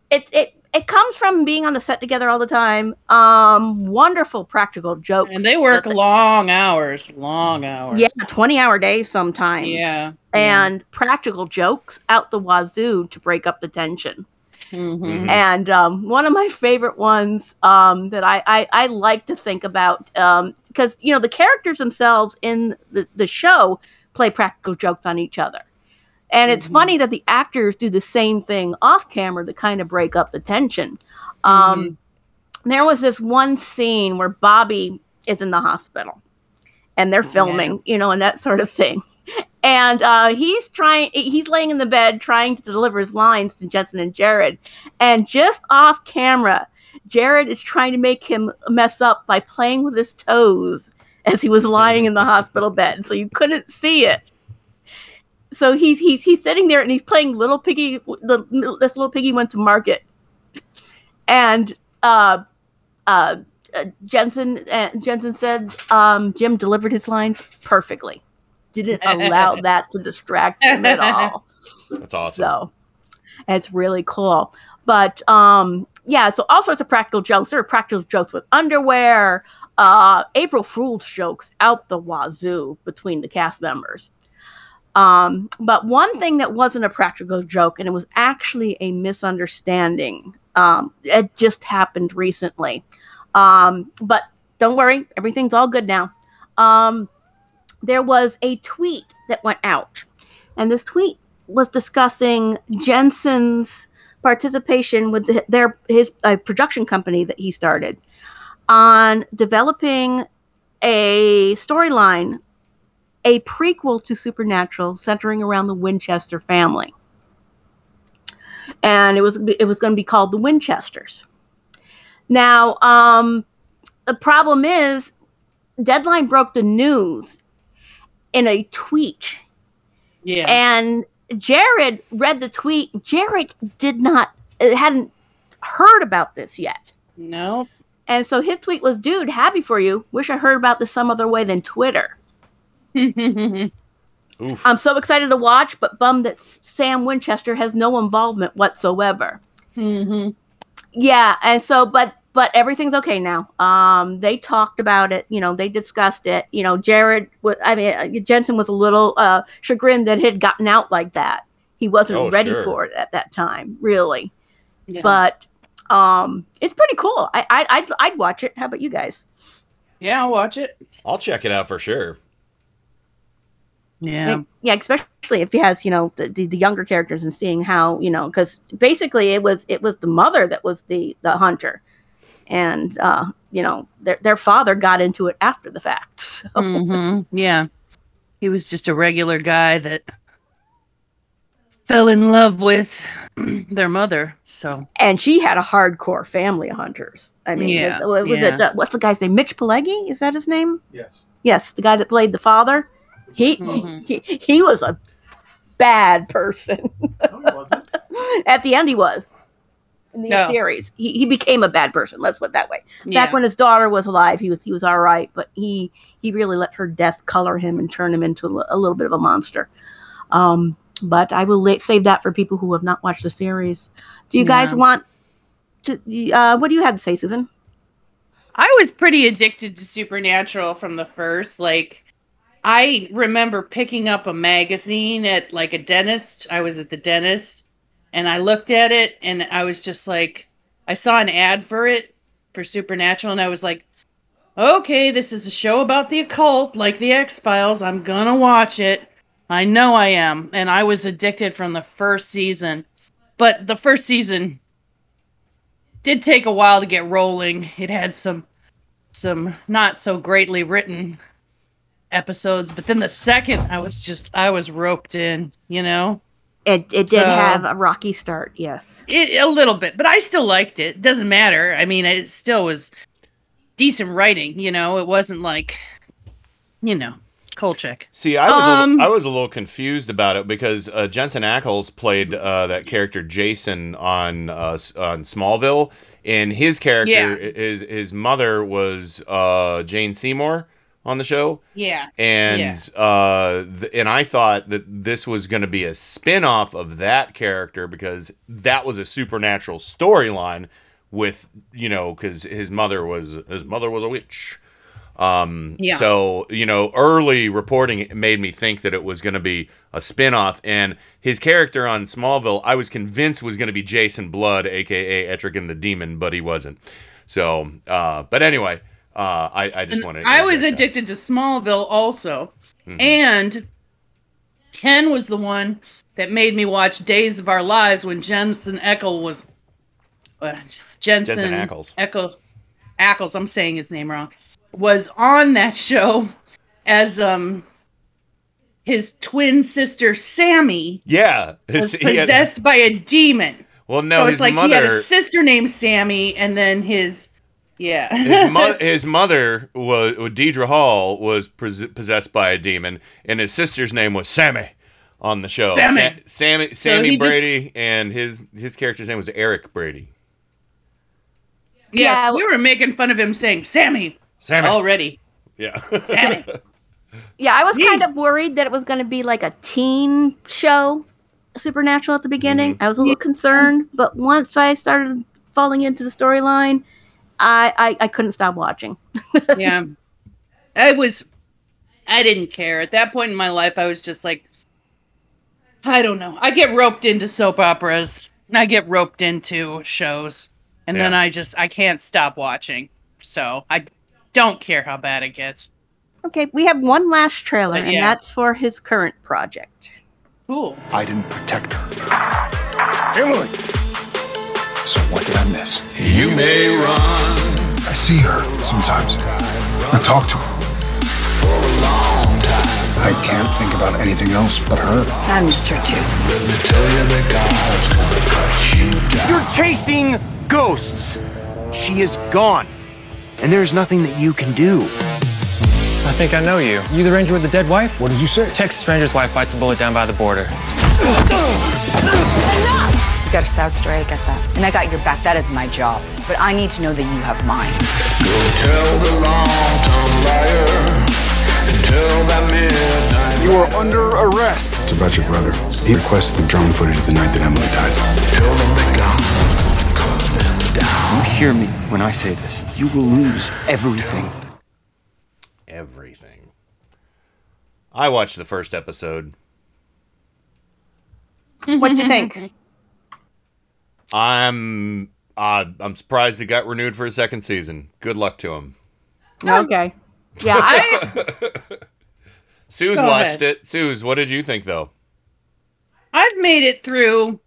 it it. It comes from being on the set together all the time. Um, wonderful practical jokes. And they work that long hours, long hours. yeah, 20 hour days sometimes. Yeah. And practical jokes out the wazoo to break up the tension. Mhm. And um, one of my favorite ones um, that I, I, I like to think about, because, you know, the characters themselves in the, the show play practical jokes on each other. And it's funny that the actors do the same thing off camera to kind of break up the tension. Um, There was this one scene where Bobby is in the hospital and they're filming, you know, and that sort of thing. And uh, he's trying, he's laying in the bed trying to deliver his lines to Jensen and Jared. And just off camera, Jared is trying to make him mess up by playing with his toes as he was lying in the hospital bed. So you couldn't see it. So he's he's he's sitting there and he's playing little piggy. The this little piggy went to market, and uh, uh, Jensen uh, Jensen said um, Jim delivered his lines perfectly. Didn't allow that to distract him at all. That's awesome. So it's really cool. But um, yeah, so all sorts of practical jokes. There are practical jokes with underwear, uh, April Fool's jokes out the wazoo between the cast members. Um, but one thing that wasn't a practical joke, and it was actually a misunderstanding, um, it just happened recently. Um, but don't worry, everything's all good now. Um, there was a tweet that went out, and this tweet was discussing Jensen's participation with the, their his uh, production company that he started on developing a storyline, a prequel to Supernatural, centering around the Winchester family, and it was it was going to be called the Winchesters. Now, um, the problem is, Deadline broke the news in a tweet. Yeah. And Jared read the tweet. Jared did not, uh, hadn't heard about this yet. Nope. And so his tweet was, dude, happy for you. Wish I heard about this some other way than Twitter. I'm so excited to watch, but bummed that Sam Winchester has no involvement whatsoever. Mm-hmm. Yeah, and so, but but everything's okay now. Um, they talked about it. You know, they discussed it. You know, Jared. wa- I mean, uh, Jensen was a little uh, chagrined that it had gotten out like that. He wasn't Oh, ready sure. for it at that time, really. Yeah. But um, it's pretty cool. I, I I'd I'd watch it. How about you guys? Yeah, I'll watch it. I'll check it out for sure. Yeah. yeah, especially if he has you know the, the, the younger characters and seeing how you know because basically it was it was the mother that was the the hunter, and uh, you know their their father got into it after the fact. So. Mhm, Yeah. He was just a regular guy that fell in love with their mother. So and she had a hardcore family of hunters. I mean, Yeah, was, was yeah. it uh, what's the guy's name? Mitch Pileggi? Is that his name? Yes. Yes, the guy that played the father. He Mm-hmm. he, he was a bad person. At the end, he was in the No. series. He, he became a bad person. Let's put it that way. Yeah. Back when his daughter was alive, he was he was all right, but he he really let her death color him and turn him into a, a little bit of a monster. Um, but I will la- save that for people who have not watched the series. Do you guys want to? Uh, what do you have to say, Susan? I was pretty addicted to Supernatural from the first. Like, I remember picking up a magazine at like a dentist. I was at the dentist and I looked at it and I was just like, I saw an ad for it for Supernatural and I was like, okay, this is a show about the occult, like the X Files. I'm gonna watch it. I know I am. And I was addicted from the first season. But the first season did take a while to get rolling. It had some some not so greatly written episodes, but then the second I was just I was roped in, you know. It it did So- have a rocky start. Yes. It a little bit, but I still liked it. Doesn't matter. I mean, it still was decent writing, you know. It wasn't like you know, Kolchak. See, I was Um, a, I was a little confused about it because uh, Jensen Ackles played uh, that character Jason on uh, on Smallville, and his character Yeah. his his mother was uh, Jane Seymour on the show. Yeah. And Yeah. uh th- and I thought that this was going to be a spin-off of that character because that was a supernatural storyline with, you know, cuz his mother was his mother was a witch. Um Yeah. so, you know, early reporting made me think that it was going to be a spin-off and his character on Smallville I was convinced was going to be Jason Blood aka Etrigan the Demon, but he wasn't. So, uh but anyway, uh I I just And wanted I was addicted to Smallville also. Mhm. And Ken was the one that made me watch Days of Our Lives when Jensen Eckel was uh, Jensen, Jensen Ackles. Eckel Ackles, I'm saying his name wrong, was on that show as um his twin sister Sammy Yeah, was his, had- possessed by a demon. well, no, so his it's like mother. he had a sister named Sammy, and then his yeah. his, mo- his mother was Deidre Hall was pos- possessed by a demon, and his sister's name was Sammy on the show. Sammy. Sa- Sammy, So Sammy just- Brady, and his his character's name was Eric Brady. Yes, we were making fun of him saying Sammy. Sammy. Already. Yeah. Sammy. Yeah, I was kind of worried that it was going to be like a teen show, Supernatural at the beginning. Mm-hmm. I was a little concerned, but once I started falling into the storyline, I, I I couldn't stop watching. yeah. I was I didn't care. At that point in my life I was just like I don't know. I get roped into soap operas. I get roped into shows. And then I just I can't stop watching. So I don't care how bad it gets. Okay, we have one last trailer, But and that's for his current project. Cool. I didn't protect her. Emily! So what did I miss? You may run. I see her sometimes. I talk to her. For a long time. I can't think about anything else but her. I miss her too. You're chasing ghosts. She is gone. And there's nothing that you can do. I think I know you. You the ranger with the dead wife? What did you say? Texas ranger's wife bites a bullet down by the border. You got a sad story, I get that. And I got your back, that is my job. But I need to know that you have mine. Go Tell the long-term liar. Tell that midnight. You are under arrest. It's about your brother. He requested the drone footage of the night that Emily died. Tell them they got You hear me when I say this. You will lose everything. Everything. I watched the first episode. What'd you think? I'm uh, I'm surprised it got renewed for a second season. Good luck to him. Okay. Yeah, I Sue's Go watched ahead. it. Sue's, what did you think though? I've made it through.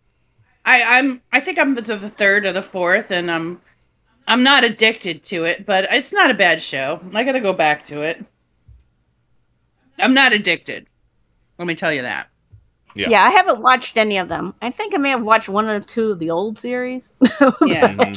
I, I'm. I think I'm to the third or the fourth, and I'm. I'm not addicted to it, but it's not a bad show. I got to go back to it. I'm not addicted. Let me tell you that. Yeah. I haven't watched any of them. I think I may have watched one or two of the old series. Yeah.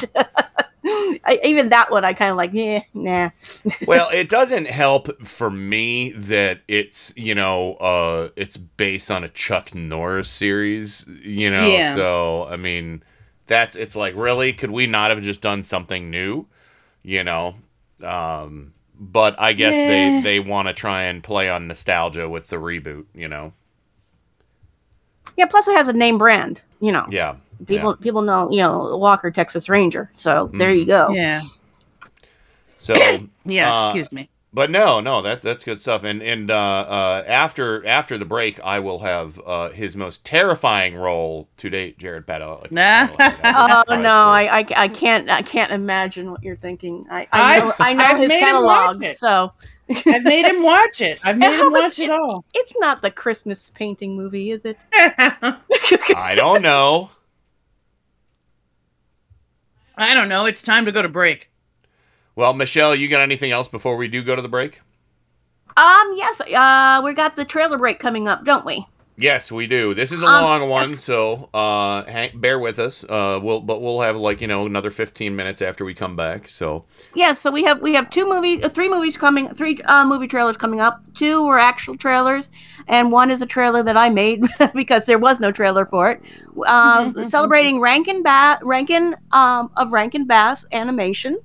I, even that one, I kind of like, yeah, nah. well, it doesn't help for me that it's you know uh it's based on a Chuck Norris series, you know. Yeah. So I mean, that's it's like really could we not have just done something new, you know? Um, but I guess Yeah. they they want to try and play on nostalgia with the reboot, you know. Yeah, plus it has a name brand, you know. Yeah. People people know, you know, Walker Texas Ranger. So there you go. Yeah. So Yeah, uh, excuse me. But no, no, that that's good stuff. And and uh, uh, after after the break, I will have uh, his most terrifying role to date, Jared Padalecki. Nah. Oh no, I, I I can't I can't imagine what you're thinking. I I know, I know I've his made him watch catalog, it. so I've made him watch it. I've made him was watch it all. It's not the Christmas painting movie, is it? I don't know. I don't know. It's time to go to break. Well, Michelle, you got anything else before we do go to the break? Um, yes, uh, we got the trailer break coming up, don't we? Yes, we do. This is a Um, long one, so uh, hang, bear with us. Uh, we'll but we'll have like you know another fifteen minutes after we come back. So Yes, so we have we have two movies, uh, three movies coming, three uh, movie trailers coming up. Two were actual trailers, and one is a trailer that I made because there was no trailer for it. Um, celebrating Rankin ba- Rankin um, of Rankin Bass animation,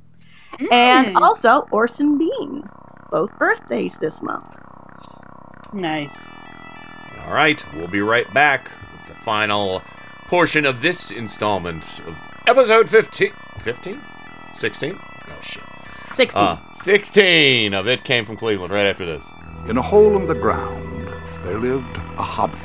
and Mm. also Orson Bean, both birthdays this month. Nice. All right, we'll be right back with the final portion of this installment of episode 15. 15? 16? Oh shit. 16. Uh, 16 of It Came from Cleveland right after this. In a hole in the ground, there lived a hobbit.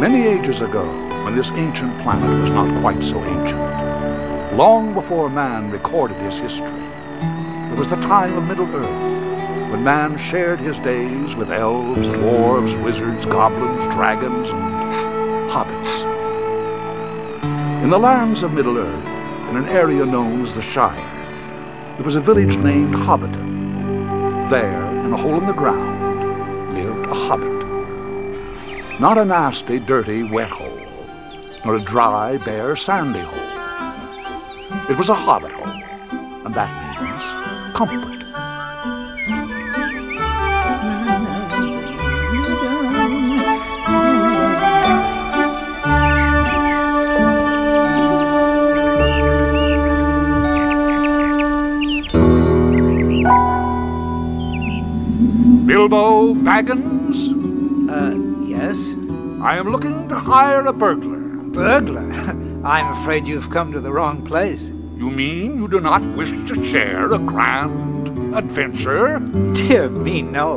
Many ages ago, when this ancient planet was not quite so ancient, long before man recorded his history, there was the time of Middle Earth, when man shared his days with elves, dwarves, wizards, goblins, dragons, and hobbits. In the lands of Middle Earth, in an area known as the Shire, there was a village named Hobbiton. There, in a hole in the ground, lived a hobbit. Not a nasty, dirty, wet hole, nor a dry, bare, sandy hole. It was a hobbit hole, and that means comfort. Uh, yes? I am looking to hire a burglar. Burglar? I'm afraid you've come to the wrong place. You mean you do not wish to share a grand adventure? Dear me, no.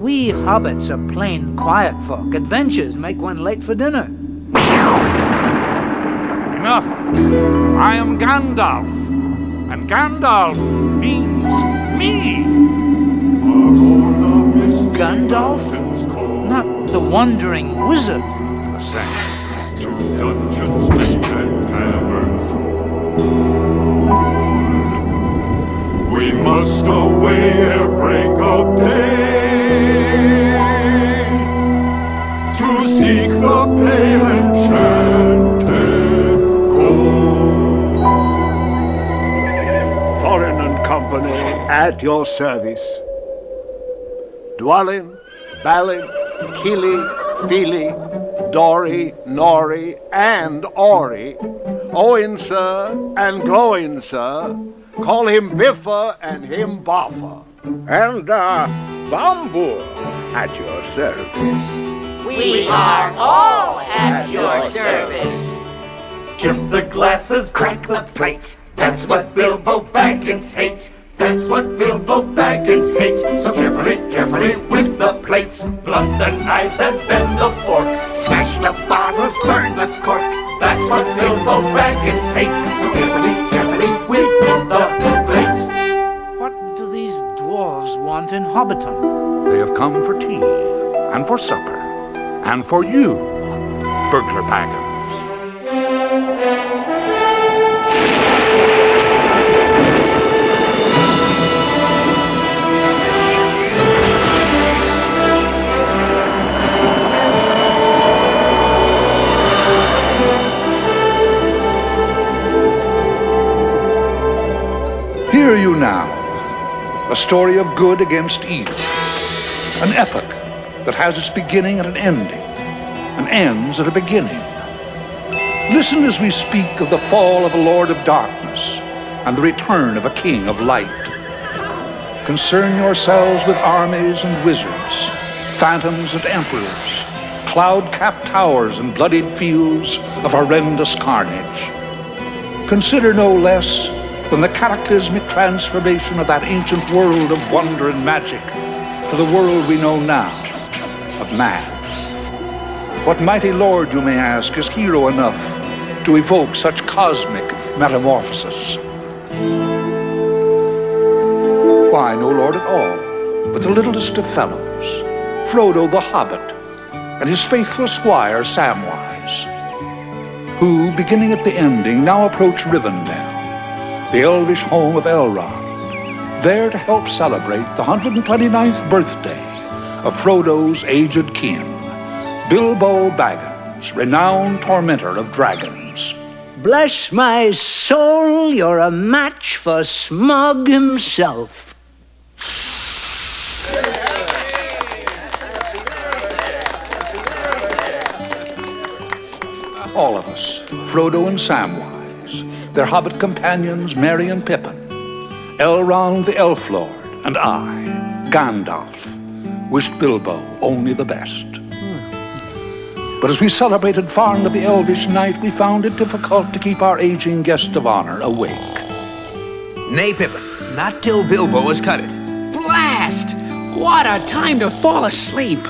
We hobbits are plain quiet folk. Adventures make one late for dinner. Enough. I am Gandalf, and Gandalf means me. Gandalf? Not the wandering wizard. To dungeons, caverns. We must away ere break of day to seek the pale enchanted gold. Thorin and Company at your service. Dwalin, Balin, Kili, Fili, Dori, Nori, and Ori, Oin, sir, and Gloin, sir. Call him Bifur and him Bofur. And, uh, Bombur at your service. We are all at your service. Chip the glasses, crack the plates. That's what Bilbo Baggins hates. That's what Bilbo Baggins hates. So carefully, carefully with the plates. Blunt the knives and bend the forks. Smash the bottles, burn the corks. That's what Bilbo Baggins hates. So carefully, carefully with the plates. What do these dwarves want in Hobbiton? They have come for tea, and for supper, and for you, Burglar Baggins. Hear you now, a story of good against evil, an epic that has its beginning and an ending, and ends at a beginning. Listen as we speak of the fall of a Lord of Darkness and the return of a King of Light. Concern yourselves with armies and wizards, phantoms and emperors, cloud-capped towers and bloodied fields of horrendous carnage. Consider no less than the cataclysmic transformation of that ancient world of wonder and magic to the world we know now of man. What mighty lord, you may ask, is hero enough to evoke such cosmic metamorphosis? Why, no lord at all, but the littlest of fellows, Frodo the Hobbit, and his faithful squire Samwise, who, beginning at the ending, now approach Rivendell, the elvish home of Elrond, there to help celebrate the 129th birthday of Frodo's aged kin, Bilbo Baggins, renowned tormentor of dragons. Bless my soul, you're a match for Smaug himself. All of us, Frodo and Samwise, their hobbit companions Merry and Pippin, Elrond the Elf Lord, and I, Gandalf, wished Bilbo only the best. But as we celebrated Farn of the Elvish Night, we found it difficult to keep our aging guest of honor awake. Nay, Pippin, not till Bilbo has cut it. Blast! What a time to fall asleep!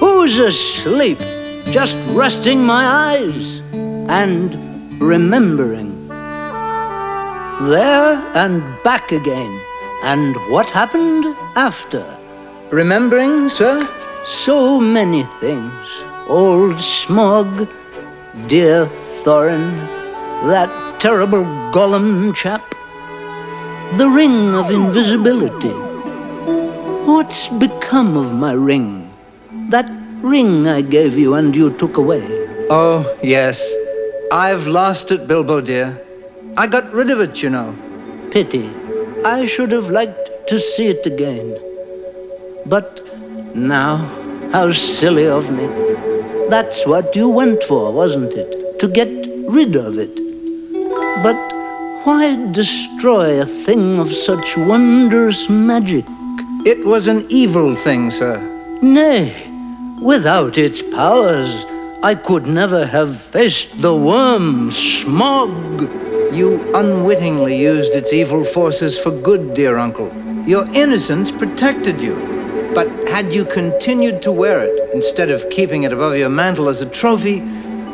Who's asleep? Just resting my eyes and remembering. There and back again. And what happened after? Remembering, sir? So many things. Old Smaug, dear Thorin, that terrible Gollum chap, the ring of invisibility. What's become of my ring? That ring I gave you and you took away. Oh, yes. I've lost it, Bilbo dear. I got rid of it, you know. Pity. I should have liked to see it again. But now, how silly of me. That's what you went for, wasn't it? To get rid of it. But why destroy a thing of such wondrous magic? It was an evil thing, sir. Nay, without its powers, I could never have faced the worm, Smaug. You unwittingly used its evil forces for good, dear uncle. Your innocence protected you. But had you continued to wear it, instead of keeping it above your mantle as a trophy,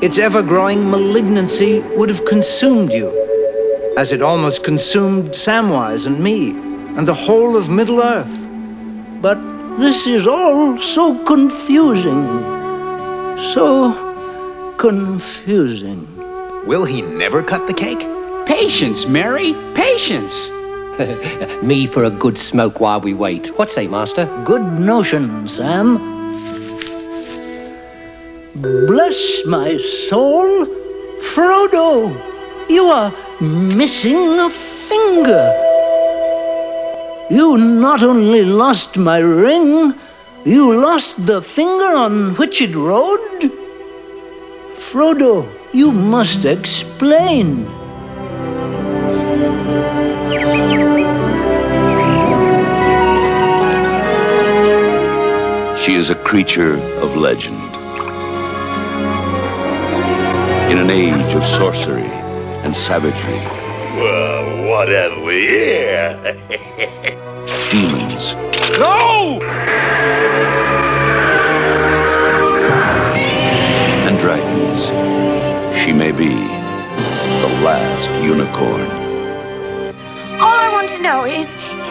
its ever growing malignancy would have consumed you, as it almost consumed Samwise and me, and the whole of Middle Earth. But this is all so confusing. So confusing. Will he never cut the cake? Patience, Merry, patience. Me for a good smoke while we wait. What say, Master? Good notion, Sam. Bless my soul, Frodo, you are missing a finger. You not only lost my ring, you lost the finger on which it rode. Frodo, you must explain. She is a creature of legend. In an age of sorcery and savagery, Well, what have we here? demons, no! May be the last unicorn. All I want to know is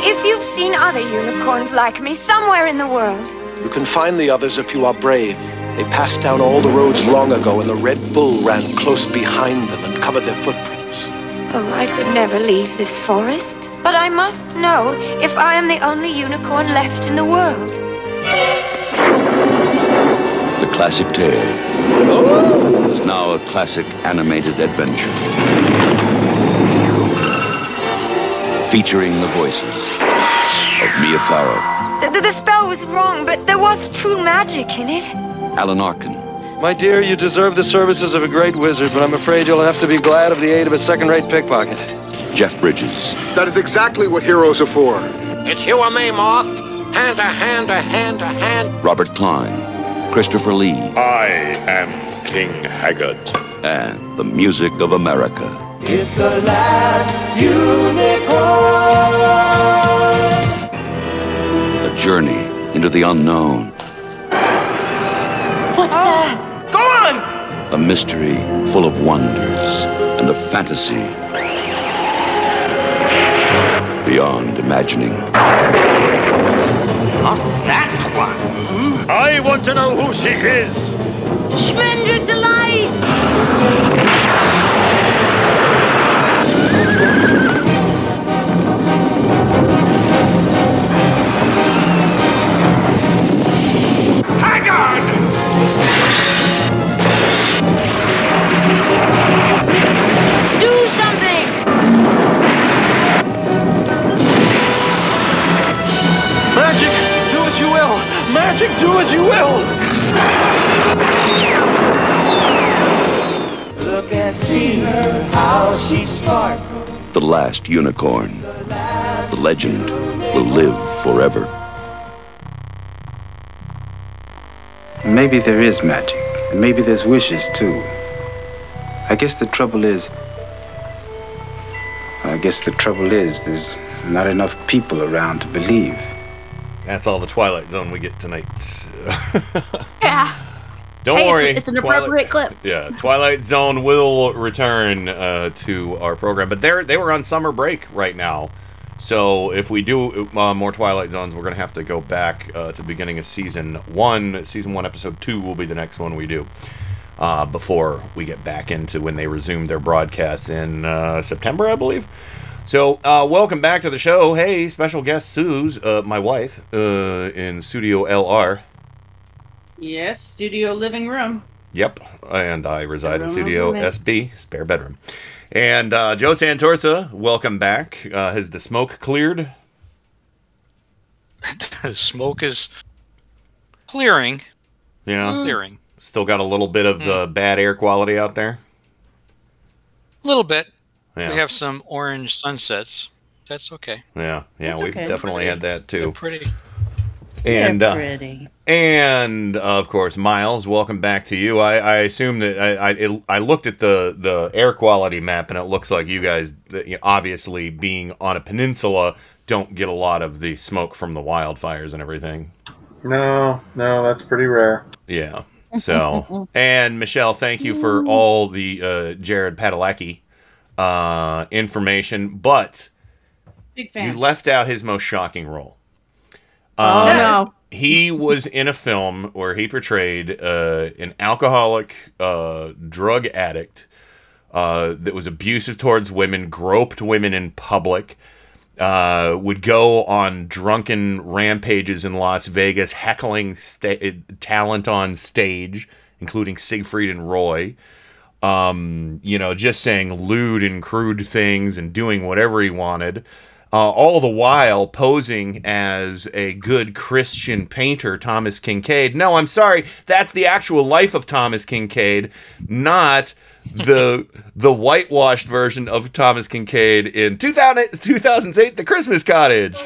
if you've seen other unicorns like me somewhere in the world. You can find the others if you are brave. They passed down all the roads long ago, and the Red Bull ran close behind them and covered their footprints. Oh, I could never leave this forest. But I must know if I am the only unicorn left in the world. The classic tale is now a classic animated adventure. Featuring the voices of Mia Farrow, The, the, the spell was wrong, but there was true magic in it. Alan Arkin, My dear, you deserve the services of a great wizard, but I'm afraid you'll have to be glad of the aid of a second-rate pickpocket. Jeff Bridges, That is exactly what heroes are for. It's you and me, Moth. Hand to hand to hand to hand. Robert Klein, Christopher Lee, I am King Haggard. and the music of America. It's the last unicorn. A journey into the unknown, What's oh. that? Go on! a mystery full of wonders, and a fantasy beyond imagining. Not that one. Hmm? I want to know who she is. Schmendrick the Light! Do something! Magic, do as you will! Magic, do as you will! Look and see her, how she sparkles. The last unicorn. The legend will live forever. Maybe there is magic, and maybe there's wishes too. I guess the trouble is. I guess the trouble is there's not enough people around to believe. That's all the Twilight Zone we get tonight. Don't Hey, it's worry. it's an Twilight- appropriate clip. Yeah, Twilight Zone will return uh, to our program, but they're they were on summer break right now. So if we do uh, more Twilight Zones, we're gonna have to go back uh, to the beginning of season one. Season one, episode two will be the next one we do. Uh, before we get back into when they resume their broadcasts in uh, September, I believe. So, uh, welcome back to the show. Hey, special guest Suze, uh, my wife, uh, in Studio LR. Yes, studio living room. Yep, and I reside in Studio SB, spare bedroom. And uh, Joe Santorsa, welcome back. Uh, has the smoke cleared? The smoke is clearing. Yeah, Clearing. Still got a little bit of the bad air quality out there. A little bit. Yeah. We have some orange sunsets. That's okay. Yeah, yeah, It's we've okay. definitely had that too. Pretty. And uh, and uh, of course, Miles, welcome back to you. I, I assume that I I, it, I looked at the the air quality map, and it looks like you guys, you know, obviously being on a peninsula, don't get a lot of the smoke from the wildfires and everything. No, no, that's pretty rare. Yeah. So, and Michelle, thank you for all the uh, Jared Padalecki uh, information, but Big you left out his most shocking role. Oh, Um, no. He was in a film where he portrayed uh, an alcoholic, uh, drug addict uh, that was abusive towards women, groped women in public, uh, would go on drunken rampages in Las Vegas, heckling sta- talent on stage, including Siegfried and Roy. Um, you know, just saying lewd and crude things and doing whatever he wanted. Uh, all the while posing as a good Christian painter, Thomas Kinkade. No, I'm sorry, that's the actual life of Thomas Kinkade, not the the whitewashed version of Thomas Kinkade in 2000, 2008, The Christmas Cottage.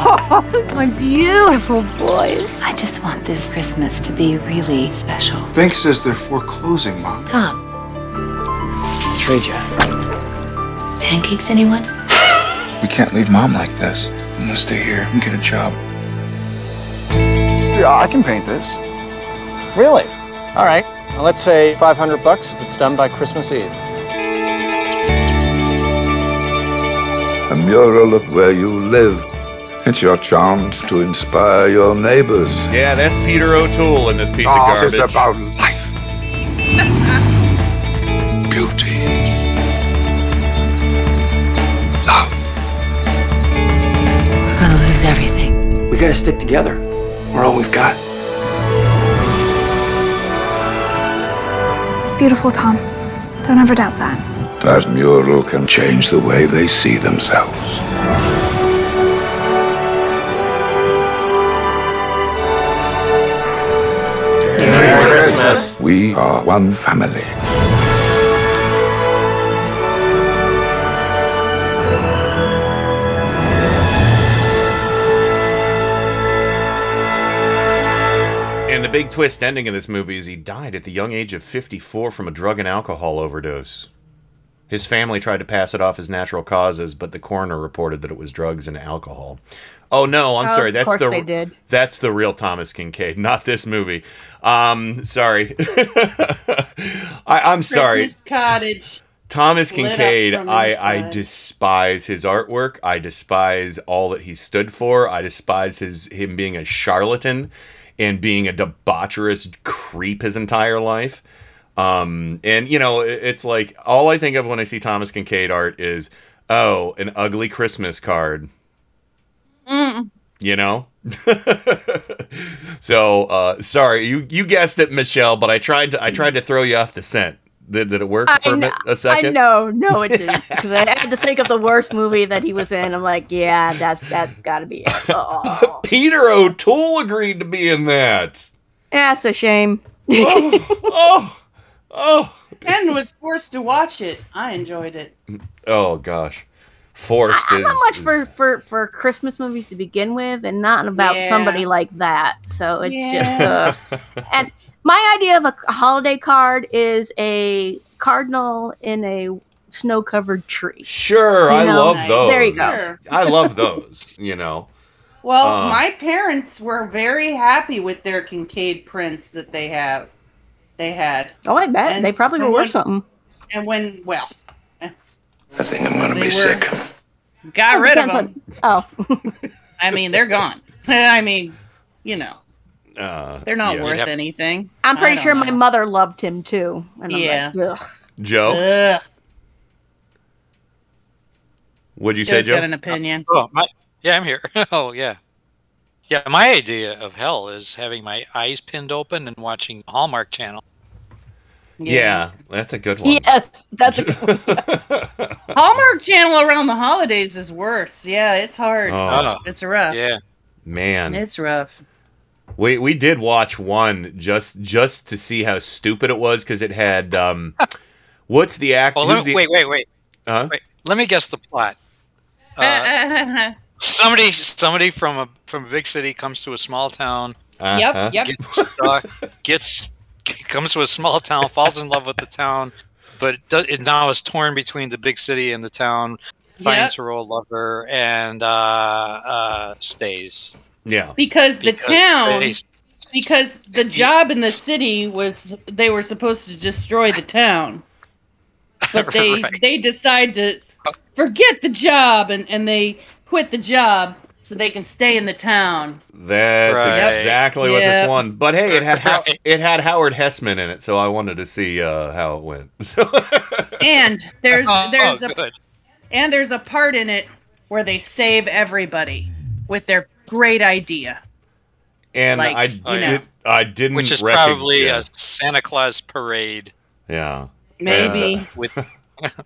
Oh, my beautiful boys. I just want this Christmas to be really special. Bank says they're foreclosing, Mom. Tom, Trade you. pancakes, anyone? We can't leave Mom like this. I'm gonna stay here and get a job. Yeah, I can paint this. Really? All right. Well, let's say 500 bucks if it's done by Christmas Eve. A mural of where you live. It's your chance to inspire your neighbors. Yeah, that's Peter O'Toole in this piece of Oh, garbage. it's about life. Beauty. Love. We're gonna lose everything. We gotta stick together. We're all we've got. It's beautiful, Tom. Don't ever doubt that. That mural can change the way they see themselves. Merry Christmas. We are one family. And the big twist ending of this movie is he died at the young age of 54 from a drug and alcohol overdose. His family tried to pass it off as natural causes, but the coroner reported that it was drugs and alcohol. Oh no, I'm Oh, sorry. That's the that's the real Thomas Kinkade, not this movie. Um, sorry. I, I'm sorry. Cottage. Thomas Kinkade, I, I despise his artwork. I despise all that he stood for. I despise his him being a charlatan and being a debaucherous creep his entire life. Um, and you know, it- it's like all I think of when I see Thomas Kinkade art is, oh, an ugly Christmas card. Mm. You know. so uh, sorry, you you guessed it, Michelle, but I tried to I tried to throw you off the scent. Did, did it work I, for a, kn- a second? I know, no, it didn't. Because I had to think of the worst movie that he was in. I'm like, yeah, that's that's got to be it. Oh, Peter O'Toole agreed to be in that. that's a shame. oh, oh, Ken was forced to watch it. I enjoyed it. oh gosh, Forced I'm is, not much for, for for Christmas movies to begin with, and not about Yeah. somebody like that. So it's Yeah. just uh, and my idea of a, a holiday card is a cardinal in a snow-covered tree. Sure, You I know? love those. There you go. I love those. You know. Well, Uh. my parents were very happy with their Kinkade prints that they have. They had. Oh, I bet And- they probably were and worth something. And when, well, I think I'm gonna be were- sick. got Oh, rid of them. Oh, I mean, they're gone. I mean, you know, Uh, they're not yeah. worth anything. I'm pretty sure know. my mother loved him too. And I'm Yeah. like, Ugh. Joe, Ugh. what'd you say, Joe? got an opinion. Oh, my, yeah, I'm here. Oh, yeah. Yeah, my idea of hell is having my eyes pinned open and watching Hallmark Channel. Yeah. that's a good one. Yes, that's a good one. Hallmark Channel around the holidays is worse. Yeah, it's hard. Oh. It's rough. Yeah. Man, It's rough. we we did watch one just just to see how stupid it was because it had um, what's the act? Oh, who's let me, the- wait, wait, wait. Huh? Wait, let me guess the plot. Uh, somebody, somebody from a from a big city comes to a small town. Yep, Uh-huh. yep. Gets stuck. Gets comes to a small town. Falls in love with the town, but it, it now is torn between the big city and the town. Finds Yep. her old lover and uh, uh, stays. Yeah. because the Because town they- because the job in the city was they were supposed to destroy the town but they Right. they decide to forget the job and and they quit the job so they can stay in the town That's Right. exactly what this one. But hey, it had How- Right. it had Howard Hesseman in it, so I wanted to see uh, how it went. and there's Oh, there's a good. and there's a part in it where they save everybody with their great idea and Like, I you know. did I didn't which is recognize- probably a Santa Claus parade yeah maybe with.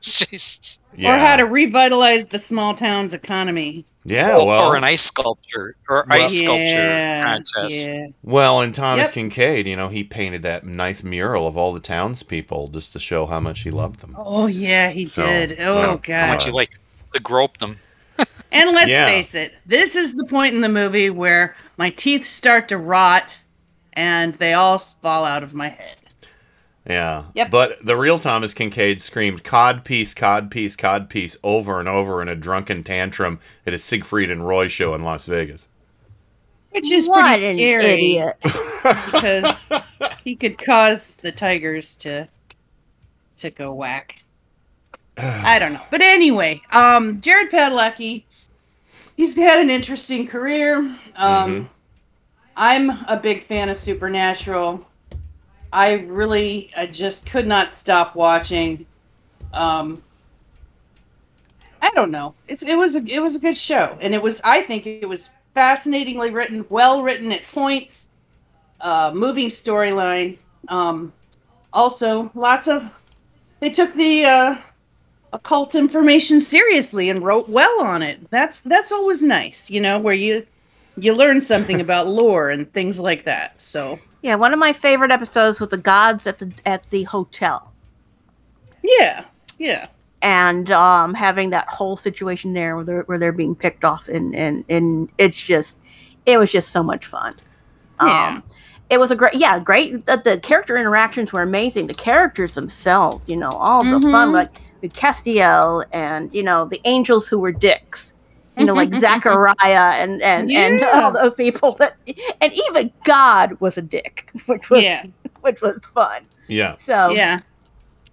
Jesus. yeah or how to revitalize the small town's economy yeah or, well or an ice sculpture or Well- ice sculpture Yeah, contest. yeah. well and Thomas Yep. Kinkade you know he painted that nice mural of all the townspeople just to show how much he loved them Oh yeah, he So, did. Uh, oh well, How god. much you like to grope them? And let's Yeah. face it, this is the point in the movie where my teeth start to rot and they all fall out of my head. Yeah. Yep. But the real Thomas Kinkade screamed "cod piece, cod piece, cod piece" over and over in a drunken tantrum at a Siegfried and Roy show in Las Vegas. Which is What pretty an scary idiot. because he could cause the tigers to to go whack. I don't know. But anyway, um Jared Padalecki, he's had an interesting career. Um I'm a big fan of Supernatural. I really I just could not stop watching. Um I don't know. It's it was a it was a good show, and it was I think it was fascinatingly written, well written at points, uh, moving storyline. Um, also, lots of they took the uh, occult information seriously and wrote well on it. That's that's always nice, you know, where you you learn something about lore and things like that. So Yeah, one of my favorite episodes was the gods at the at the hotel. yeah, yeah. and um, having that whole situation there where they're, where they're being picked off and, and and it's just it was just so much fun Yeah. um it was a great yeah great the, the character interactions were amazing the characters themselves you know all the fun Mhm. like the castiel and you know the angels who were dicks you know like zachariah and and and all those people that and even god was a dick which was Yeah. which was fun Yeah. so yeah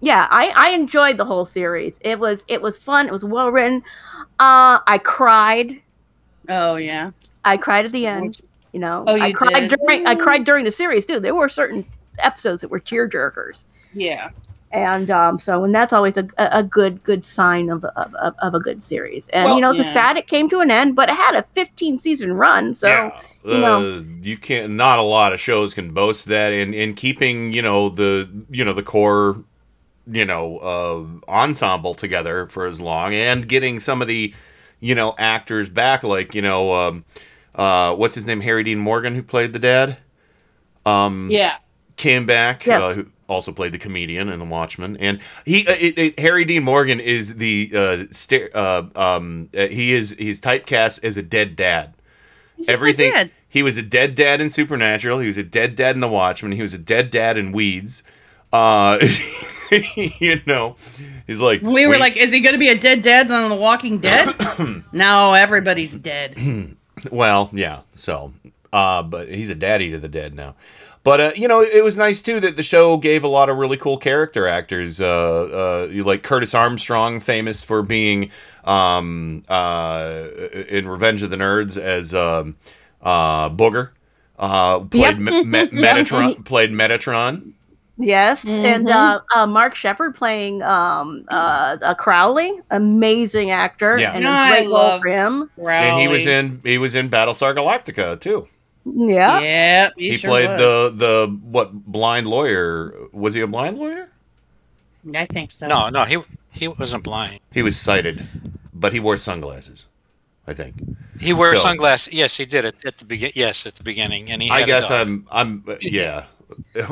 yeah i i enjoyed the whole series it was it was fun it was well written uh i cried Oh yeah. i cried at the end you know Oh, i cried did? during i cried during the series too there were certain episodes that were tear jerkers Yeah. And um so and that's always a, a a good good sign of, of, of, of a good series and Well- you know it's Yeah. sad it came to an end but it had a 15 season run so yeah. you know Uh, you can't. Not a lot of shows can boast that. In in keeping, you know the you know the core, you know, uh, ensemble together for as long, and getting some of the, you know, actors back, like you know, um, uh, what's his name, Harry Dean Morgan, who played the dad. Um, Yeah. came back. Yes. Uh, who also played the comedian in The Watchmen, and he uh, it, it, Harry Dean Morgan is the uh, sta- uh, um uh, he is he's typecast as a dead dad. Everything. dad. He was a dead dad in Supernatural. He was a dead dad in The Watchmen. He was a dead dad in Weeds. Uh, you know, he's like We were like, is he going to be a dead dad's on The Walking Dead? no, everybody's dead. Well, yeah. So, uh, but he's a daddy to the dead now. But uh, you know, it was nice too that the show gave a lot of really cool character actors. Uh, uh, like Curtis Armstrong, famous for being um, uh, in Revenge of the Nerds as um, uh, Booger. Uh, played Yep. Me- Me- Metatron. played Metatron. Yes, and Mhm. uh, uh, Mark Sheppard playing um, uh, uh, Crowley, amazing actor, Yeah. and No, a I great role love for him. And he was in he was in Battlestar Galactica too. Yeah, Yep, he, He, sure played was. the the what blind lawyer? Was he a blind lawyer? I think so. No, no, he he wasn't blind. He was sighted, but he wore sunglasses. I think. He wore So- sunglasses. Yes, he did at, at the begin. Yes, at the beginning, and he. Had I a guess dog. I'm I'm uh, yeah.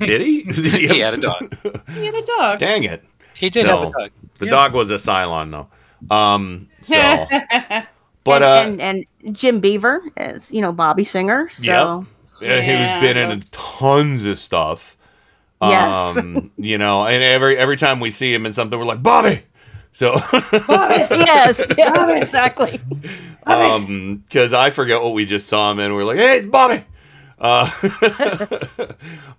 Did he? Did He had a dog. He had a dog. Dang it! He did So, have a dog. The Yeah. dog was a Cylon though. Um. So, but and, uh, and and Jim Beaver is you know Bobby Singer. So Yep. yeah, he was been in tons of stuff. Yes. Um, you know, and every every time we see him in something, we're like Bobby. So, yes, yes, exactly. um, because I forget what we just saw him in. We're like, hey, it's Bobby. Uh,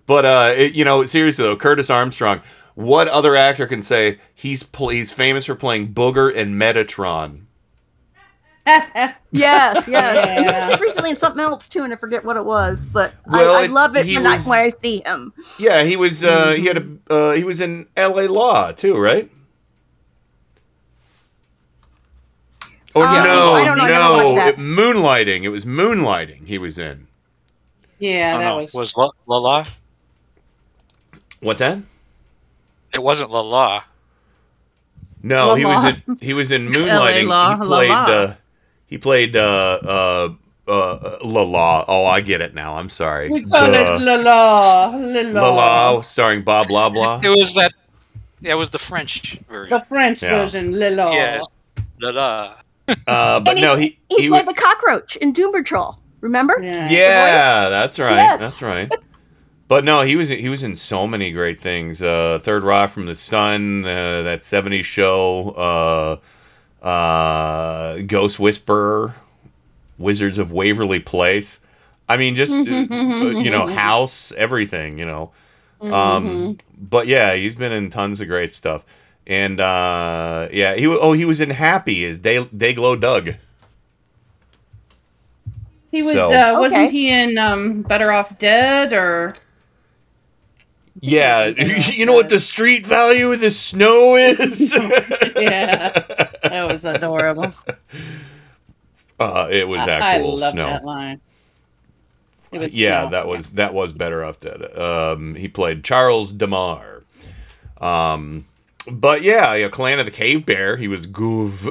but uh, it, you know, seriously though, Curtis Armstrong. What other actor can say he's pl- he's famous for playing Booger and Metatron? Yes, yes. He was just recently in something else too, and I forget what it was. But Well, I, I it- love it he when, I, was- when I see him. Yeah, he was. Uh, He had a. Uh, he was in L.A. Law too, right? Oh Uh, no, I don't know, I never no, that. it- Moonlighting. It was Moonlighting. He was in. yeah, that no, was. was La La La? What's that? It wasn't La La. No, La he was in. He was in Moonlighting. La, he La played. La. Uh, he played. Uh, uh, uh, La La. Oh, I get it now. I'm sorry. We call Duh. it La La. La La La, starring Bob Blah Blah. It was that. Yeah, it was the French version. The French Yeah. version, La La. Yes. La La. Uh, but And no, he he, he played wa- the cockroach in Doom Patrol. Remember? Yeah, that's right. Yes. That's right. But no, he was he was in so many great things. Uh, Third Rock from the Sun, uh, that '70s show, uh, Ghost Whisperer, Wizards of Waverly Place. I mean, just uh, you know, House, everything. You know, um, but yeah, he's been in tons of great stuff. And uh, yeah, he oh he was in Happy as Day Dayglow Doug. He was. So- uh, wasn't Okay. he in um, Better Off Dead or? Yeah, you know what the street value of the snow is? yeah, that was adorable. uh, it was I- actual I love snow. that line. Was yeah, snow. that was that was better off dead. Um, he played Charles De Mar. Um, but yeah, yeah, Clan of the Cave Bear. He was Goov.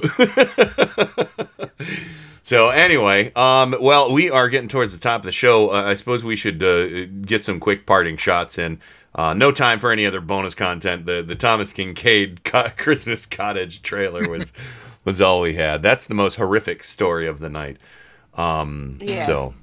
so anyway, um, well, we are getting towards the top of the show. Uh, I suppose we should uh, get some quick parting shots in. Uh, no time for any other bonus content. The the Thomas Kinkade co- Christmas Cottage trailer was was all we had. That's the most horrific story of the night. Um, Yes. So,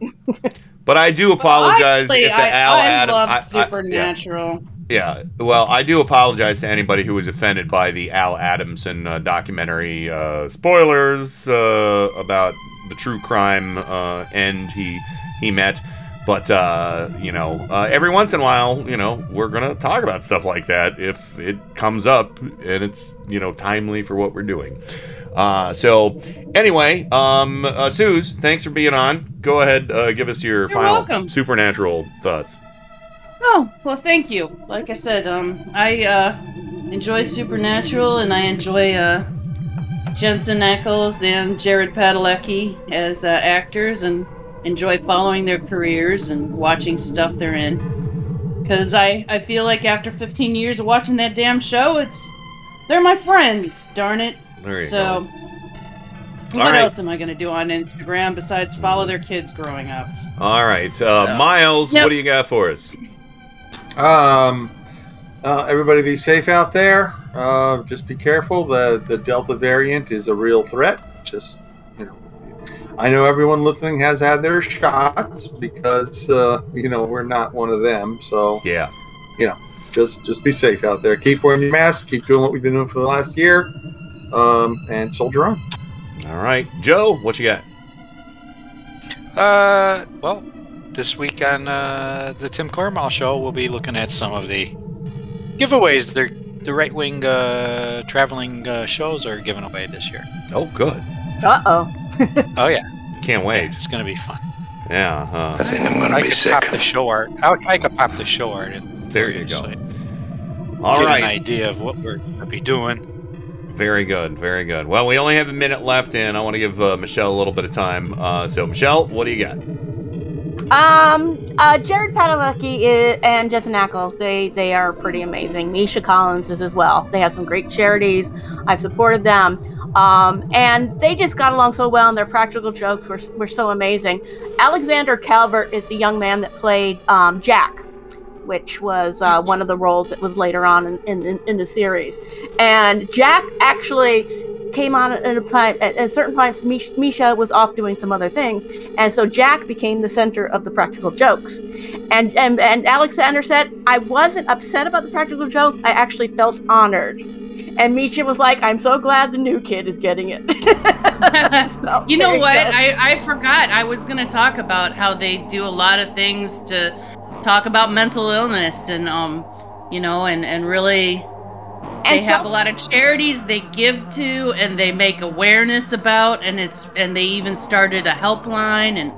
but I do apologize Honestly, if the I, Al I Adam. love I- I- yeah. Supernatural. Yeah, well, I do apologize to anybody who was offended by the Al Adamson uh, documentary uh, spoilers uh, about the true crime uh, end he he met. But uh, you know, uh, every once in a while, you know, we're gonna talk about stuff like that if it comes up and it's you know timely for what we're doing. Uh, so anyway, um, uh, Suze, thanks for being on. Go ahead, uh, give us your final welcome. supernatural thoughts. Oh well, thank you. Like I said, um, I uh, enjoy Supernatural, and I enjoy uh, Jensen Ackles and Jared Padalecki as uh, actors, and enjoy following their careers and watching stuff they're in. Because I, I feel like after 15 years of watching that damn show, it's they're my friends. Darn it. There you so, go. what All right. else am I gonna do on Instagram besides follow their kids growing up? All right, uh, So- Miles, Yep. what do you got for us? Um, uh, everybody be safe out there. Uh, just be careful. The the Delta variant is a real threat. Just you know, I know everyone listening has had their shots because uh, you know we're not one of them. So yeah, you know, just just be safe out there. Keep wearing your mask. Keep doing what we've been doing for the last year. Um, and soldier on. All right, Joe, what you got? Uh, well, this week on uh, the Tim Cornwall show, we'll be looking at some of the giveaways. The the right wing uh, traveling uh, shows are given away this year. Oh, good. Uh oh. Oh yeah, Can't wait. it's gonna be fun. Yeah, huh? I think I'm gonna I could pop the show art. I, I could pop the show art. In There you go. so All get right. an idea of what we're gonna be doing. Very good, very good. Well, we only have a minute left, and I want to give uh, Michelle a little bit of time. Uh, so, Michelle, what do you got? Um, uh, Jared Padalecki and Jensen Ackles, they they are pretty amazing. Misha Collins is as well. They have some great charities. I've supported them. Um, and they just got along so well, and their practical jokes were, were so amazing. Alexander Calvert is the young man that played um, Jack, which was uh, one of the roles that was later on in, in, in, the series. And Jack actually came on at a at a certain point misha was off doing some other things and so jack became the center of the practical jokes and and, and alexander said i wasn't upset about the practical jokes i actually felt honored and misha was like i'm so glad the new kid is getting it So, you know what? I, I forgot. I was going to talk about how they do a lot of things to talk about mental illness and, um, you know, and, and really they And have so- a lot of charities they give to and they make awareness about and it's and they even started a helpline and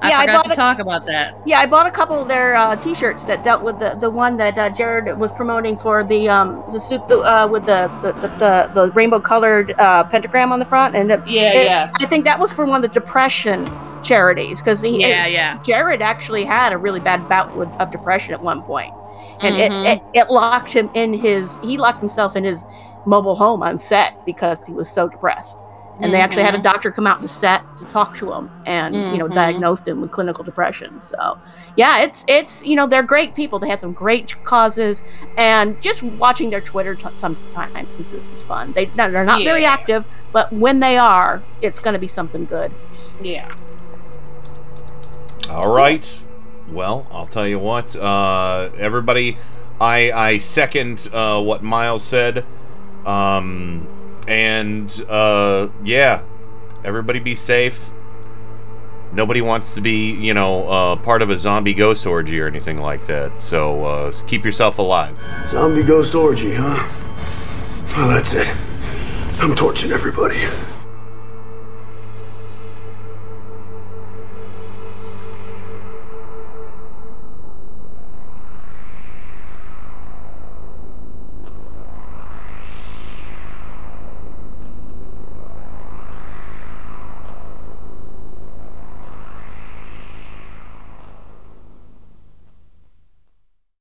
I Yeah, I forgot bought to a- talk about that. Yeah, I bought a couple of their uh, T-shirts that dealt with the, the one that uh, Jared was promoting for the um the soup the, uh, with the the, the, the rainbow colored uh, pentagram on the front and it- Yeah, it- yeah. I think that was for one of the depression charities because he Yeah, yeah. Jared actually had a really bad bout with, of depression at one point, and Mhm. it, it it locked him in his he locked himself in his mobile home on set because he was so depressed. And they actually had a Mhm. doctor come out to set to talk to him and you know Mhm. diagnosed him with clinical depression. So yeah, it's it's you know they're great people. They have some great causes, and just watching their Twitter t- sometimes is fun. They they're not very active, but when they are, it's going to be something good. Yeah. All right. Well, I'll tell you what. Uh, everybody, I I second uh, what Miles said. Um, and uh, yeah, everybody be safe. Nobody wants to be, you know, uh, part of a zombie ghost orgy or anything like that. So uh, keep yourself alive. Zombie ghost orgy, huh? Well, that's it. I'm torching everybody.